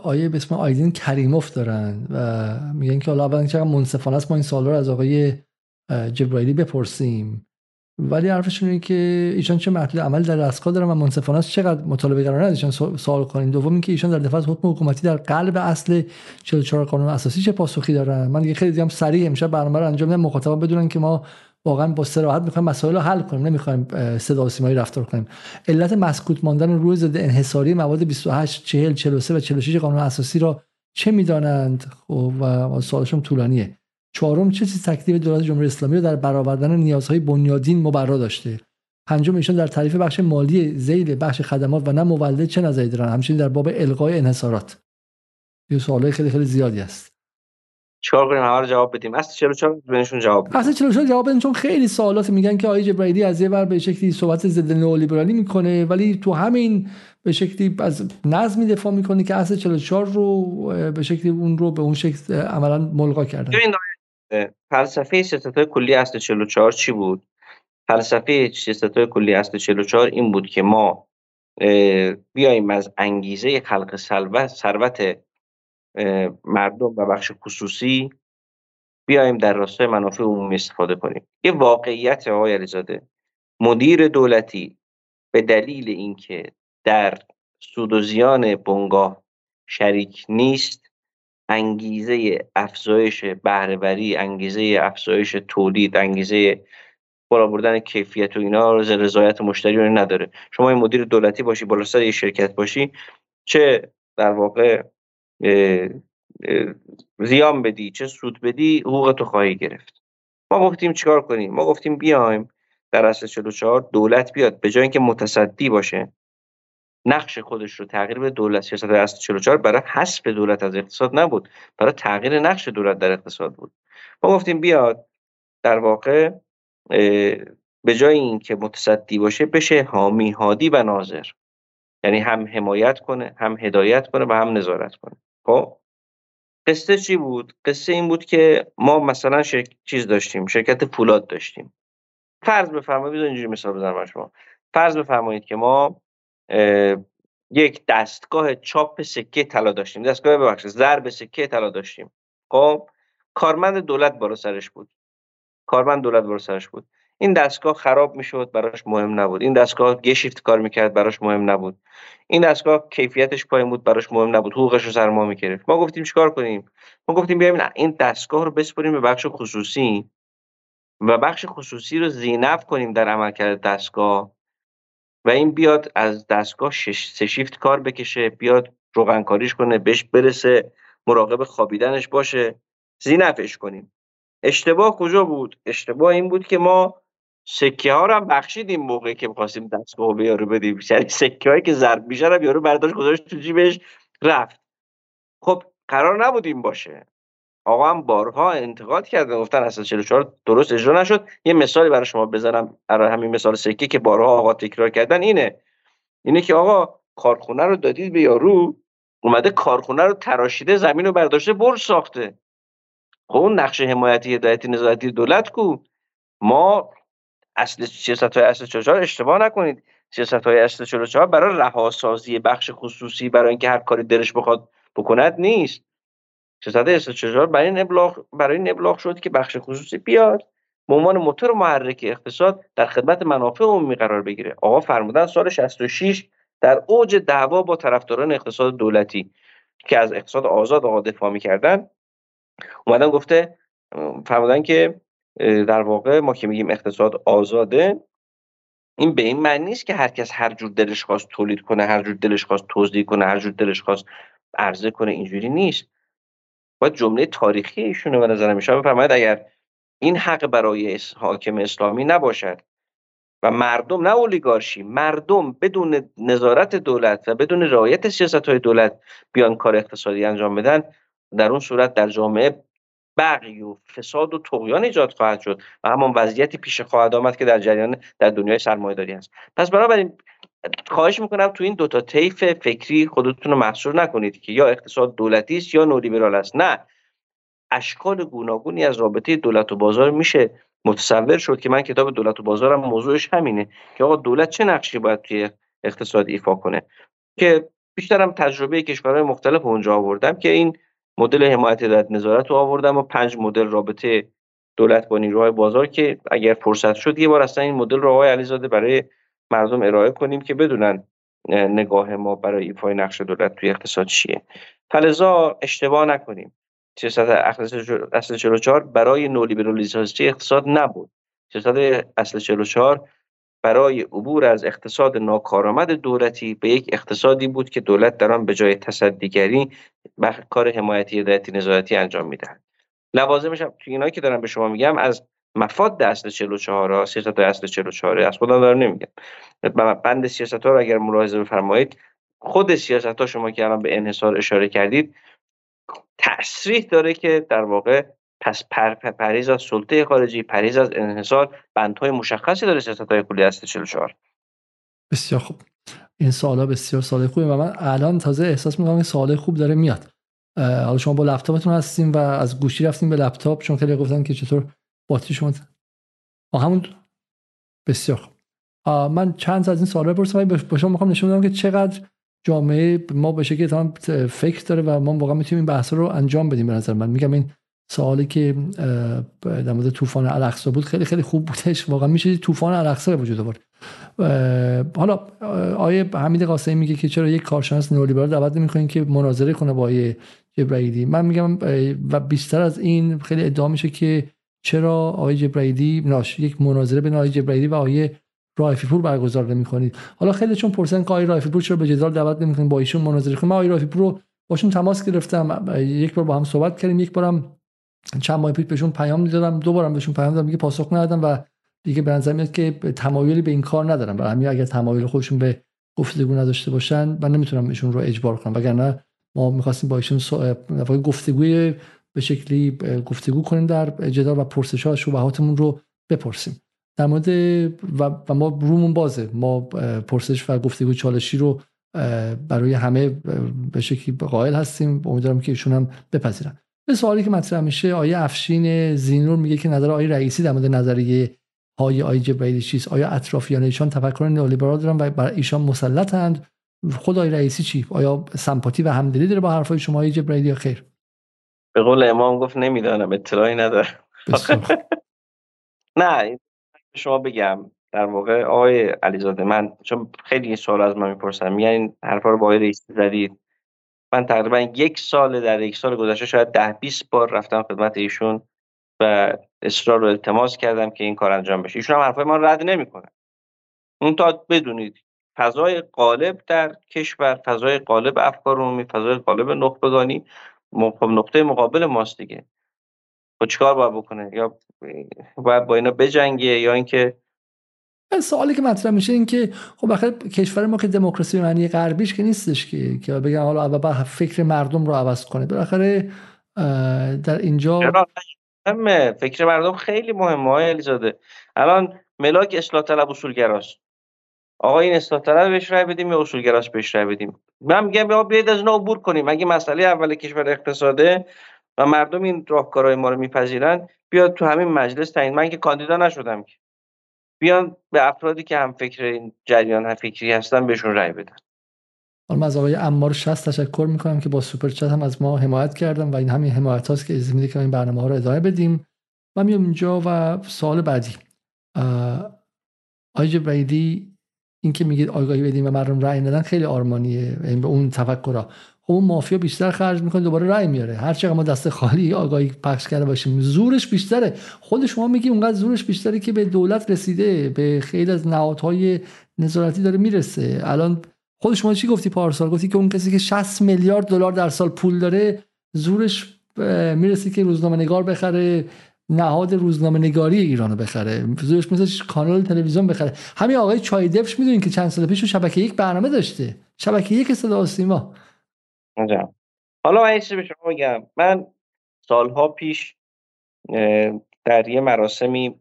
آیه به اسم آیدین کریموف دارن و میگن که حالا اولا چقدر منصفانه است ما این سوال رو از آقای جبرائیلی بپرسیم. ولی حرفشون اینه که ایشان چه محدود عمل در دستگاه دارن و منصفانه است. چقدر مطالبه قرار ایشان سوال کنیم دوم اینکه ایشان در دفاع از حکم حکومتی در قلب اصل 44 قانون اساسی چه پاسخی دارن؟ من دیگه خیلی دیدم سریع امشب برنامه رو انجام میدم. مخاطبا بدونن که ما واقعا با صراحت می‌خوایم مسائل رو حل کنیم. نمی‌خوایم صدا و سیمایی رفتار کنیم. علت مسکوت ماندن روی ضد انحصاری مواد 28 40 43 و 46 قانون اساسی را چه می‌دانند؟ خب و سوالشون طولانیه. چهارم چه چیز تکلیف دولت جمهوری اسلامی رو در برآوردن نیازهای بنیادین مبرا داشته؟ پنجم ایشان در تعریف بخش مالی زیل بخش خدمات و نه مولد چه نظری دارن؟ همچنین در باب القای انحصارات. یه سوالای خیلی خیلی زیادی است
چهار کنیم همه رو جواب بدیم. اصل 44 بینشون جواب بدیم.
اصل 44 جواب بدیم چون خیلی سوالات میگن که آقای جبرائیلی از یه ور به شکلی صحبت ضد نئولیبرالی می‌کنه ولی تو همین به شکلی از نظمی دفاع می‌کنه که اصل 44 رو به شکلی اون رو به اون شکل عملا ملغا کردن.
فلسفه سیاست کلی اصل 44 چی بود؟ فلسفه سیاست کلی اصل 44 این بود که ما بیایم از انگیزه خلق ثروت مردم و بخش خصوصی بیایم در راستای منافع عمومی استفاده کنیم. یه واقعیت آقای علیزاده. مدیر دولتی به دلیل اینکه در سود و زیان بنگاه شریک نیست انگیزه افزایش بهرهوری انگیزه افزایش تولید انگیزه بالا بردن کیفیت و اینا رضایت مشتری رو نداره. شما این مدیر دولتی باشی بالا سر یه شرکت باشی چه در واقع زیان بدی چه سود بدی حقوق تو خواهی گرفت. ما گفتیم چیکار کنیم؟ ما گفتیم بیایم در اصل 44 دولت بیاد به جای اینکه متصدی باشه. نقش خودش رو تغییر به دولت سیاست اصل 44 برای حذف دولت از اقتصاد نبود. برای تغییر نقش دولت در اقتصاد بود. ما گفتیم بیاد در واقع به جای اینکه متصدی باشه بشه حامی هادی و ناظر. یعنی هم حمایت کنه هم هدایت کنه و هم نظارت کنه. خب؟ قصه چی بود؟ قصه این بود که ما مثلا شرک... چیز داشتیم شرکت پولاد داشتیم. فرض بفرمایید اینجوری مثال بزنم شما. فرض بفرمایید که ما یک دستگاه چاپ سکه طلا داشتیم. دستگاه ببخشید ضرب سکه طلا داشتیم. خب کارمند دولت بالا سرش بود. کارمند دولت بالا سرش بود. این دستگاه خراب می‌شد براش مهم نبود. این دستگاه گشیفت کار می‌کرد براش مهم نبود. این دستگاه کیفیتش پایین بود براش مهم نبود. حقوقش رو سر ما می‌گرفت. ما گفتیم چیکار کنیم؟ ما گفتیم بیایم این دستگاه رو بسپریم به بخش خصوصی و بخش خصوصی رو زینف کنیم در عملکرد دستگاه. و این بیاد از دستگاه شش شیفت کار بکشه بیاد روغنکاریش کنه بهش برسه مراقب خوابیدنش باشه. زینفش کنیم. اشتباه کجا بود؟ اشتباه این بود که ما سکه ها رو هم بخشیدیم موقعی که می‌خواستیم دستگاه به یارو بدیم. یعنی سکه هایی که ضرب میشن هم یارو برداشت گذاشت تو جیبش رفت. خب قرار نبودیم باشه. آقا هم بارها انتقاد کردن گفتن اصلا 44 درست اجرا نشد. یه مثالی برای شما بزنم همین مثال سکه که بارها آقا تکرار کردن اینه. اینه که آقا کارخونه رو دادید به یارو اومده کارخونه رو تراشیده زمین رو برداشته برج ساخته. خب اون نقش حمایتی هدایتی نظارتی دولت کو؟ ما اصل سیاست های اصل 44 اشتباه نکنید. سیاست های اصل 44 برای رهاسازی بخش خصوصی برای اینکه هر کاری دلش بخواد بکند نیست. اصل 44 برای این ابلاغ برای این ابلاغ شد که بخش خصوصی بیاد. به عنوان موتور محرک اقتصاد در خدمت منافع عمومی قرار بگیره. آقا فرمودن سال 66 در اوج دعوا با طرفداران اقتصاد دولتی که از اقتصاد آزاد آقا دفاع می‌کردن اومدن گفته فرمودن که در واقع ما که میگیم اقتصاد آزاده این به این معنی نیست که هر کس هر جور دلش خواست تولید کنه هر جور دلش خواست توزیع کنه هر جور دلش خواست عرضه کنه اینجوری نیست. باید جمله تاریخی ایشونه به نظر میشه بفرمایید اگر این حق برای حاکم اسلامی نباشد و مردم نه اولیگارشی مردم بدون نظارت دولت و بدون رعایت سیاست های دولت بیان کار اقتصادی انجام بدن در اون صورت در جامعه بقی و فساد و تقیان ایجاد خواهد شد و همان وضعیتی پیش خواهد آمد که در جریان در دنیای سرمایه‌داری است. پس بنابراین خواهش می‌کنم تو این دوتا طیف فکری خودتون رو محصور نکنید که یا اقتصاد دولتی است یا نولیبرال است. نه. اشکال گوناگونی از رابطه دولت و بازار میشه متصور شد که من کتاب دولت و بازارم موضوعش همینه که آقا دولت چه نقشی باید توی اقتصاد ایفا کنه؟ که بیشترم تجربه کشورهای مختلف اونجا آوردم که این مدل حمایت دولت نظارت رو آوردم و پنج مدل رابطه دولت با نیروهای بازار که اگر فرصت شد یه بار اصلا این مدل رو آقای علیزاده برای مردم ارائه کنیم که بدونن نگاه ما برای ایفای نقش دولت توی اقتصاد چیه. فلزا اشتباه نکنیم. سیاست اصل 44 برای نولیبرالیزاسیون اقتصاد نبود. سیاست اصل 44 برای عبور از اقتصاد ناکارآمد دولتی به یک اقتصادی بود که دولت در آن به جای تصدیگری کار حمایتی هدایتی نظارتی انجام می‌دهد. لوازمش هم تو اینایی که دارم به شما میگم از مفاد اصل 44 ها سیاست اصل 44 از خودم دارم نمیگم. بند سیاست ها رو اگر ملاحظه بفرمایید خود سیاست ها شما که الان به انحصار اشاره کردید تصریح داره که در واقع پس پر پریز از سلطه خارجی پریز از انحصار بندهای مشخصی داره سیاست های کلی هست 44
بسیار خوب. این سوالا بسیار سوال خوبه و من الان تازه احساس می‌کنم این سوال خوب داره میاد. حالا شما با لپتاپتون هستیم و از گوشی رفتیم به لپتاپ چون خیلی گفتن که چطور باتری همون بسیار من چند از این سوالا بپرسم. با شما می‌خوام نشون بدم که چقدر جامعه ما به شکلی تمام فکر داره و ما واقعا می‌تونیم این بحث رو انجام بدیم به نظر من. میگم این سوالی که در مورد طوفان الاقصا بود خیلی خیلی خوب بودش. واقعا میشه طوفان الاقصا به وجود آورد. حالا آیه حمید قاسمی میگه که چرا یک کارشناس نئولیبرال دعوت نمی‌کنین که مناظره کنه با آیه جبرائیلی؟ من میگم و بیشتر از این خیلی ادعا میشه که چرا آیه جبرائیلی ناش یک مناظره بین آیه جبرائیلی و آیه رایفی پور برگزار نمی‌کنید؟ حالا خیلی چون پرسن که آیه رایفی پور چرا به جدال دعوت نمی‌کنید؟ با ایشون مناظره کنید. من آیه رایفی پور رو باشون تماس گرفتم. یک بار با هم صحبت کردیم. یک بارم چند ماه پیش بهشون پیام می‌دادم دو بارم بهشون پیام دادم. دیگه پاسخ ندادم و دیگه به نظر میاد که تمایلی به این کار ندارم برای همین اگر تمایل خودشون به گفتگو نداشته باشن من نمی‌تونم ایشون رو اجبار کنم. وگرنه ما می‌خواستیم با ایشون گفتگوی به شکلی گفتگو کنیم در جدال و پرسش ها شبهاتمون رو بپرسیم. در مورد و, ما رومون بازه. ما پرسش و گفتگو چالشی رو برای همه به شکلی قائل هستیم. امیدوارم که ایشون هم بپذیرن. به سوالی که مطرح میشه آیه افشین زینور میگه که نظر آیه رئیسی در مورد نظریه های آیه جبرائیلی چیست؟ آیا اطرافیان ایشان تفکر نئولیبرال دارن و برای ایشان مسلطند؟ خود آیه رئیسی چی؟ آیا سمپاتی و همدلی داره با حرفای شما آیه جبرائیلی یا خیر؟
به قول امام گفت نمی‌دانم اطلاعی ندارم. نه شما بگم در واقع آقای علیزاده من چون خیلی این سوال از من می‌پرسن میگن این حرفا رو با آقای رئیسی زدید. من تقریبا یک سال در یک سال گذشته شاید ده 20 بار رفتم خدمت ایشون و اصرار رو التماس کردم که این کار انجام بشه. ایشون هم حرفای من رد نمی‌کنه. اون تا بدونید فضای قالب در کشور فضای قالب افکار عمومی فضای قالب نخبگانی خب نقطه مقابل ماست دیگه. خب چیکار باید بکنه؟ یا باید با اینا بجنگه یا اینکه
سوالی که مطرح میشه این که خب بخیر کشور ما که دموکراسی معنی غربیش که نیستش که که بگن حالا اول فکر مردم رو عوض کنه. بالاخره در اینجا
مهمه. فکر مردم خیلی مهمه های الیزاده الان ملاک اصلاح طلب اصولگراست. آقا این اصلاح طلب بهش رای بدیم یا اصولگراست بهش رای بدیم؟ من میگم بیا بیاید از اینا عبور کنیم. اگه مسئله اول کشور اقتصاده و مردم این راهکارهای ما رو میپذیرن بیاد تو همین مجلس تعیین. من که کاندیدا نشدم که. بیان به افرادی که هم فکر این جریان هم فکری هستن بهشون رأی بدن.
من از آقای امار 60 تشکر می‌کنم که با سوپر چت هم از ما حمایت کردم و این همین حمایت هاست که اجازه میده که این برنامه ها رو ادامه بدیم. و میام اینجا و سوال بعدی. آقای جبرائیلی این که میگید آگاهی بدیم و مردم رأی ندن خیلی آرمانیه. این به اون تفکر خب اون مافیا بیشتر خرج می‌کنه دوباره رأی میاره. هر چقدر ما دست خالی آگاهی پخش کرده باشیم زورش بیشتره. خود شما میگی اونقدر زورش بیشتره که به دولت رسیده به خیلی از نهادهای نظارتی داره می‌رسه. الان خود شما چی گفتی پارسال؟ گفتی که اون کسی که 60 میلیارد دلار در سال پول داره زورش می‌رسه که روزنامه نگار بخره. نهاد روزنامه نگاری ایرانو بخره. زورش مثل کانال تلویزیون بخره. همین آقای چای دفش می‌دونین که چند سال پیش شبکه یک برنامه داشته. شبکه یک صدا سیما.
حالا من به شما بگم. من سالها پیش در یه مراسمی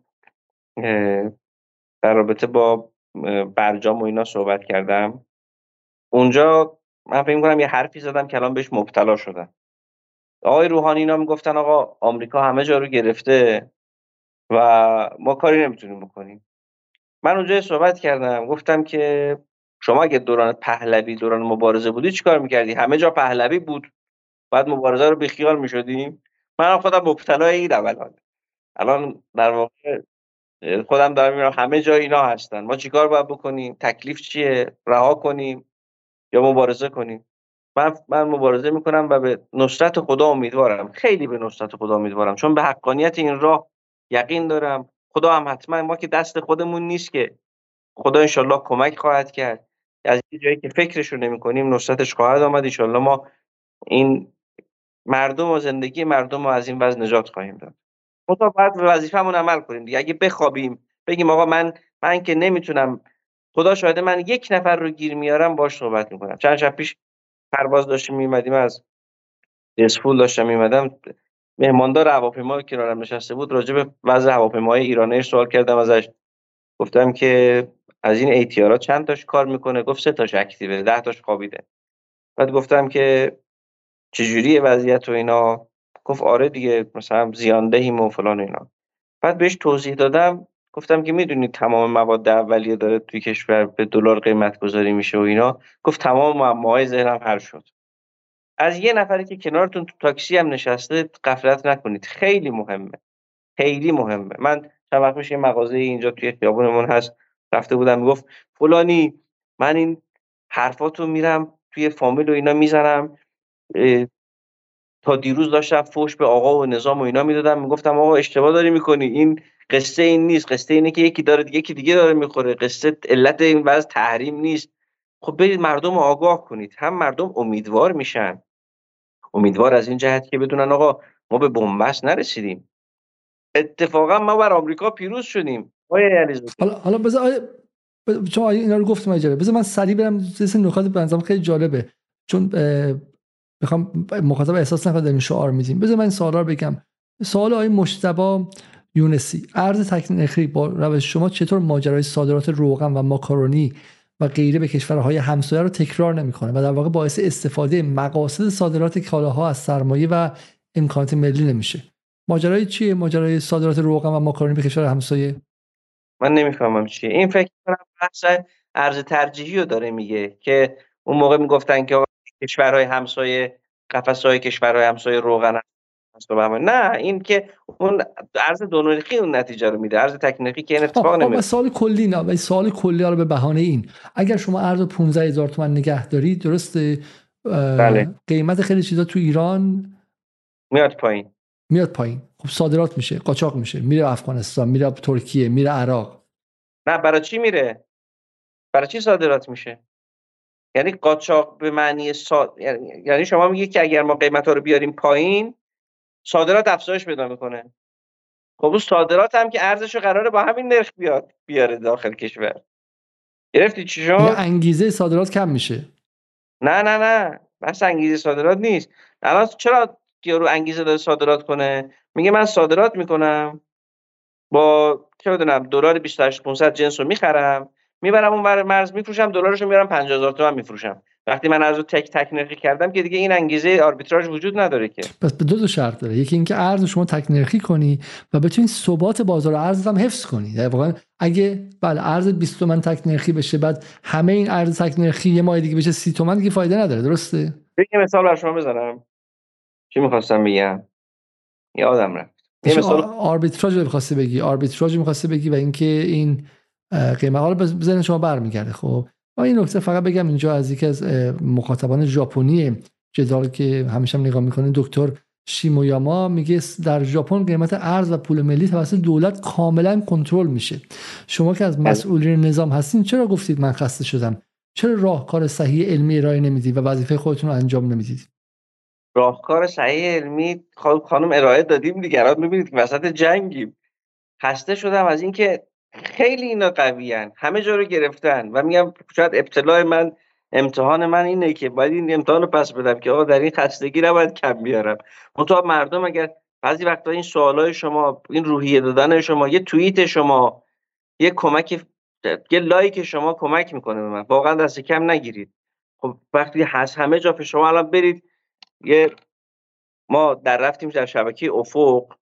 در رابطه با برجام و اینا صحبت کردم. اونجا من فکر کنم یه حرفی زدم که الان بهش مبتلا شدم. آقای روحانی اینا می‌گفتن آقا آمریکا همه جا رو گرفته و ما کاری نمی‌تونیم بکنیم. من اونجا صحبت کردم گفتم که شما اگه دوران پهلوی دوران مبارزه بودی چیکار می‌کردی؟ همه جا پهلوی بود. بعد مبارزه رو بیخیال می‌شدیم. من خودم مبتلای این الان الان در واقع خودم دارم میرم همه جا اینا هستن. ما چیکار باید بکنیم؟ تکلیف چیه؟ رها کنیم یا مبارزه کنیم؟ من من مبارزه می‌کنم و به نصرت خدا امیدوارم. خیلی به نصرت خدا امیدوارم. چون به حقانیت این راه یقین دارم. خدا هم حتما ما که دست خودمون نیست که خدا انشالله کمک خواهد کرد. از یه جایی که فکرش رو نمی کنیم نصرتش خواهد آمد. انشالله ما این مردم و زندگی مردم رو از این وضع نجات خواهیم داد. ما باید به وظیفمون عمل کنیم دیگه. اگه بخوابیم بگیم آقا من من که نمی‌تونم. خدا شاهده من یک نفر رو گیر میارم باش صحبت می‌کنم. چند شب پیش پرواز داشتیم میمدیم از اسفول داشتم میمدم مهماندار هواپیما که کنارم نشسته بود راجع به وضع هواپیمای ایرانی سوال کردم ازش. گفتم که از این ایتیارا چند تاش کار می‌کنه؟ گفت سه تاش اکتیوه ده تاش خوابیده. بعد گفتم که چجوری وضعیت و اینا؟ گفت آره دیگه مثلا زیاندهیم و فلان اینا. بعد بهش توضیح دادم گفتم که می‌دونید تمام مواد اولیه داره توی کشور به دلار قیمت گذاری میشه و اینا. گفت تمام معماهای ذهنم حل شد. از یه نفری که کنارتون تو تاکسی هم نشسته غفلت نکنید. خیلی مهمه. خیلی مهمه. من چند وقت میشه مغازه اینجا توی خیابونمون هست رفته بودم می‌گفت فلانی من این حرفاتو میرم توی فامیل و اینا می‌زنم. تا دیروز داشتم فوش به آقا و نظام و اینا می‌دادم. می‌گفتم آقا اشتباه داری می‌کنی. این قصه این نیست. قصه اینه که یکی داره یکی دیگه داره می‌خوره. قصه علت این وضع تحریم نیست. خب برید مردم آگاه کنید. هم مردم امیدوار میشن. امیدوار از این جهت که بدونن آقا ما به بنبست نرسیدیم. اتفاقا ما بر آمریکا پیروز شدیم.
حالا حالا بذار چون اینا رو گفتم اجازه بذار من سریع برم سه نکات بنظرم خیلی جالبه. چون می‌خوام مخاطب احساس نکنه این شعار میدیم. بذار من سوالا رو بگم. سوال آقای مشتبا یونسی. ارز تکنیکی با روش شما چطور ماجرای صادرات روغن و ماکارونی و غیره به کشورهای همسایه رو تکرار نمی‌کنه و در واقع باعث استفاده مقاصد صادرات کالاها از سرمایه و امکانات ملی نمیشه. ماجرای چیه؟ ماجرای صادرات روغن و ماکارونی به کشور همسایه؟
من نمی‌فهمم چیه. این فکر کنم بحث ارز ترجیحی رو داره میگه که اون موقع می‌گفتن که کشورهای همسایه قفسهای کشورهای همسایه روغن نه این که اون ارز دونوریخی اون نتیجه رو میده. ارز تکنیکی که این اتفاق نمیده
سال کلی نه و سال کلی رو به بهانه این. اگر شما ارز 15 هزار تومن نگه دارید درسته؟ بله. قیمت خیلی چیزا تو ایران
میاد پایین.
میاد پایین. خب صادرات میشه قاچاق میشه. میره افغانستان میره ترکیه میره عراق.
نه برای چی میره؟ برای چی صادرات میشه؟ یعنی قاچاق به معنی سا... یعنی-, یعنی شما میگی که اگر ما قیمت ها رو بیاریم پایین صادرات افزایش پیدا می‌کنه. خب اون صادرات هم که ارزش قراره با همین نرخ بیاد بیاره داخل کشور. گرفتی چی شد؟
انگیزه صادرات کم میشه.
نه نه نه. بس انگیزه صادرات نیست. الان چرا رو انگیزه داره صادرات کنه؟ میگه من صادرات می‌کنم. با چه بدونم دلار 28500 جنس رو می‌خرم. می‌برم اون مرز میفروشم دلارشو میارم 50000 تومان میفروشم. وقتی من از رو تک تک کردم که دیگه این انگیزه آربیتراژ وجود نداره که.
پس به دو تا شرط داره. یکی اینکه ارز شما تک نرخی کنی و بتونی ثبات بازار ارز هم حفظ کنی. در واقع اگه بله ارز 20 تومن تک نرخی بشه بعد همه این ارز تک نرخی یه ماه دیگه بشه 30 تومن دیگه فایده نداره. درسته؟
یه مثال برای شما بزنم. چی می‌خواستم بگم؟ یادم رفت.
یه مثال آربیتراژ می‌خواستی بگی. آربیتراژ می‌خواستی بگی و اینکه این قیمت حالا بزن شما برمیگرده خب؟ این نکته فقط بگم اینجا از یکی از مخاطبان ژاپنی جدال که همیشه هم نگاه می‌کنه دکتر شیمویاما میگه در ژاپن قیمت ارز و پول ملی توسط دولت کاملا کنترل میشه. شما که از. مسئولین نظام هستین چرا گفتید من خسته شدم؟ چرا راهکار صحیح علمی ارائه نمی‌دید و وظیفه خودتون رو انجام نمی‌دید؟
راهکار صحیح علمی خانم ارائه دادیم دیگران می‌بینید که وسط جنگیم. خسته شدم از اینکه خیلی اینا قویان همه جا رو گرفتن و میگم شاید ابتلاع من امتحان من اینه که باید این امتحان رو پس بدم که آقا در این خستگی نباید کم بیارم. منتها مردم اگر بعضی وقتا این سوالای شما این روحیه دادن شما یه توییت شما یه کمک یه لایک شما کمک می‌کنه به من. واقعا دست کم نگیرید. خب وقتی هست همه جا شما الان برید یه ما در رفتیم در شبکه افق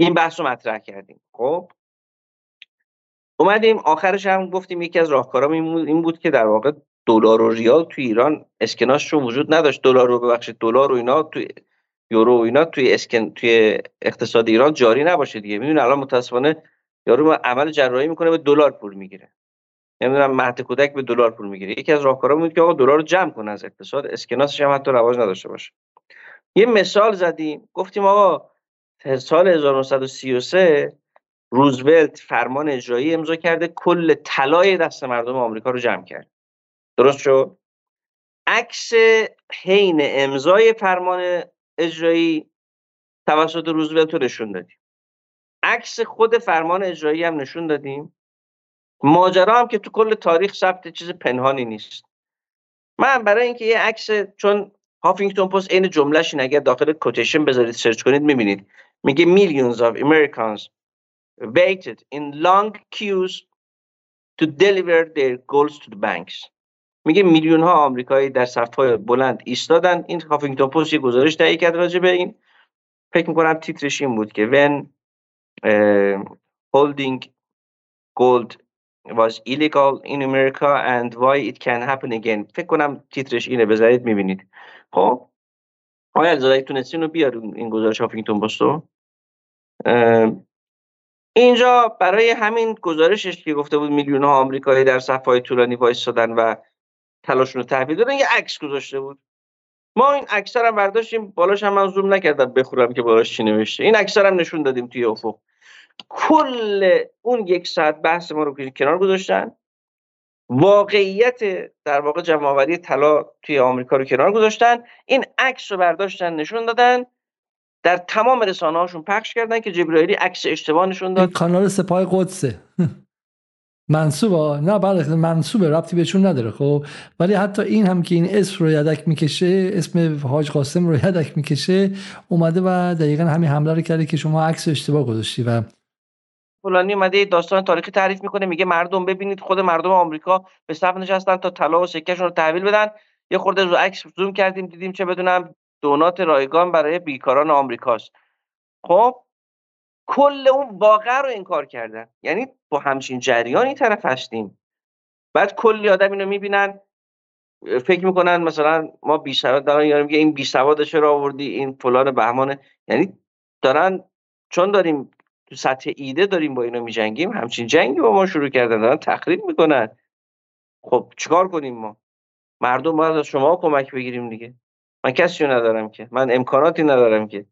این بحث رو مطرح کردیم. خب؟ اومدیم آخرش هم گفتیم یکی از راهکارام این بود که در واقع دلار و ریال توی ایران اسکناش رو وجود نداشت. دلار رو ببخشید دلار و اینا توی یورو و اینا توی اسکن توی اقتصاد ایران جاری نباشه دیگه. می‌دونی الان متاسفانه یارو عمل جراحی می‌کنه به دلار پول می‌گیره. نمی‌دونم مهد کودک به دلار پول می‌گیره. یکی از راهکارا بود که آقا دلار رو جمع کنه از اقتصاد اسکناسش هم حتی رواج نداشته باشه. یه مثال زدیم. گفتیم آقا سال 1933 روزولت فرمان اجرایی امضا کرده کل طلای دست مردم آمریکا رو جمع کرد. درست شد؟ عکس حین امضای فرمان اجرایی توسط روزولت رو نشون دادیم. عکس خود فرمان اجرایی هم نشون دادیم. ماجرا هم که تو کل تاریخ ثبت چیز پنهانی نیست. من برای اینکه یه عکس چون هافینگتون پست عین جملهش این اگر داخل کوتیشن بذارید سرچ کنید می‌بینید. میگه millions of Americans waited in long queues to deliver their goals to the banks. میگه میلیون ها آمریکایی در صفهای بلند ایستادن این هافینگتون پست یه گزارش تهیه کرد راجع به این فکر می‌کنم تیترش این بود که when uh, holding gold was illegal in America and why it can happen again. فکر کنم تیترش اینه بذارید می‌بینید خب آیا الزادهی تونستین رو بیار این گزارش هافینگتون پستو اینجا برای همین گزارشش که گفته بود میلیون ها آمریکایی در صفهای طولانی وایستادن و تلاشون رو تحویل دادن یه عکس گذاشته بود. ما این اکثر هم برداشتیم بالاش هم من زوم نکردم بخورم که بالاش چی نوشته. این اکثر هم نشون دادیم توی افق. کل اون یک ساعت بحث ما رو کنار گذاشتن. واقعیت در واقع جمعآوری طلا توی آمریکا رو کنار گذاشتن. این عکس رو برداشتن نشون دادن. در تمام رسانه هاشون پخش کردن که جبرائیلی عکس اشتباه نشون داد.
کانال سپاه قدسه. منصوب نه بله منصوبه. ربطی بهشون نداره خب. ولی حتی این هم که این اسم رو یدک می‌کشه اسم حاج قاسم رو یدک می‌کشه اومده و دقیقا همین حمله رو کرده که شما عکس اشتباه گذاشتی و
فلانی اومده داستان تاریخی تعریف می‌کنه میگه مردم ببینید خود مردم آمریکا به صف نشستن تا طلا و سکهشون رو تحویل بدن. یه خورده رو عکس زوم کردیم دیدیم چه بدونم دونات رایگان برای بیکاران آمریکاست. خب کل اون واقع رو انکار کردن. یعنی با همچین جریانی طرف هستیم. بعد کلی آدم اینو می‌بینن فکر می‌کنن مثلا ما بی سواد دارن میگه این بی سواد چرا آوردی این فلان بهمانه. یعنی دارن چون داریم تو سطح ایده داریم با اینا میجنگیم همچین جنگی با ما شروع کردن دارن تخریب می‌کنن. خب چیکار کنیم ما؟ مردم باید از شما کمک بگیریم دیگه. من کسی ندارم که. من امکاناتی ندارم که.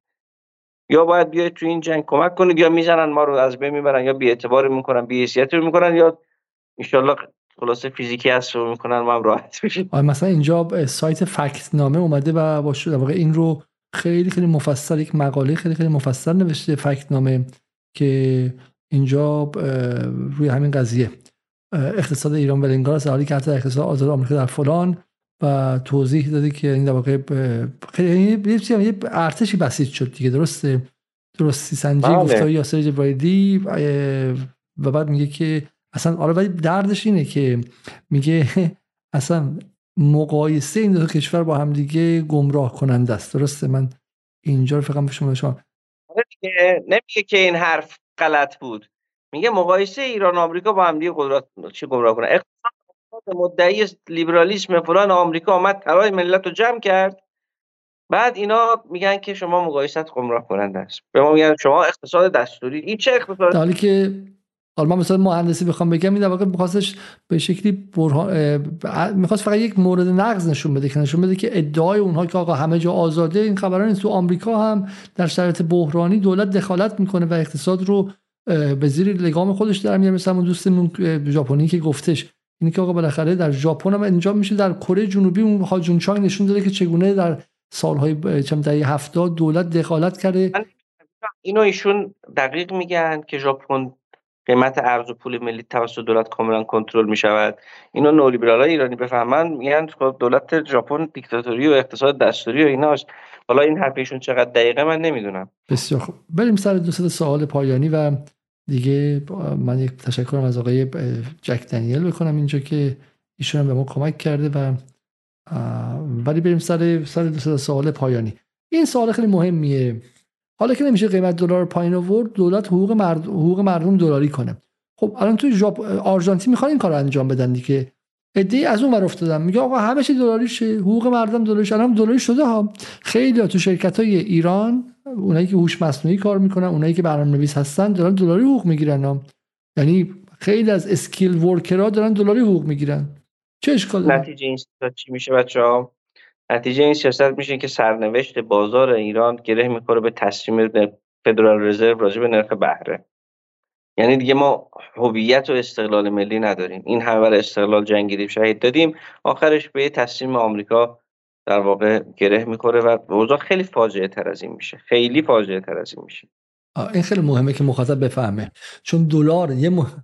یا باید بیاید تو این جنگ کمک کنید یا می‌زنن ما رو از بین می‌برن یا بی اعتبار می‌کنن بی رو می‌کنن یا انشالله خلاصه فیزیکی هست رو می‌کنن ما هم راحت بشیم.
مثلا اینجا سایت فکت نامه اومده و با واقع این رو خیلی خیلی مفصل یک مقاله خیلی خیلی مفصل نوشته فکت نامه که اینجا روی همین قضیه. اقتصاد ایران ولنگار است حالی که حتی اقتصاد آزاد آمریکا در فلان و توضیح داده که این در واقع خیلی یه ارتشی بسیج شد دیگه درسته؟ درستی سنجی بله. گفته یاسر جبرائیلی و بعد میگه که اصلا آره ولی دردش اینه که میگه اصلا مقایسه این دو کشور با هم دیگه گمراه کننده است. درسته؟ من اینجا رو فقط به شما شما
نمیگه که این حرف غلط بود. میگه مقایسه ایران آمریکا با هم دیگه قدرت چی گمراه کنه؟ اقتصاد مدعی لیبرالیسم فلان آمریکا آمد طلای ملت رو جمع کرد. بعد اینا میگن که شما مقایست گمراه کننده است. به ما میگن شما اقتصاد دستوری. این چه اقتصاد؟
حالی که حالا من مثلا مهندسی بخوام بگم این واقع میخواستش به شکلی برهان می‌خواست فقط یک مورد نقض نشون بده که نشون بده که ادعای اونها که آقا همه جا آزاده این خبران تو آمریکا هم در شرایط بحرانی دولت دخالت می‌کنه و اقتصاد رو به زیر لگام خودش در میاره. مثلا دوستمون ژاپنی که گفتش اینی که آقا بالاخره در ژاپن هم انجام میشه در کره جنوبی اون هاجون چانگ نشون داده که چگونه در سالهای چند دهه 70 دولت دخالت کرده.
اینو ایشون دقیق میگن که ژاپن قیمت ارز و پول ملی توسط دولت کاملا کنترل می شود اینو نولیبرال ایرانی بفهمن میگن خب دولت ژاپن دیکتاتوری و اقتصاد دستوری و ایناست. حالا این حرفشون چقدر دقیقه من نمی‌دونم.
بسیار خوب. بریم سر دو سوال پایانی و دیگه من یک تشکرم از آقای جک دنیل بکنم اینجا که ایشون به ما کمک کرده و ولی بریم سر سر دو سوال پایانی. این سوال خیلی مهمیه. حالا که نمیشه قیمت دلار پایین آورد دولت حقوق, مرد... حقوق مردم دلاری کنه. خب الان توی ژاپ آرژانتین می‌خوان این کار انجام بدن دیگه. ایده از اون ور افتادن. میگه آقا همه چی دلاری شه حقوق مردم دلاری شه الان دلاری شده ها. خیلی ها تو شرکت های ایران اونایی که هوش مصنوعی کار می‌کنن اونایی که برنامه‌نویس هستن دارن دلاری حقوق می‌گیرن ها. یعنی خیلی از اسکیل ورکرها دارن دلاری حقوق می‌گیرن. چه اشکال
نتیجه این چی میشه بچه‌ها؟ نتیجه این سیاست میشه که سرنوشت بازار ایران گره می‌خوره به تصمیم فدرال رزرو راجع به نرخ بهره. یعنی دیگه ما هویت و استقلال ملی نداریم. این همه برای استقلال جنگیدیم شهید دادیم. آخرش به تصمیم آمریکا در واقع گره می‌خوره و اوضاع خیلی فاجعه تر از این میشه. خیلی فاجعه تر از این میشه.
این خیلی مهمه که مخاطب بفهمه. چون دلار یه مح...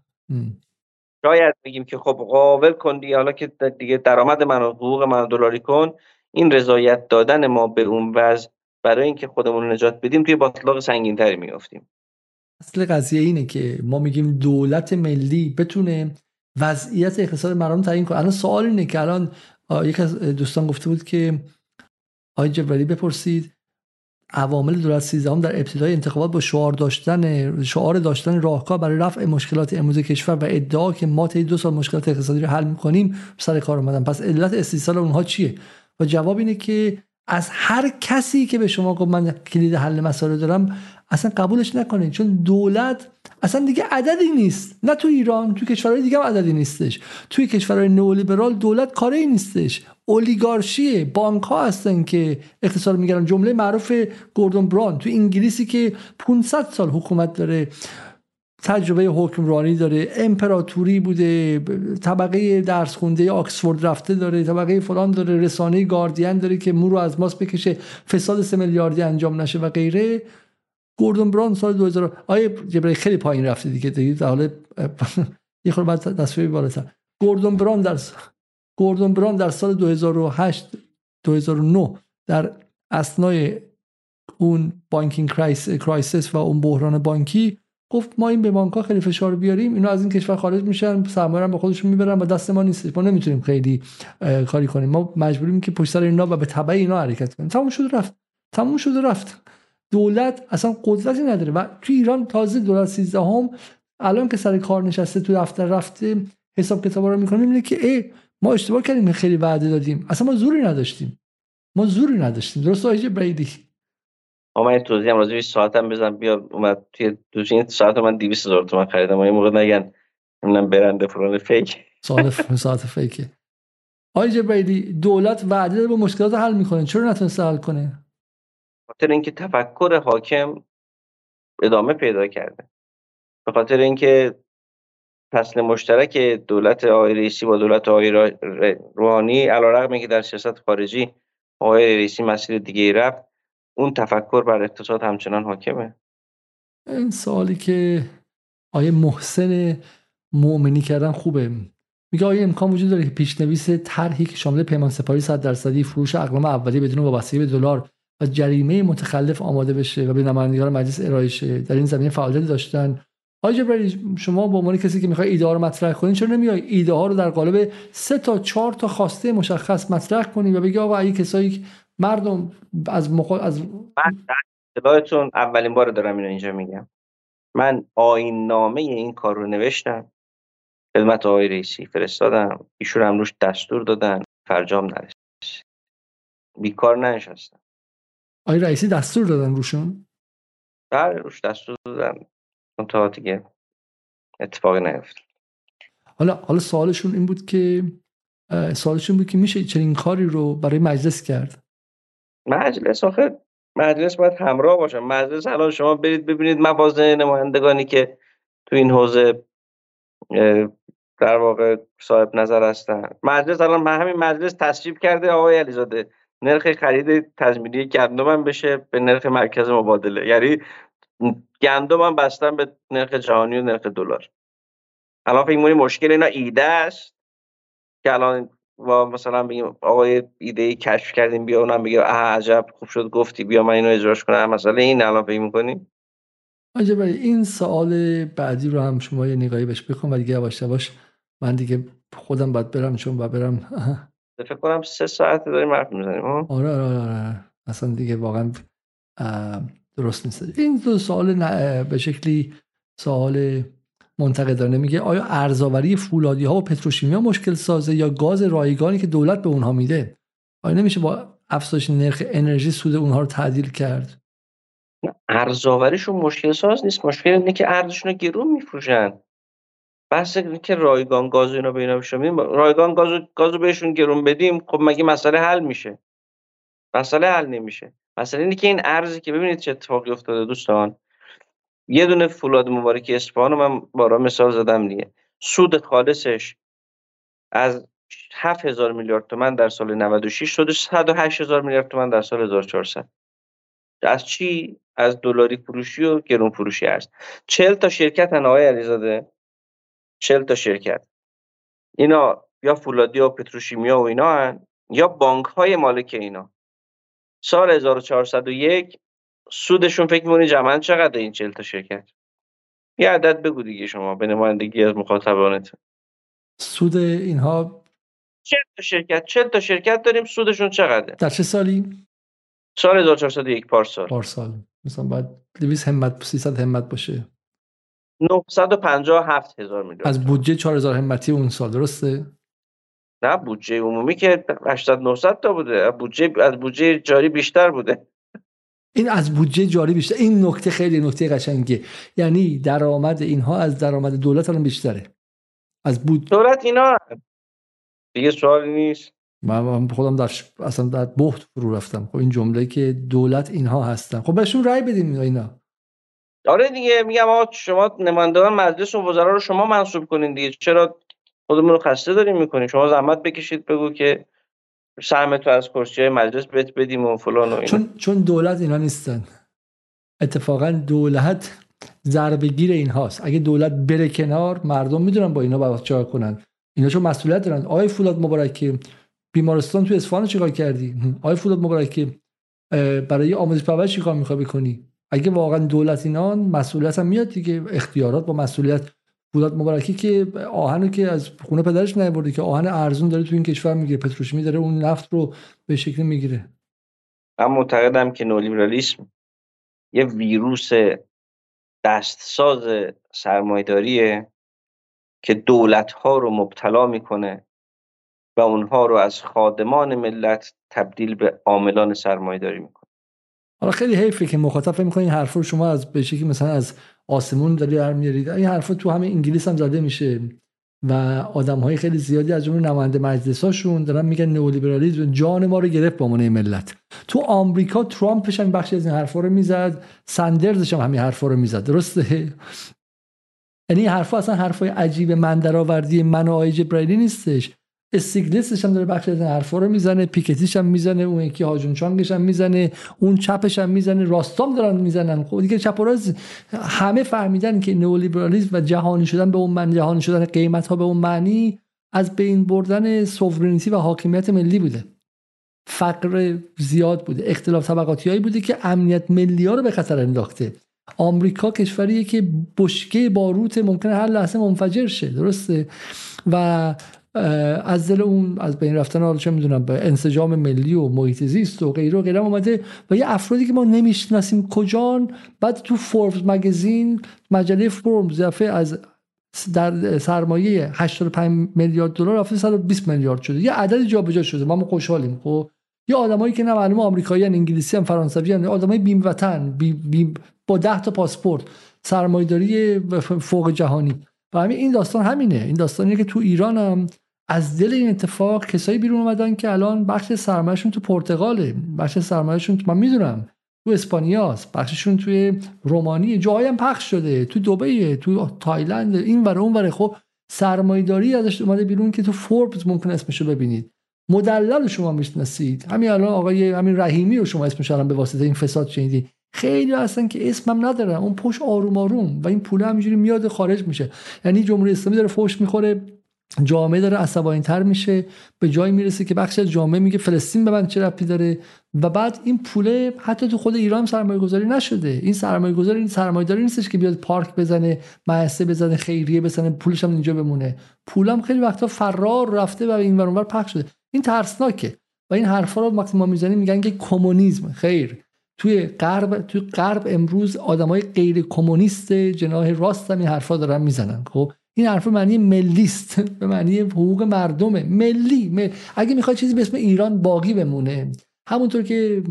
شاید بگیم که خب قابل کن حالا که دیگه درآمد من حقوق من دلاری کن. این رضایت دادن ما به اون وضع برای اینکه خودمون رو نجات بدیم توی باطلاق سنگین تری میافتیم.
اصل قضیه اینه که ما میگیم دولت ملی بتونه وضعیت اقتصاد مردم تعیین کنه. الان سوال اینه که الان یک از دوستان گفته بود که آقای جبرانی بپرسید عوامل دولت سیزدهم در ابتدای انتخابات با شعار داشتن شعار داشتن راهکار برای رفع مشکلات امروز کشور و ادعا که ما طی دو سال مشکلات اقتصادی رو حل می‌کنیم سر کار اومدن. پس علت استیصال اونها چیه؟ و جواب اینه که از هر کسی که به شما گفت من کلید حل مسائل دارم اصلا قبولش نکنید چون دولت اصلا دیگه عددی نیست. نه تو ایران تو کشورهای دیگه هم عددی نیستش. توی کشورهای نئولیبرال دولت کاری نیستش. اولیگارشیه بانک ها هستن که اقتصاد میگردن جمله معروف گوردون بران تو انگلیسی که 500 سال حکومت داره. تجربه حکمرانی داره امپراتوری بوده طبقه درس خونده آکسفورد رفته داره طبقه فلان داره رسانه گاردین داره که مو رو از ماست بکشه فساد سه میلیاردی انجام نشه و غیره. گوردون بران سال 2000 آیه جبرای خیلی پایین رفته دیگه دیگه در حال یه خورده بعد تصویر بالاتر. گوردون بران در گوردون بران در سال 2008 2009 در اثنای اون banking crisis و اون بحران بانکی گفت ما این به بانک خیلی فشار بیاریم اینا از این کشور خارج میشن سرمایه با خودشون می‌برن و دست ما نیست ما نمی‌تونیم خیلی کاری کنیم. ما مجبوریم که پشت سر اینا و به تبع اینا حرکت کنیم. تموم شد رفت. تموم شد رفت. دولت اصلا قدرتی نداره و تو ایران تازه دولت 13 هم الان که سر کار نشسته تو دفتر رفته حساب کتابا رو می‌کنه می‌بینه که ای ما اشتباه کردیم خیلی وعده دادیم. اصلا ما زوری نداشتیم. ما زوری نداشتیم. درست آیجه بیدی
اما من توضیح هم راضی ساعتم بزن. بیا اومد توی دو ساعت من 200 هزار تومان خریدم. این موقع نگن. نمی‌دونم برنده فرون فیک.
ساعت ساعت فیکه. آقای جبرئیلی دولت وعده داره با مشکلات حل می‌کنه. چرا نتونسته حل کنه؟
خاطر اینکه تفکر حاکم ادامه پیدا کرده. به خاطر اینکه فصل مشترک دولت آقای رئیسی با دولت آقای روحانی علیرغم اینکه در سیاست خارجی آقای رئیسی مسیر دیگه رفت. اون تفکر بر اقتصاد همچنان حاکمه.
این سوالی که آیه محسن مؤمنی کردن خوبه. میگه آیا امکان وجود داره که پیشنویس طرحی که شامل پیمان سپاری 100 درصدی فروش اقلام اولیه بدون وابستگی به دلار و جریمه متخلف آماده بشه و به نمایندگان مجلس ارائه شه. در این زمینه فعالیت داشتن. آقای شما به عنوان کسی که می‌خوای ایده ها رو مطرح کنین چرا نمیای ایده ها رو در قالب سه تا چهار تا خواسته مشخص مطرح کنی و بگی آقا این کسایی مردم از مخ... از
من اولین بار دارم اینو اینجا میگم. من آین نامه این کار رو نوشتم. خدمت آقای رئیسی فرستادم. ایشون هم روش دستور دادن. فرجام نرسید. بیکار ننشستم.
آقای رئیسی دستور دادن روشون؟
بله روش دستور دادن. تا دیگه اتفاقی نیفت
حالا حالا سوالشون این بود که سوالشون بود که میشه چنین کاری رو برای مجلس کرد؟
مجلس آخه مجلس باید همراه باشه. مجلس الان شما برید ببینید موازه نمایندگانی که تو این حوزه در واقع صاحب نظر هستن. مجلس الان همین مجلس تصویب کرده آقای علیزاده. نرخ خرید تضمینی گندم بشه به نرخ مرکز مبادله. یعنی گندم هم بستن به نرخ جهانی و نرخ دلار. الان فکر مشکل اینا ایده است؟ که الان با مثلا بگیم آقای ایده ای کشف کردیم بیا اونم بگه اه عجب خوب شد گفتی بیا من اینو اجراش کنم. مثلا این الان فکر می‌کنیم
عجب این سوال بعدی رو هم شما یه نگاهی بهش بکن و دیگه یواش یواش من دیگه خودم باید برم چون با برم.
فکر کنم سه ساعت داریم حرف می‌زنیم
آره آره آره, آره. اصلا دیگه واقعا درست نیست. این دو سوال به شکلی سوال منتقدانه میگه آیا ارزآوری فولادی ها و پتروشیمیا مشکل سازه یا گاز رایگانی که دولت به اونها میده؟ آیا نمیشه با افزایش نرخ انرژی سود اونها رو تعدیل کرد؟
ارزآوریشون مشکل ساز نیست. مشکل اینه که ارزشون رو گرون میفروشن. بحث که رایگان گاز اینا به اینا رایگان گاز گازو بهشون گرون بدیم خب مگه مسئله حل میشه؟ مسئله حل نمیشه. مسئله اینه که این ارزی که ببینید چه اتفاقی افتاده دوستان. یه دونه فولاد مبارکی اصفهان من بارا مثال زدم دیگه. سود خالصش از 7000 میلیارد تومن در سال 96 شده 108 هزار میلیارد تومن در سال 1400 از چی؟ از دلاری فروشی و گرون فروشی است 40 تا شرکت آقای علیزاده. 40 تا شرکت. اینا یا فولادی و پتروشیمیا و اینا هن یا بانک های مالک اینا. سال 1401 سودشون فکر می‌کنی جمعا چقدر این 40 تا شرکت؟ یه عدد بگو دیگه شما به نمایندگی از مخاطبانت.
سود اینها
40 تا شرکت 40 تا شرکت داریم سودشون چقدره؟
در چه سالی؟
سال 1401 پارسال.
پارسال. مثلا بعد 200 همت 300 همت باشه.
957 هزار میلیون
از بودجه 4000 همتی اون سال درسته؟
نه بودجه عمومی که 800 900 تا بوده. بودجه از بودجه جاری بیشتر بوده.
این از بودجه جاری بیشتر. این نکته خیلی نکته قشنگه یعنی درآمد اینها از درآمد دولت الان بیشتره. از بود
دولت اینا دیگه سوالی نیست.
من خودم در اصلا در بحت فرو رفتم. خب این جمله که دولت اینها هستن. خب بهشون رأی بدیم اینا.
آره دیگه میگم آقا شما نمایندگان مجلس و وزرا رو شما منصوب کنین دیگه. چرا خودمون رو خسته داریم می‌کنیم؟ شما زحمت بکشید بگو که سهم تو از کرسی مجلس بهت بدیم و فلان و اینا.
چون چون دولت اینا نیستن. اتفاقا دولت ضربگیر این هاست اگه دولت بره کنار مردم می‌دونن با اینا باید چیکار کنن. اینا چون مسئولیت دارن. آقای فولاد مبارکی بیمارستان تو اصفهان چیکار کردی؟ آقای فولاد مبارکی برای آموزش پرورش چیکار می‌خوای بکنی؟ اگه واقعا دولت اینا مسئولیت هم میاد دیگه. اختیارات با مسئولیت فولاد مبارکی که آهنو که از خونه پدرش نیورده که آهن ارزون داره تو این کشور می‌گیره. پتروشیمی داره اون نفت رو به شکل می‌گیره.
من معتقدم که نولیبرالیسم یه ویروس دستساز سرمایداریه که دولت ها رو مبتلا می‌کنه و اونها رو از خادمان ملت تبدیل به عاملان سرمایداری می‌کنه.
حالا خیلی حیفه که مخاطب فکر می‌کنه این حرف رو شما از به شکلی مثلا از آسمون داری در میارید این حرفا تو همه انگلیس هم زده میشه. و آدم های خیلی زیادی از جمله نماینده مجلس هاشون دارن میگن نئولیبرالیسم جان ما رو گرفت به عنوان ملت. تو آمریکا ترامپش هم بخشی از این حرفا رو می‌زد. سندرزش هم همین حرفا رو می‌زد. درسته؟ یعنی حرفا اصلا حرفای عجیب من درآوردی من و آی جبرائیلی نیستش. استیگلیسش هم داره بخش از حرفا رو می‌زنه پیکتیش هم می‌زنه اون یکی هاجون چانگش هم می‌زنه اون چپش هم می‌زنه راستام دارن می‌زنن. خب دیگه چپ و همه فهمیدن که نئولیبرالیسم و جهانی شدن به اون معنی جهانی شدن قیمت ها به اون معنی از بین بردن سوورنیتی و حاکمیت ملی بوده. فقر زیاد بوده. اختلاف طبقاتی هایی بوده که امنیت ملی ها رو به خطر انداخته. آمریکا کشوریه که بشکه باروت ممکنه هر لحظه منفجر شه. درسته؟ و از دل اون از بین رفتن حالا چه می‌دونم به انسجام ملی و محیط زیست و غیره و غیره اومده و یه افرادی که ما نمی‌شناسیم کجان بعد تو فوربس مگزین مجله فوربس دفعه از در سرمایه 85 میلیارد دلار رفته 120 میلیارد شده. یه عدد جابجا شده. ما خوشحالیم. خب یه آدمایی که نه معلومه آمریکایی انگلیسی هم فرانسوی هم آدمای بی وطن بی بی با 10 تا پاسپورت سرمایه‌داری فوق جهانی. و همین این داستان همینه. این داستانیه که تو ایران هم از دل این اتفاق کسایی بیرون اومدن که الان بخش سرمایهشون تو پرتغاله. بخش سرمایهشون من می‌دونم تو اسپانیاست. بخششون توی رومانی جایی هم پخش شده. تو دبی تو تایلند این ور اون ور. خب سرمایه‌داری ازش اومده بیرون که تو فوربس ممکن اسمشو ببینید. مدلل شما می‌شناسید. همین الان آقای همین رحیمی رو شما اسمش الان به واسطه این فساد شنیدی خیلی هستن که اسمم ندارن اون پشت آروم آروم. و این پول همینجوری میاد خارج میشه. یعنی جمهوری اسلامی داره فوش می‌خوره. جامعه داره عصبانی تر میشه به جایی می‌رسه که بخش از جامعه میگه فلسطین به من چه ربطی داره؟ و بعد این پوله حتی تو خود ایران سرمایه گذاری نشده. این سرمایه گذاری این سرمایه داری نیستش که بیاد پارک بزنه مؤسسه بزنه خیریه بزنه پولش هم اینجا بمونه. پولم خیلی وقتا فرار رفته و این ور پخش شده. این ترسناکه. و این حرفا رو وقتی ما می‌زنیم میگن که کمونیسم. خیر. توی غرب توی غرب امروز آدمای غیر کمونیست جناح راست هم این حرفا دارن می‌زنن. خب؟ این حرف معنی ملیست به معنی حقوق مردمه. ملی مل... اگه می‌خوای چیزی به اسم ایران باقی بمونه همونطور که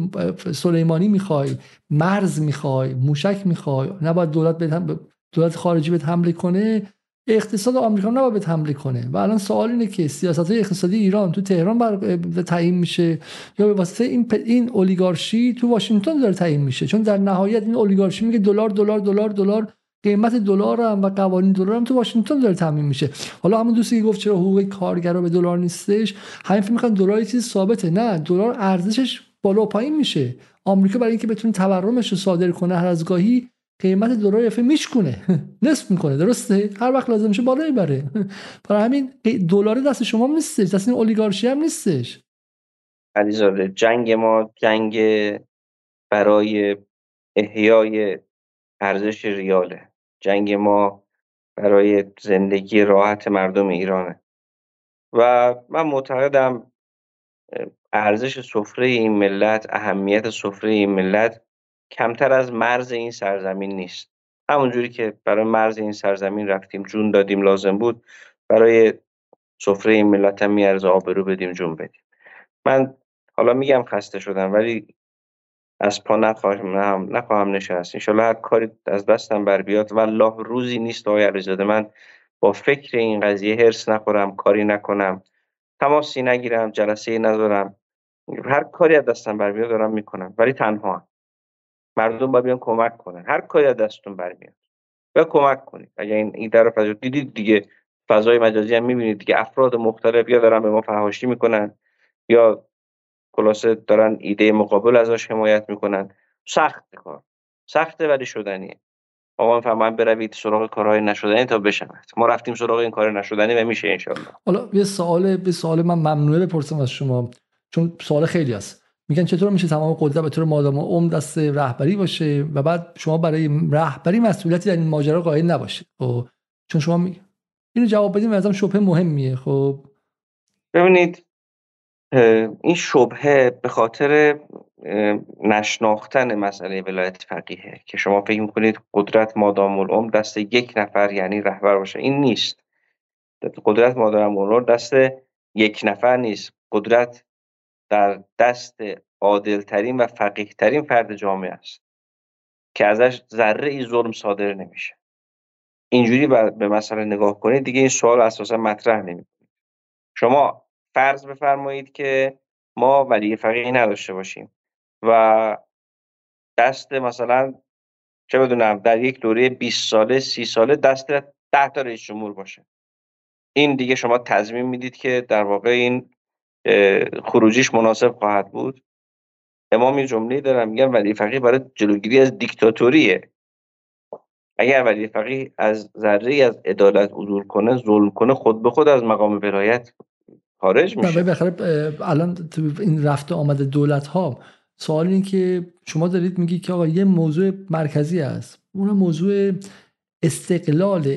سلیمانی می‌خوای مرز می‌خوای موشک می‌خوای نباید دولت به دولت خارجی به حمله کنه اقتصاد آمریکا نباید به حمله کنه. و الان سوال اینه که سیاست های اقتصادی ایران تو تهران بر تعیین میشه یا به واسطه این این اولیگارشی تو واشنگتن داره تعیین میشه؟ چون در نهایت این اولیگارشی میگه دلار دلار دلار دلار قیمت دلار هم و قوانین دلار هم تو واشنگتن داره تعیین میشه. حالا همون دوستی که گفت چرا حقوق کارگرا به دلار نیستش همین فکر می‌کنن دلار چیز ثابته. نه دلار ارزشش بالا و پایین میشه. آمریکا برای اینکه بتونه تورمش رو صادر کنه هر از گاهی قیمت دلار یفه میشکونه. نصف می‌کنه درسته؟ هر وقت لازم میشه بالا می‌بره برای همین دلار دست شما نیستش دست این اولیگارشی هم نیستش.
علیزاده جنگ ما جنگ برای احیای ارزش ریاله. جنگ ما برای زندگی راحت مردم ایرانه. و من معتقدم ارزش سفره این ملت اهمیت سفره این ملت کمتر از مرز این سرزمین نیست. همونجوری که برای مرز این سرزمین رفتیم جون دادیم لازم بود برای سفره این ملت هم میارزه آبرو بدیم جون بدیم. من حالا میگم خسته شدم ولی از پا نخواهم نخواهم نشست. انشالله هر کاری از دستم بر بیاد. و الله روزی نیست آقای علیزاده. من با فکر این قضیه هرس نخورم کاری نکنم. تماسی نگیرم جلسه نذارم هر کاری از دستم بر بیاد دارم می‌کنم ولی تنها. مردم باید بیان کمک کنن. هر کاری از دستتون برمیاد و کمک کنید. اگر این ایده رو دیدید دیگه فضای مجازی هم می‌بینید دیگه افراد مختلف یا دارن به ما فهاشی می‌کنن یا خلاصه دارن ایده مقابل ازش حمایت می‌کنن. سخت کار. سخته ولی شدنیه. آقا میفرمایند بروید سراغ کارهای نشدنی تا بشود ما رفتیم سراغ این کار نشدنی و میشه انشالله
حالا یه سوال به سوال من ممنوعه بپرسم از شما. چون سوال خیلی هست میگن چطور میشه تمام قدرت به طور مادام عمر دست رهبری باشه و بعد شما برای رهبری مسئولیتی در این ماجرا قائل نباشید؟ خب چون شما می... اینو جواب بدیم ازم شبهه مهمیه. خب.
ببینید این شبهه به خاطر نشناختن مسئله ولایت فقیهه که شما فکر می‌کنید قدرت مادام العمر دست یک نفر یعنی رهبر باشه این نیست. قدرت مادام العمر دست یک نفر نیست. قدرت در دست عادلترین و فقیهترین فرد جامعه است که ازش ذره ای ظلم صادر نمیشه. اینجوری به مسئله نگاه کنید دیگه این سوال اساسا مطرح نمی‌کنید. شما فرض بفرمایید که ما ولی فقیه نداشته باشیم و دست مثلا چه بدونم در یک دوره 20 ساله 30 ساله دست 10 تا رئیس جمهور باشه. این دیگه شما تضمین می‌دید که در واقع این خروجیش مناسب خواهد بود. امام یه جمله دارم میگن ولی فقیه برای جلوگیری از دیکتاتوریه. اگر ولی فقیه از ذره از عدالت عدول کنه ظلم کنه خود به خود از مقام ولایت خارج میشه.
الان این رفته آمده دولت ها سوال اینه که شما دارید میگی که آقا یه موضوع مرکزی است اون موضوع استقلال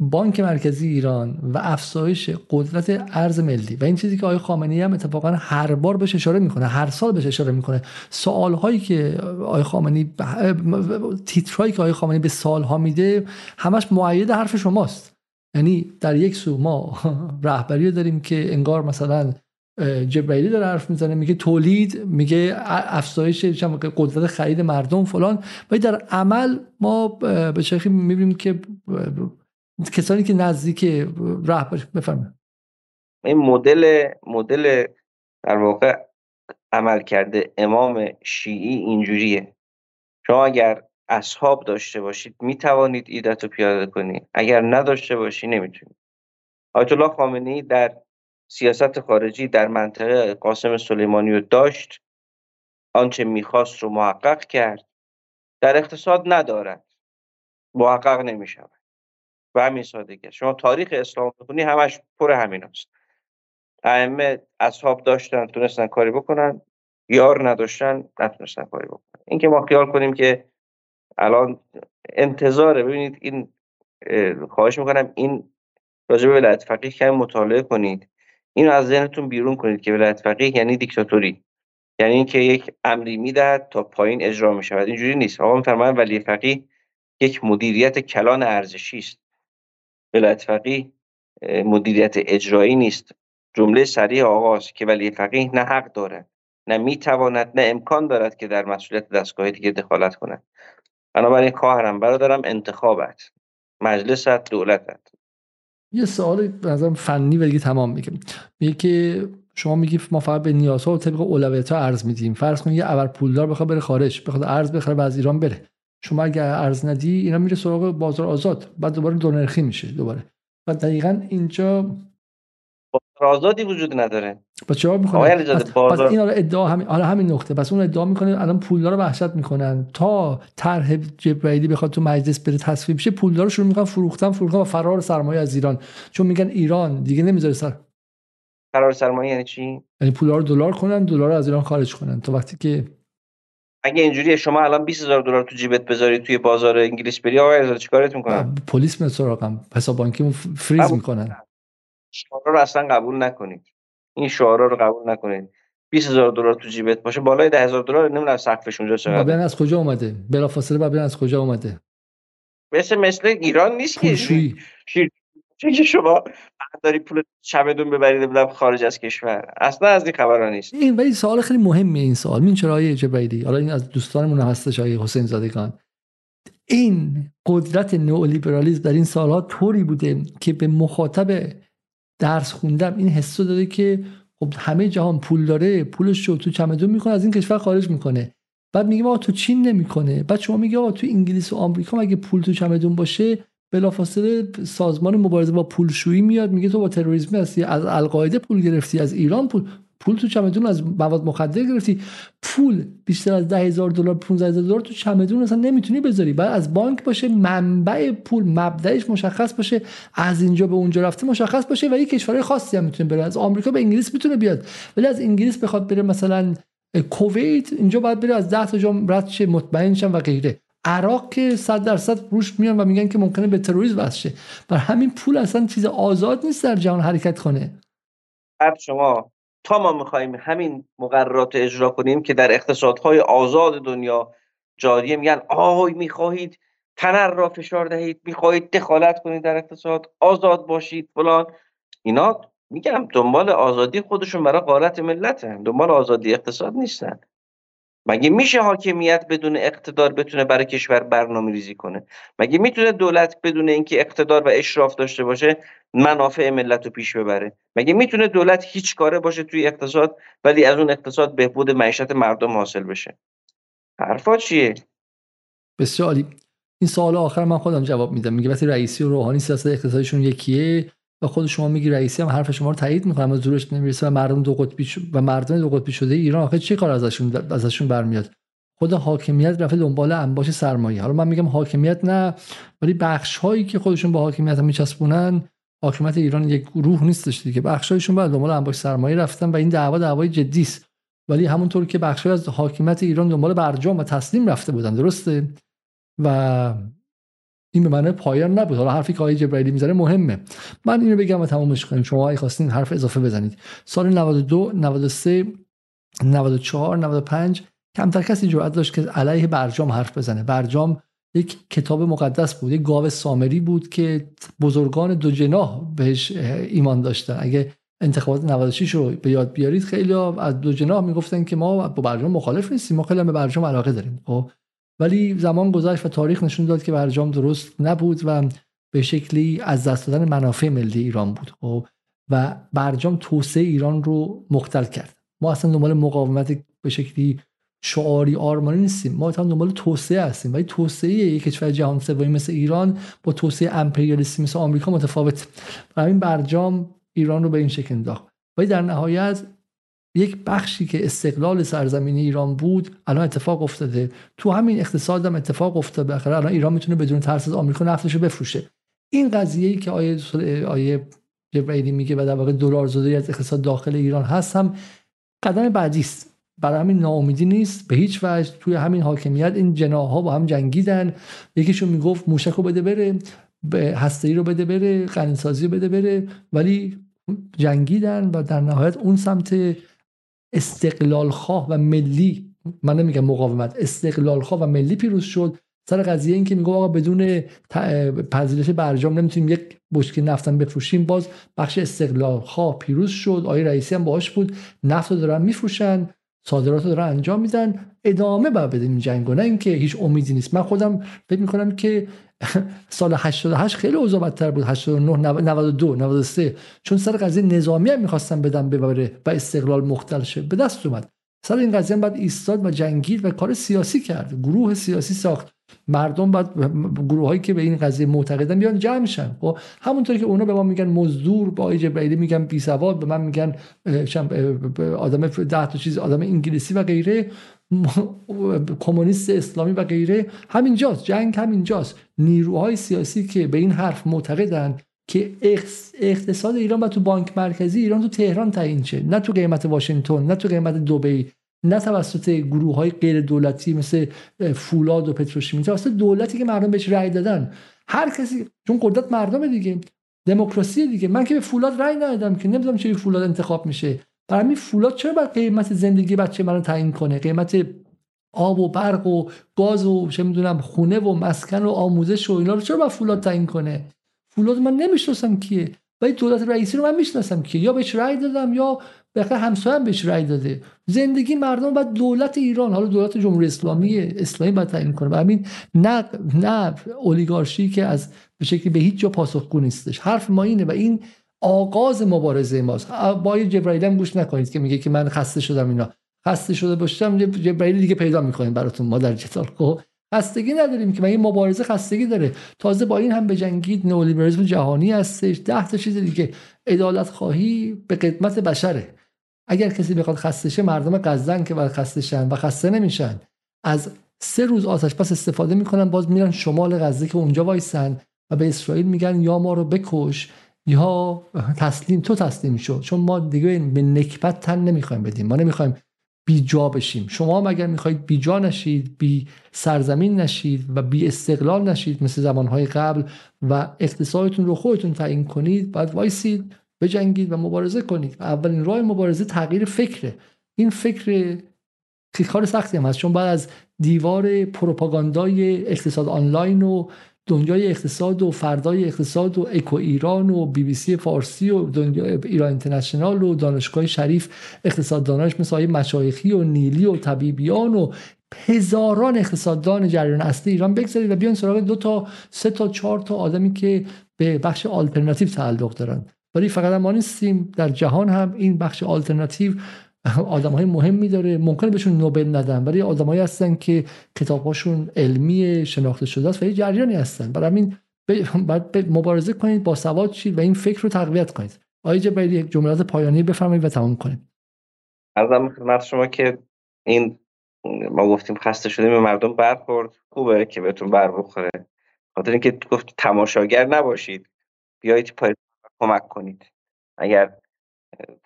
بانک مرکزی ایران و افزایش قدرت ارز ملی و این چیزی که آقای خامنه‌ای هم اتفاقا هر بار بهش اشاره می‌کنه هر سال بهش اشاره می‌کنه. سوال هایی که آقای خامنه‌ای تیترایی که آقای خامنه‌ای به سالها میده همش معید حرف شماست. یعنی در یک سو ما رهبری داریم که انگار مثلا جبرائیلی داره حرف می‌زنه میگه تولید میگه افزایش قدرت خرید مردم فلان. ولی در عمل ما به شکلی می‌بینیم که کسانی که نزدیک رهبری بفرمایید.
این مدل مدل در واقع عمل کرده امام شیعی اینجوریه. شما اگر اصحاب داشته باشید می توانید ایدت رو پیاده کنید اگر نداشته باشی نمی‌تونید آیت الله خامنه‌ای در سیاست خارجی در منطقه قاسم سلیمانی رو داشت. آنچه می‌خواست رو محقق کرد. در اقتصاد ندارد. محقق نمی‌شود. و همین سادگی شما تاریخ اسلام بخونی همش پر همین است ائمه اصحاب داشتن تونستن کاری بکنن. یار نداشتن نتونستن کاری بکنن. اینکه ما خیال کنیم که الان انتظاره. ببینید این خواهش می‌کنم این راجع به ولایت فقیه کمی مطالعه کنید. اینو از ذهنتون بیرون کنید که ولایت فقیه یعنی دیکتاتوری. یعنی اینکه یک امری می‌دهد تا پایین اجرا می شود اینجوری نیست. آقا میفرمایند ولی فقیه یک مدیریت کلان ارزشی است. ولایت فقیه مدیریت اجرایی نیست. جمله سریع آغاز که ولی فقیه نه حق دارد نه می‌تواند نه امکان دارد که در مسئولیت دستگاه دیگه دخالت کند. بنابراین خواهرم برادرم انتخابت. مجلست دولتت.
یه سوال نظرم فنی و دیگه تمام میگه میگه که شما میگی ما فقط به نیازها و طبق اولویت ها ارز میدیم. فرض کنید یه ابر پولدار بخواد بره خارج بخواد ارز بخره و از ایران بره. شما اگر ارز ندی اینا میره سراغ بازار آزاد. بعد دوباره دو نرخی میشه دوباره. و دقیقا اینجا
بازار آزادی وجود نداره.
پس چرا می‌کنه پس, پس این حالا ادعا همین حالا همین نقطه. پس اون ادعا می‌کنه الان پولدار رو وحشت می‌کنن. تا طرح جبرائیلی بخواد تو مجلس بره تصویب بشه پولدار رو شروع می‌کنن فروختن فروختن و فرار سرمایه از ایران. چون میگن ایران دیگه نمی‌ذاره سر
فرار سرمایه یعنی چی؟
یعنی پولدار رو دلار کنن دلار رو از ایران خارج کنن. تا وقتی که
اگه اینجوریه شما الان 20000 دلار تو جیبت بذاری توی بازار انگلیس بری آقا ارزا چیکارت می‌کنن؟
پلیس میاد سراغم. حساب بانکیمو فریز می‌کنن.
شعارا رو اصلا قبول نکنید. این شعارا رو قبول نکنید 20000 دلار تو جیبت باشه بالای 10000 دلار نمی‌دونم سقفش اونجا چقدر
ببین از کجا اومده؟ بلافاصله ببین از کجا اومده.
مثل مثل ایران نیست که. چه شما داری پول چمدون ببرید بودم خارج از کشور. اصلا از این خبرها نیست.
این ولی سوال خیلی مهمه این سوال. این چرا آیه جبرائیلی حالا این از دوستانمون هستش آیه حسین زادگان. این قدرت نئولیبرالیسم در این سالها طوری بوده که به مخاطب درس خوندم این حسو داده که خب همه جهان پول داره پولش رو تو چمدون می‌کنه از این کشور خارج می‌کنه. بعد میگه آقا تو چین نمی‌کنه. بعد شما میگه آقا تو انگلیس و آمریکا مگه پول تو چمدون باشه؟ بلافاصله سازمان مبارزه با پولشویی میاد میگه تو با تروریسم هستی از القاعده پول گرفتی از ایران پول پول تو چمدون از مواد مخدر گرفتی. پول بیشتر از ده هزار دلار 15 هزار دلار تو چمدون اصلا نمی‌تونی بذاری. بعد از بانک باشه منبع پول مبدأش مشخص باشه از اینجا به اونجا رفته مشخص باشه و یه کشورهای خاصی هم می‌تونه بره. از آمریکا به انگلیس می‌تونه بیاد. ولی از انگلیس بخواد بره مثلا کویت اینجا باید بره از 10 تا جام رد مطمئن و غیره. عراق که صد درصد روش میان و میگن که ممکنه به تروریسم وصل بر همین پول اصلا چیز آزاد نیست در جهان حرکت کنه
شما تا ما می‌خوایم همین مقررات اجرا کنیم که در اقتصادهای آزاد دنیا جاریه میگن آهای می‌خواهید تنر را فشار دهید می‌خواهید دخالت کنید در اقتصاد آزاد باشید فلان. اینا میگم دنبال آزادی خودشون برای قارت ملتن دنبال آزادی اقتصاد نیستن. مگه میشه حاکمیت بدون اقتدار بتونه برای کشور برنامه ریزی کنه؟ مگه می‌تونه دولت بدون اینکه اقتدار و اشراف داشته باشه منافع ملت رو پیش ببره؟ مگه می‌تونه دولت هیچ کاره باشه توی اقتصاد ولی از اون اقتصاد بهبود معیشت مردم حاصل بشه؟ حرفا چیه؟
بسیاری این سوال آخر من خودم جواب میدم. میگه وقتی رئیسی و روحانی سیاست اقتصادشون یکیه و خود شما میگی رئیسی هم حرف شما رو تایید می‌کنه اما زورش نمی‌رسه و مردم دو قطبی و مردم دو قطبی شده ایران. آخه چه کار ازشون ازشون برمیاد؟ خود حاکمیت رفته دنبال انباش سرمایه. حالا من میگم حاکمیت نه ولی بخش هایی که خودشون با حاکمیت هم میچسبونن حاکمیت ایران یک گروه نیستش دیگه. بخش هایشون بعد دنبال انباش سرمایه رفتن و این دعوا دعوای جدی است. ولی همونطور که بخشی از حاکمیت ایران دنبال برجام و تسلیم رفته بودن درسته؟ و این به معنی پایان نبود. حالا حرفی که آقای جبرائیلی می‌زنه مهمه. من اینو بگم و تمامش کنیم شما اگه خواستین حرف اضافه بزنید. سال 92 93 94 95 کمتر کسی جرأت داشت که علیه برجام حرف بزنه. برجام یک کتاب مقدس بود یک گاو سامری بود که بزرگان دو جناح بهش ایمان داشتن. اگه انتخابات 96 رو به یاد بیارید خیلی از دو جناح می‌گفتن که ما با برجام مخالف نیستیم. ما خیلی به برجام علاقه داریم. خب ولی زمان گذشت و تاریخ نشون داد که برجام درست نبود و به شکلی از دست دادن منافع ملی ایران بود خب؟ و برجام توسعه ایران رو مختل کرد. ما اصلا دنبال مقاومت به شکلی شعاری آرمانی نیستیم. ما هم دنبال توسعه هستیم. ولی توسعه یک کشور جهان سومی مثل ایران با توسعه امپریالیستی مثل آمریکا متفاوت و این برجام ایران رو به این شکل انداخت. ولی در نهایت یک بخشی که استقلال سرزمین ایران بود الان اتفاق افتاده. تو همین اقتصاد هم اتفاق افتاده. بخره الان ایران می‌تونه بدون ترس از آمریکا نفتش رو بفروشه. این قضیه ای که آیه آیه جبرائیلی میگه و در واقع دلار زده از اقتصاد داخل ایران هست هم قدم بعدی است. برای همین ناامیدی نیست. به هیچ وجه توی همین حاکمیت این جناها با هم جنگیدن. یکیشون می‌گفت موشک رو بده بره هسته رو بده بره غنیسازی رو بده بره ولی جنگیدن و در نهایت اون سمت استقلال خواه و ملی. من نمیگم مقاومت استقلال خواه و ملی پیروز شد. سر قضیه این که میگه آقا بدون پذیرش برجام نمی‌تونیم یک بشکه نفتم بفروشیم باز بخش استقلال خواه پیروز شد. آقای رئیسی هم باهاش بود. نفت رو دارن میفروشن. صادرات رو دارن انجام میدن. ادامه باید بدیم جنگ نه اینکه هیچ امیدی نیست. من خودم فکر می‌کنم که سال 88 خیلی اوضاع بدتر بود. 89 92 93 چون سر قضیه نظامی هم می‌خواستن بدن ببره و استقلال مختل شه. به دست اومد. سر این قضیه بعد ایستاد و جنگید و کار سیاسی کرد. گروه سیاسی ساخت. مردم بعد گروه هایی که به این قضیه معتقدن بیان جمع شن. خب همونطوری که اونا به ما میگن مزدور با جبرائیلی میگن بی سواد به من میگن آدم ده تا چیز آدم انگلیسی و غیره کمونیست اسلامی و غیره همینجاست. جنگ همینجاست. نیروهای سیاسی که به این حرف معتقدن که اقتصاد ایران و تو بانک مرکزی ایران تو تهران تعیین شه. نه تو قیمت واشنگتن نه تو قیمت دبی نه توسط گروه های غیر دولتی مثل فولاد و پتروشیمی. توسط دولتی که مردم بهش رأی دادن. هر کسی چون قدرت مردم دیگه. دموکراسی دیگه. من که به فولاد رأی ندادم که. نمی‌دونم چه فولاد انتخاب میشه. برای فولاد چرا باید قیمت زندگی بچه من تعیین کنه؟ قیمت آب و برق و گاز و چه می‌دونم خونه و مسکن و آموزش و اینا رو چرا باید فولاد تعیین کنه؟ فولاد من نمی‌شناسم کیه. ولی دولت رئیسی رو من می‌شناسم که یا بهش رأی دادم یا بخیر همسایه هم بهش رأی داده. زندگی مردم باید دولت ایران. حالا دولت جمهوری اسلامی اسلامی باید تعیین کنه. و همین نه نه اولیگارشی که از به شکلی به هیچ جا پاسخگو نیستش. حرف ما اینه و این آغاز مبارزه ماست. با جبرائیل هم گوش نکنید که میگه که من خسته شدم اینا. خسته شده باشم جبرائیل دیگه پیدا می‌کنیم براتون ما در جتال خب؟ خستگی نداریم که این مبارزه خستگی داره. تازه با این هم به جنگید نئولیبرالیسم جهانی هستش. ده تا چیز دیگه. عدالت خواهی به قدمت بشره. اگر کسی بخواد خسته مردم غزن که باید خسته شن و خسته نمیشن از سه روز آتش پس استفاده می‌کنن باز میرن شمال غزه که اونجا وایسن و به اسرائیل میگن یا ما رو بکش یا تسلیم تو تسلیم شو. چون ما دیگه به نکبت تن نمی‌خوایم بدیم. ما نمی‌خوایم بی جا بشیم. شما هم اگر می‌خواهید بی جا نشید بی سرزمین نشید و بی استقلال نشید مثل زمانهای قبل و اقتصادتون رو خودتون تعیین کنید باید وایسید بجنگید و مبارزه کنید. و اولین راه مبارزه تغییر فکره. این فکر کار سختی هم هست. چون بعد از دیوار پروپاگاندای اقتصاد آنلاین و دنیای اقتصاد و فردای اقتصاد و اکو ایران و بی بی سی فارسی و دنیا ایران اینترنشنال و دانشگاه شریف اقتصاد دانش مثل مشایخی و نیلی و طبیبیان و هزاران اقتصاددان جریان اصلی ایران بگذارید و بیان سراغ دو تا سه تا چهار تا آدمی که به بخش آلترناتیو تعلق دارن ولی فقط ما نیستیم در جهان هم این بخش آلترناتیو آدم های مهمی داره. ممکنه بهشون نوبل ندن ولی آدمایی هستن که کتابهاشون علمی شناخته شده است و یه جریانی هستن. برای همین باید مبارزه کنید با سواد شید و این فکر رو تقویت کنید. آقای جبری یک جملات پایانی بفرمایید و تمام کنید
ارزم خدمت شما که این ما گفتیم خسته شدیم به مردم برخورد. خوبه که بهتون بر بخوره. خاطر اینکه گفت تماشاگر نباشید. بیایید پای کمک کنید. اگر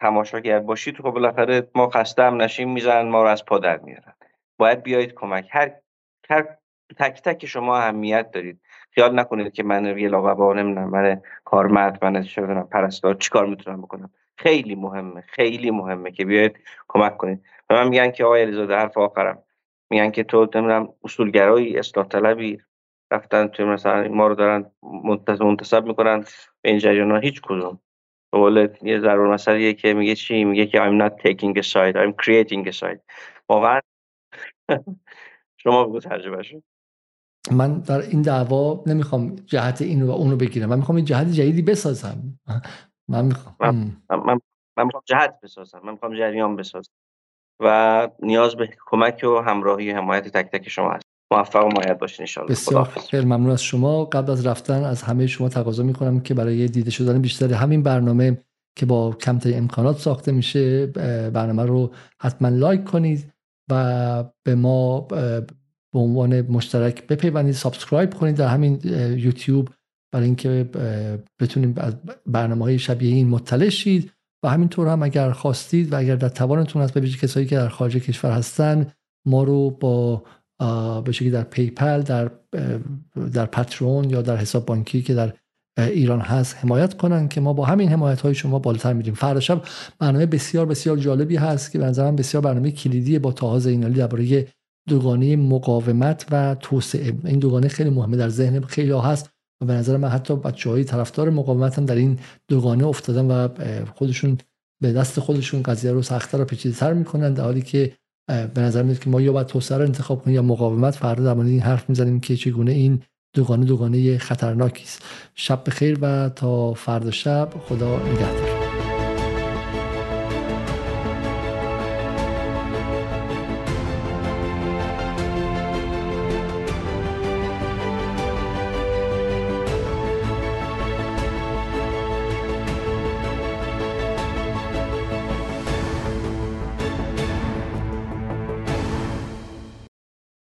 تماشاگر باشید خب بالاخره ما خسته هم نشیم می‌زنن ما رو از پادر میارن. باید بیایید کمک. هر هر تک تک شما اهمیت دارید. خیال نکنید که من یه لاغبا نمی‌دونم من کارمند من چه پرستار چیکار می‌تونم بکنم. خیلی مهمه خیلی مهمه که بیاید کمک کنید. به من میگن که آقای علیزاده حرف آخرم. میگن که تو نمی‌دونم اصولگرایی اصلاح طلبی رفتن تو مثلا ما رو دارن منتصب می‌کنن به این جریان هیچ کدوم. قول یه ضرور مسئله که میگه چی؟ میگه که I'm not taking a side I'm creating a side. واقعا شما بگو ترجمه شد
من در این دعوا نمی‌خوام جهت این و اونو بگیرم من می‌خوام این جهت جدیدی بسازم. من می‌خوام
من, من, من می‌خوام جهت بسازم من می‌خوام جریان بسازم. و نیاز به کمک و همراهی و حمایت تک تک شما هست. موفق و موید باشین ان
بسیار خیلی ممنون از شما. قبل از رفتن از همه شما تقاضا می‌کنم که برای دیده شدن بیشتر همین برنامه که با کمترین امکانات ساخته میشه برنامه رو حتما لایک کنید و به ما به عنوان مشترک بپیوندید. سابسکرایب کنید در همین یوتیوب برای اینکه بتونیم از برنامه های شبیه این مطلع شید. و همینطور هم اگر خواستید و اگر در توانتون هست به کسایی که در خارج کشور هستن ما رو با به شکلی در پیپل در در پترون یا در حساب بانکی که در ایران هست حمایت کنن که ما با همین حمایت های شما بالاتر میریم. فردا شب برنامه بسیار بسیار جالبی هست که به نظرم بسیار برنامه کلیدی با تاها اینالی درباره دوگانه مقاومت و توسعه. این دوگانه خیلی مهمه در ذهن خیلی ها هست و به نظر من حتی بچه های طرفدار مقاومت هم در این دوگانه افتادن و خودشون به دست خودشون قضیه رو سختتر و پیچیده‌تر می‌کنن در حالی که به نظر میاد که ما یا باید توسعه رو انتخاب کنیم یا مقاومت فردا در مورد این حرف می‌زنیم که چگونه این دوگانه دوگانه خطرناکی است. شب بخیر و تا فردا شب. خدا نگهدار.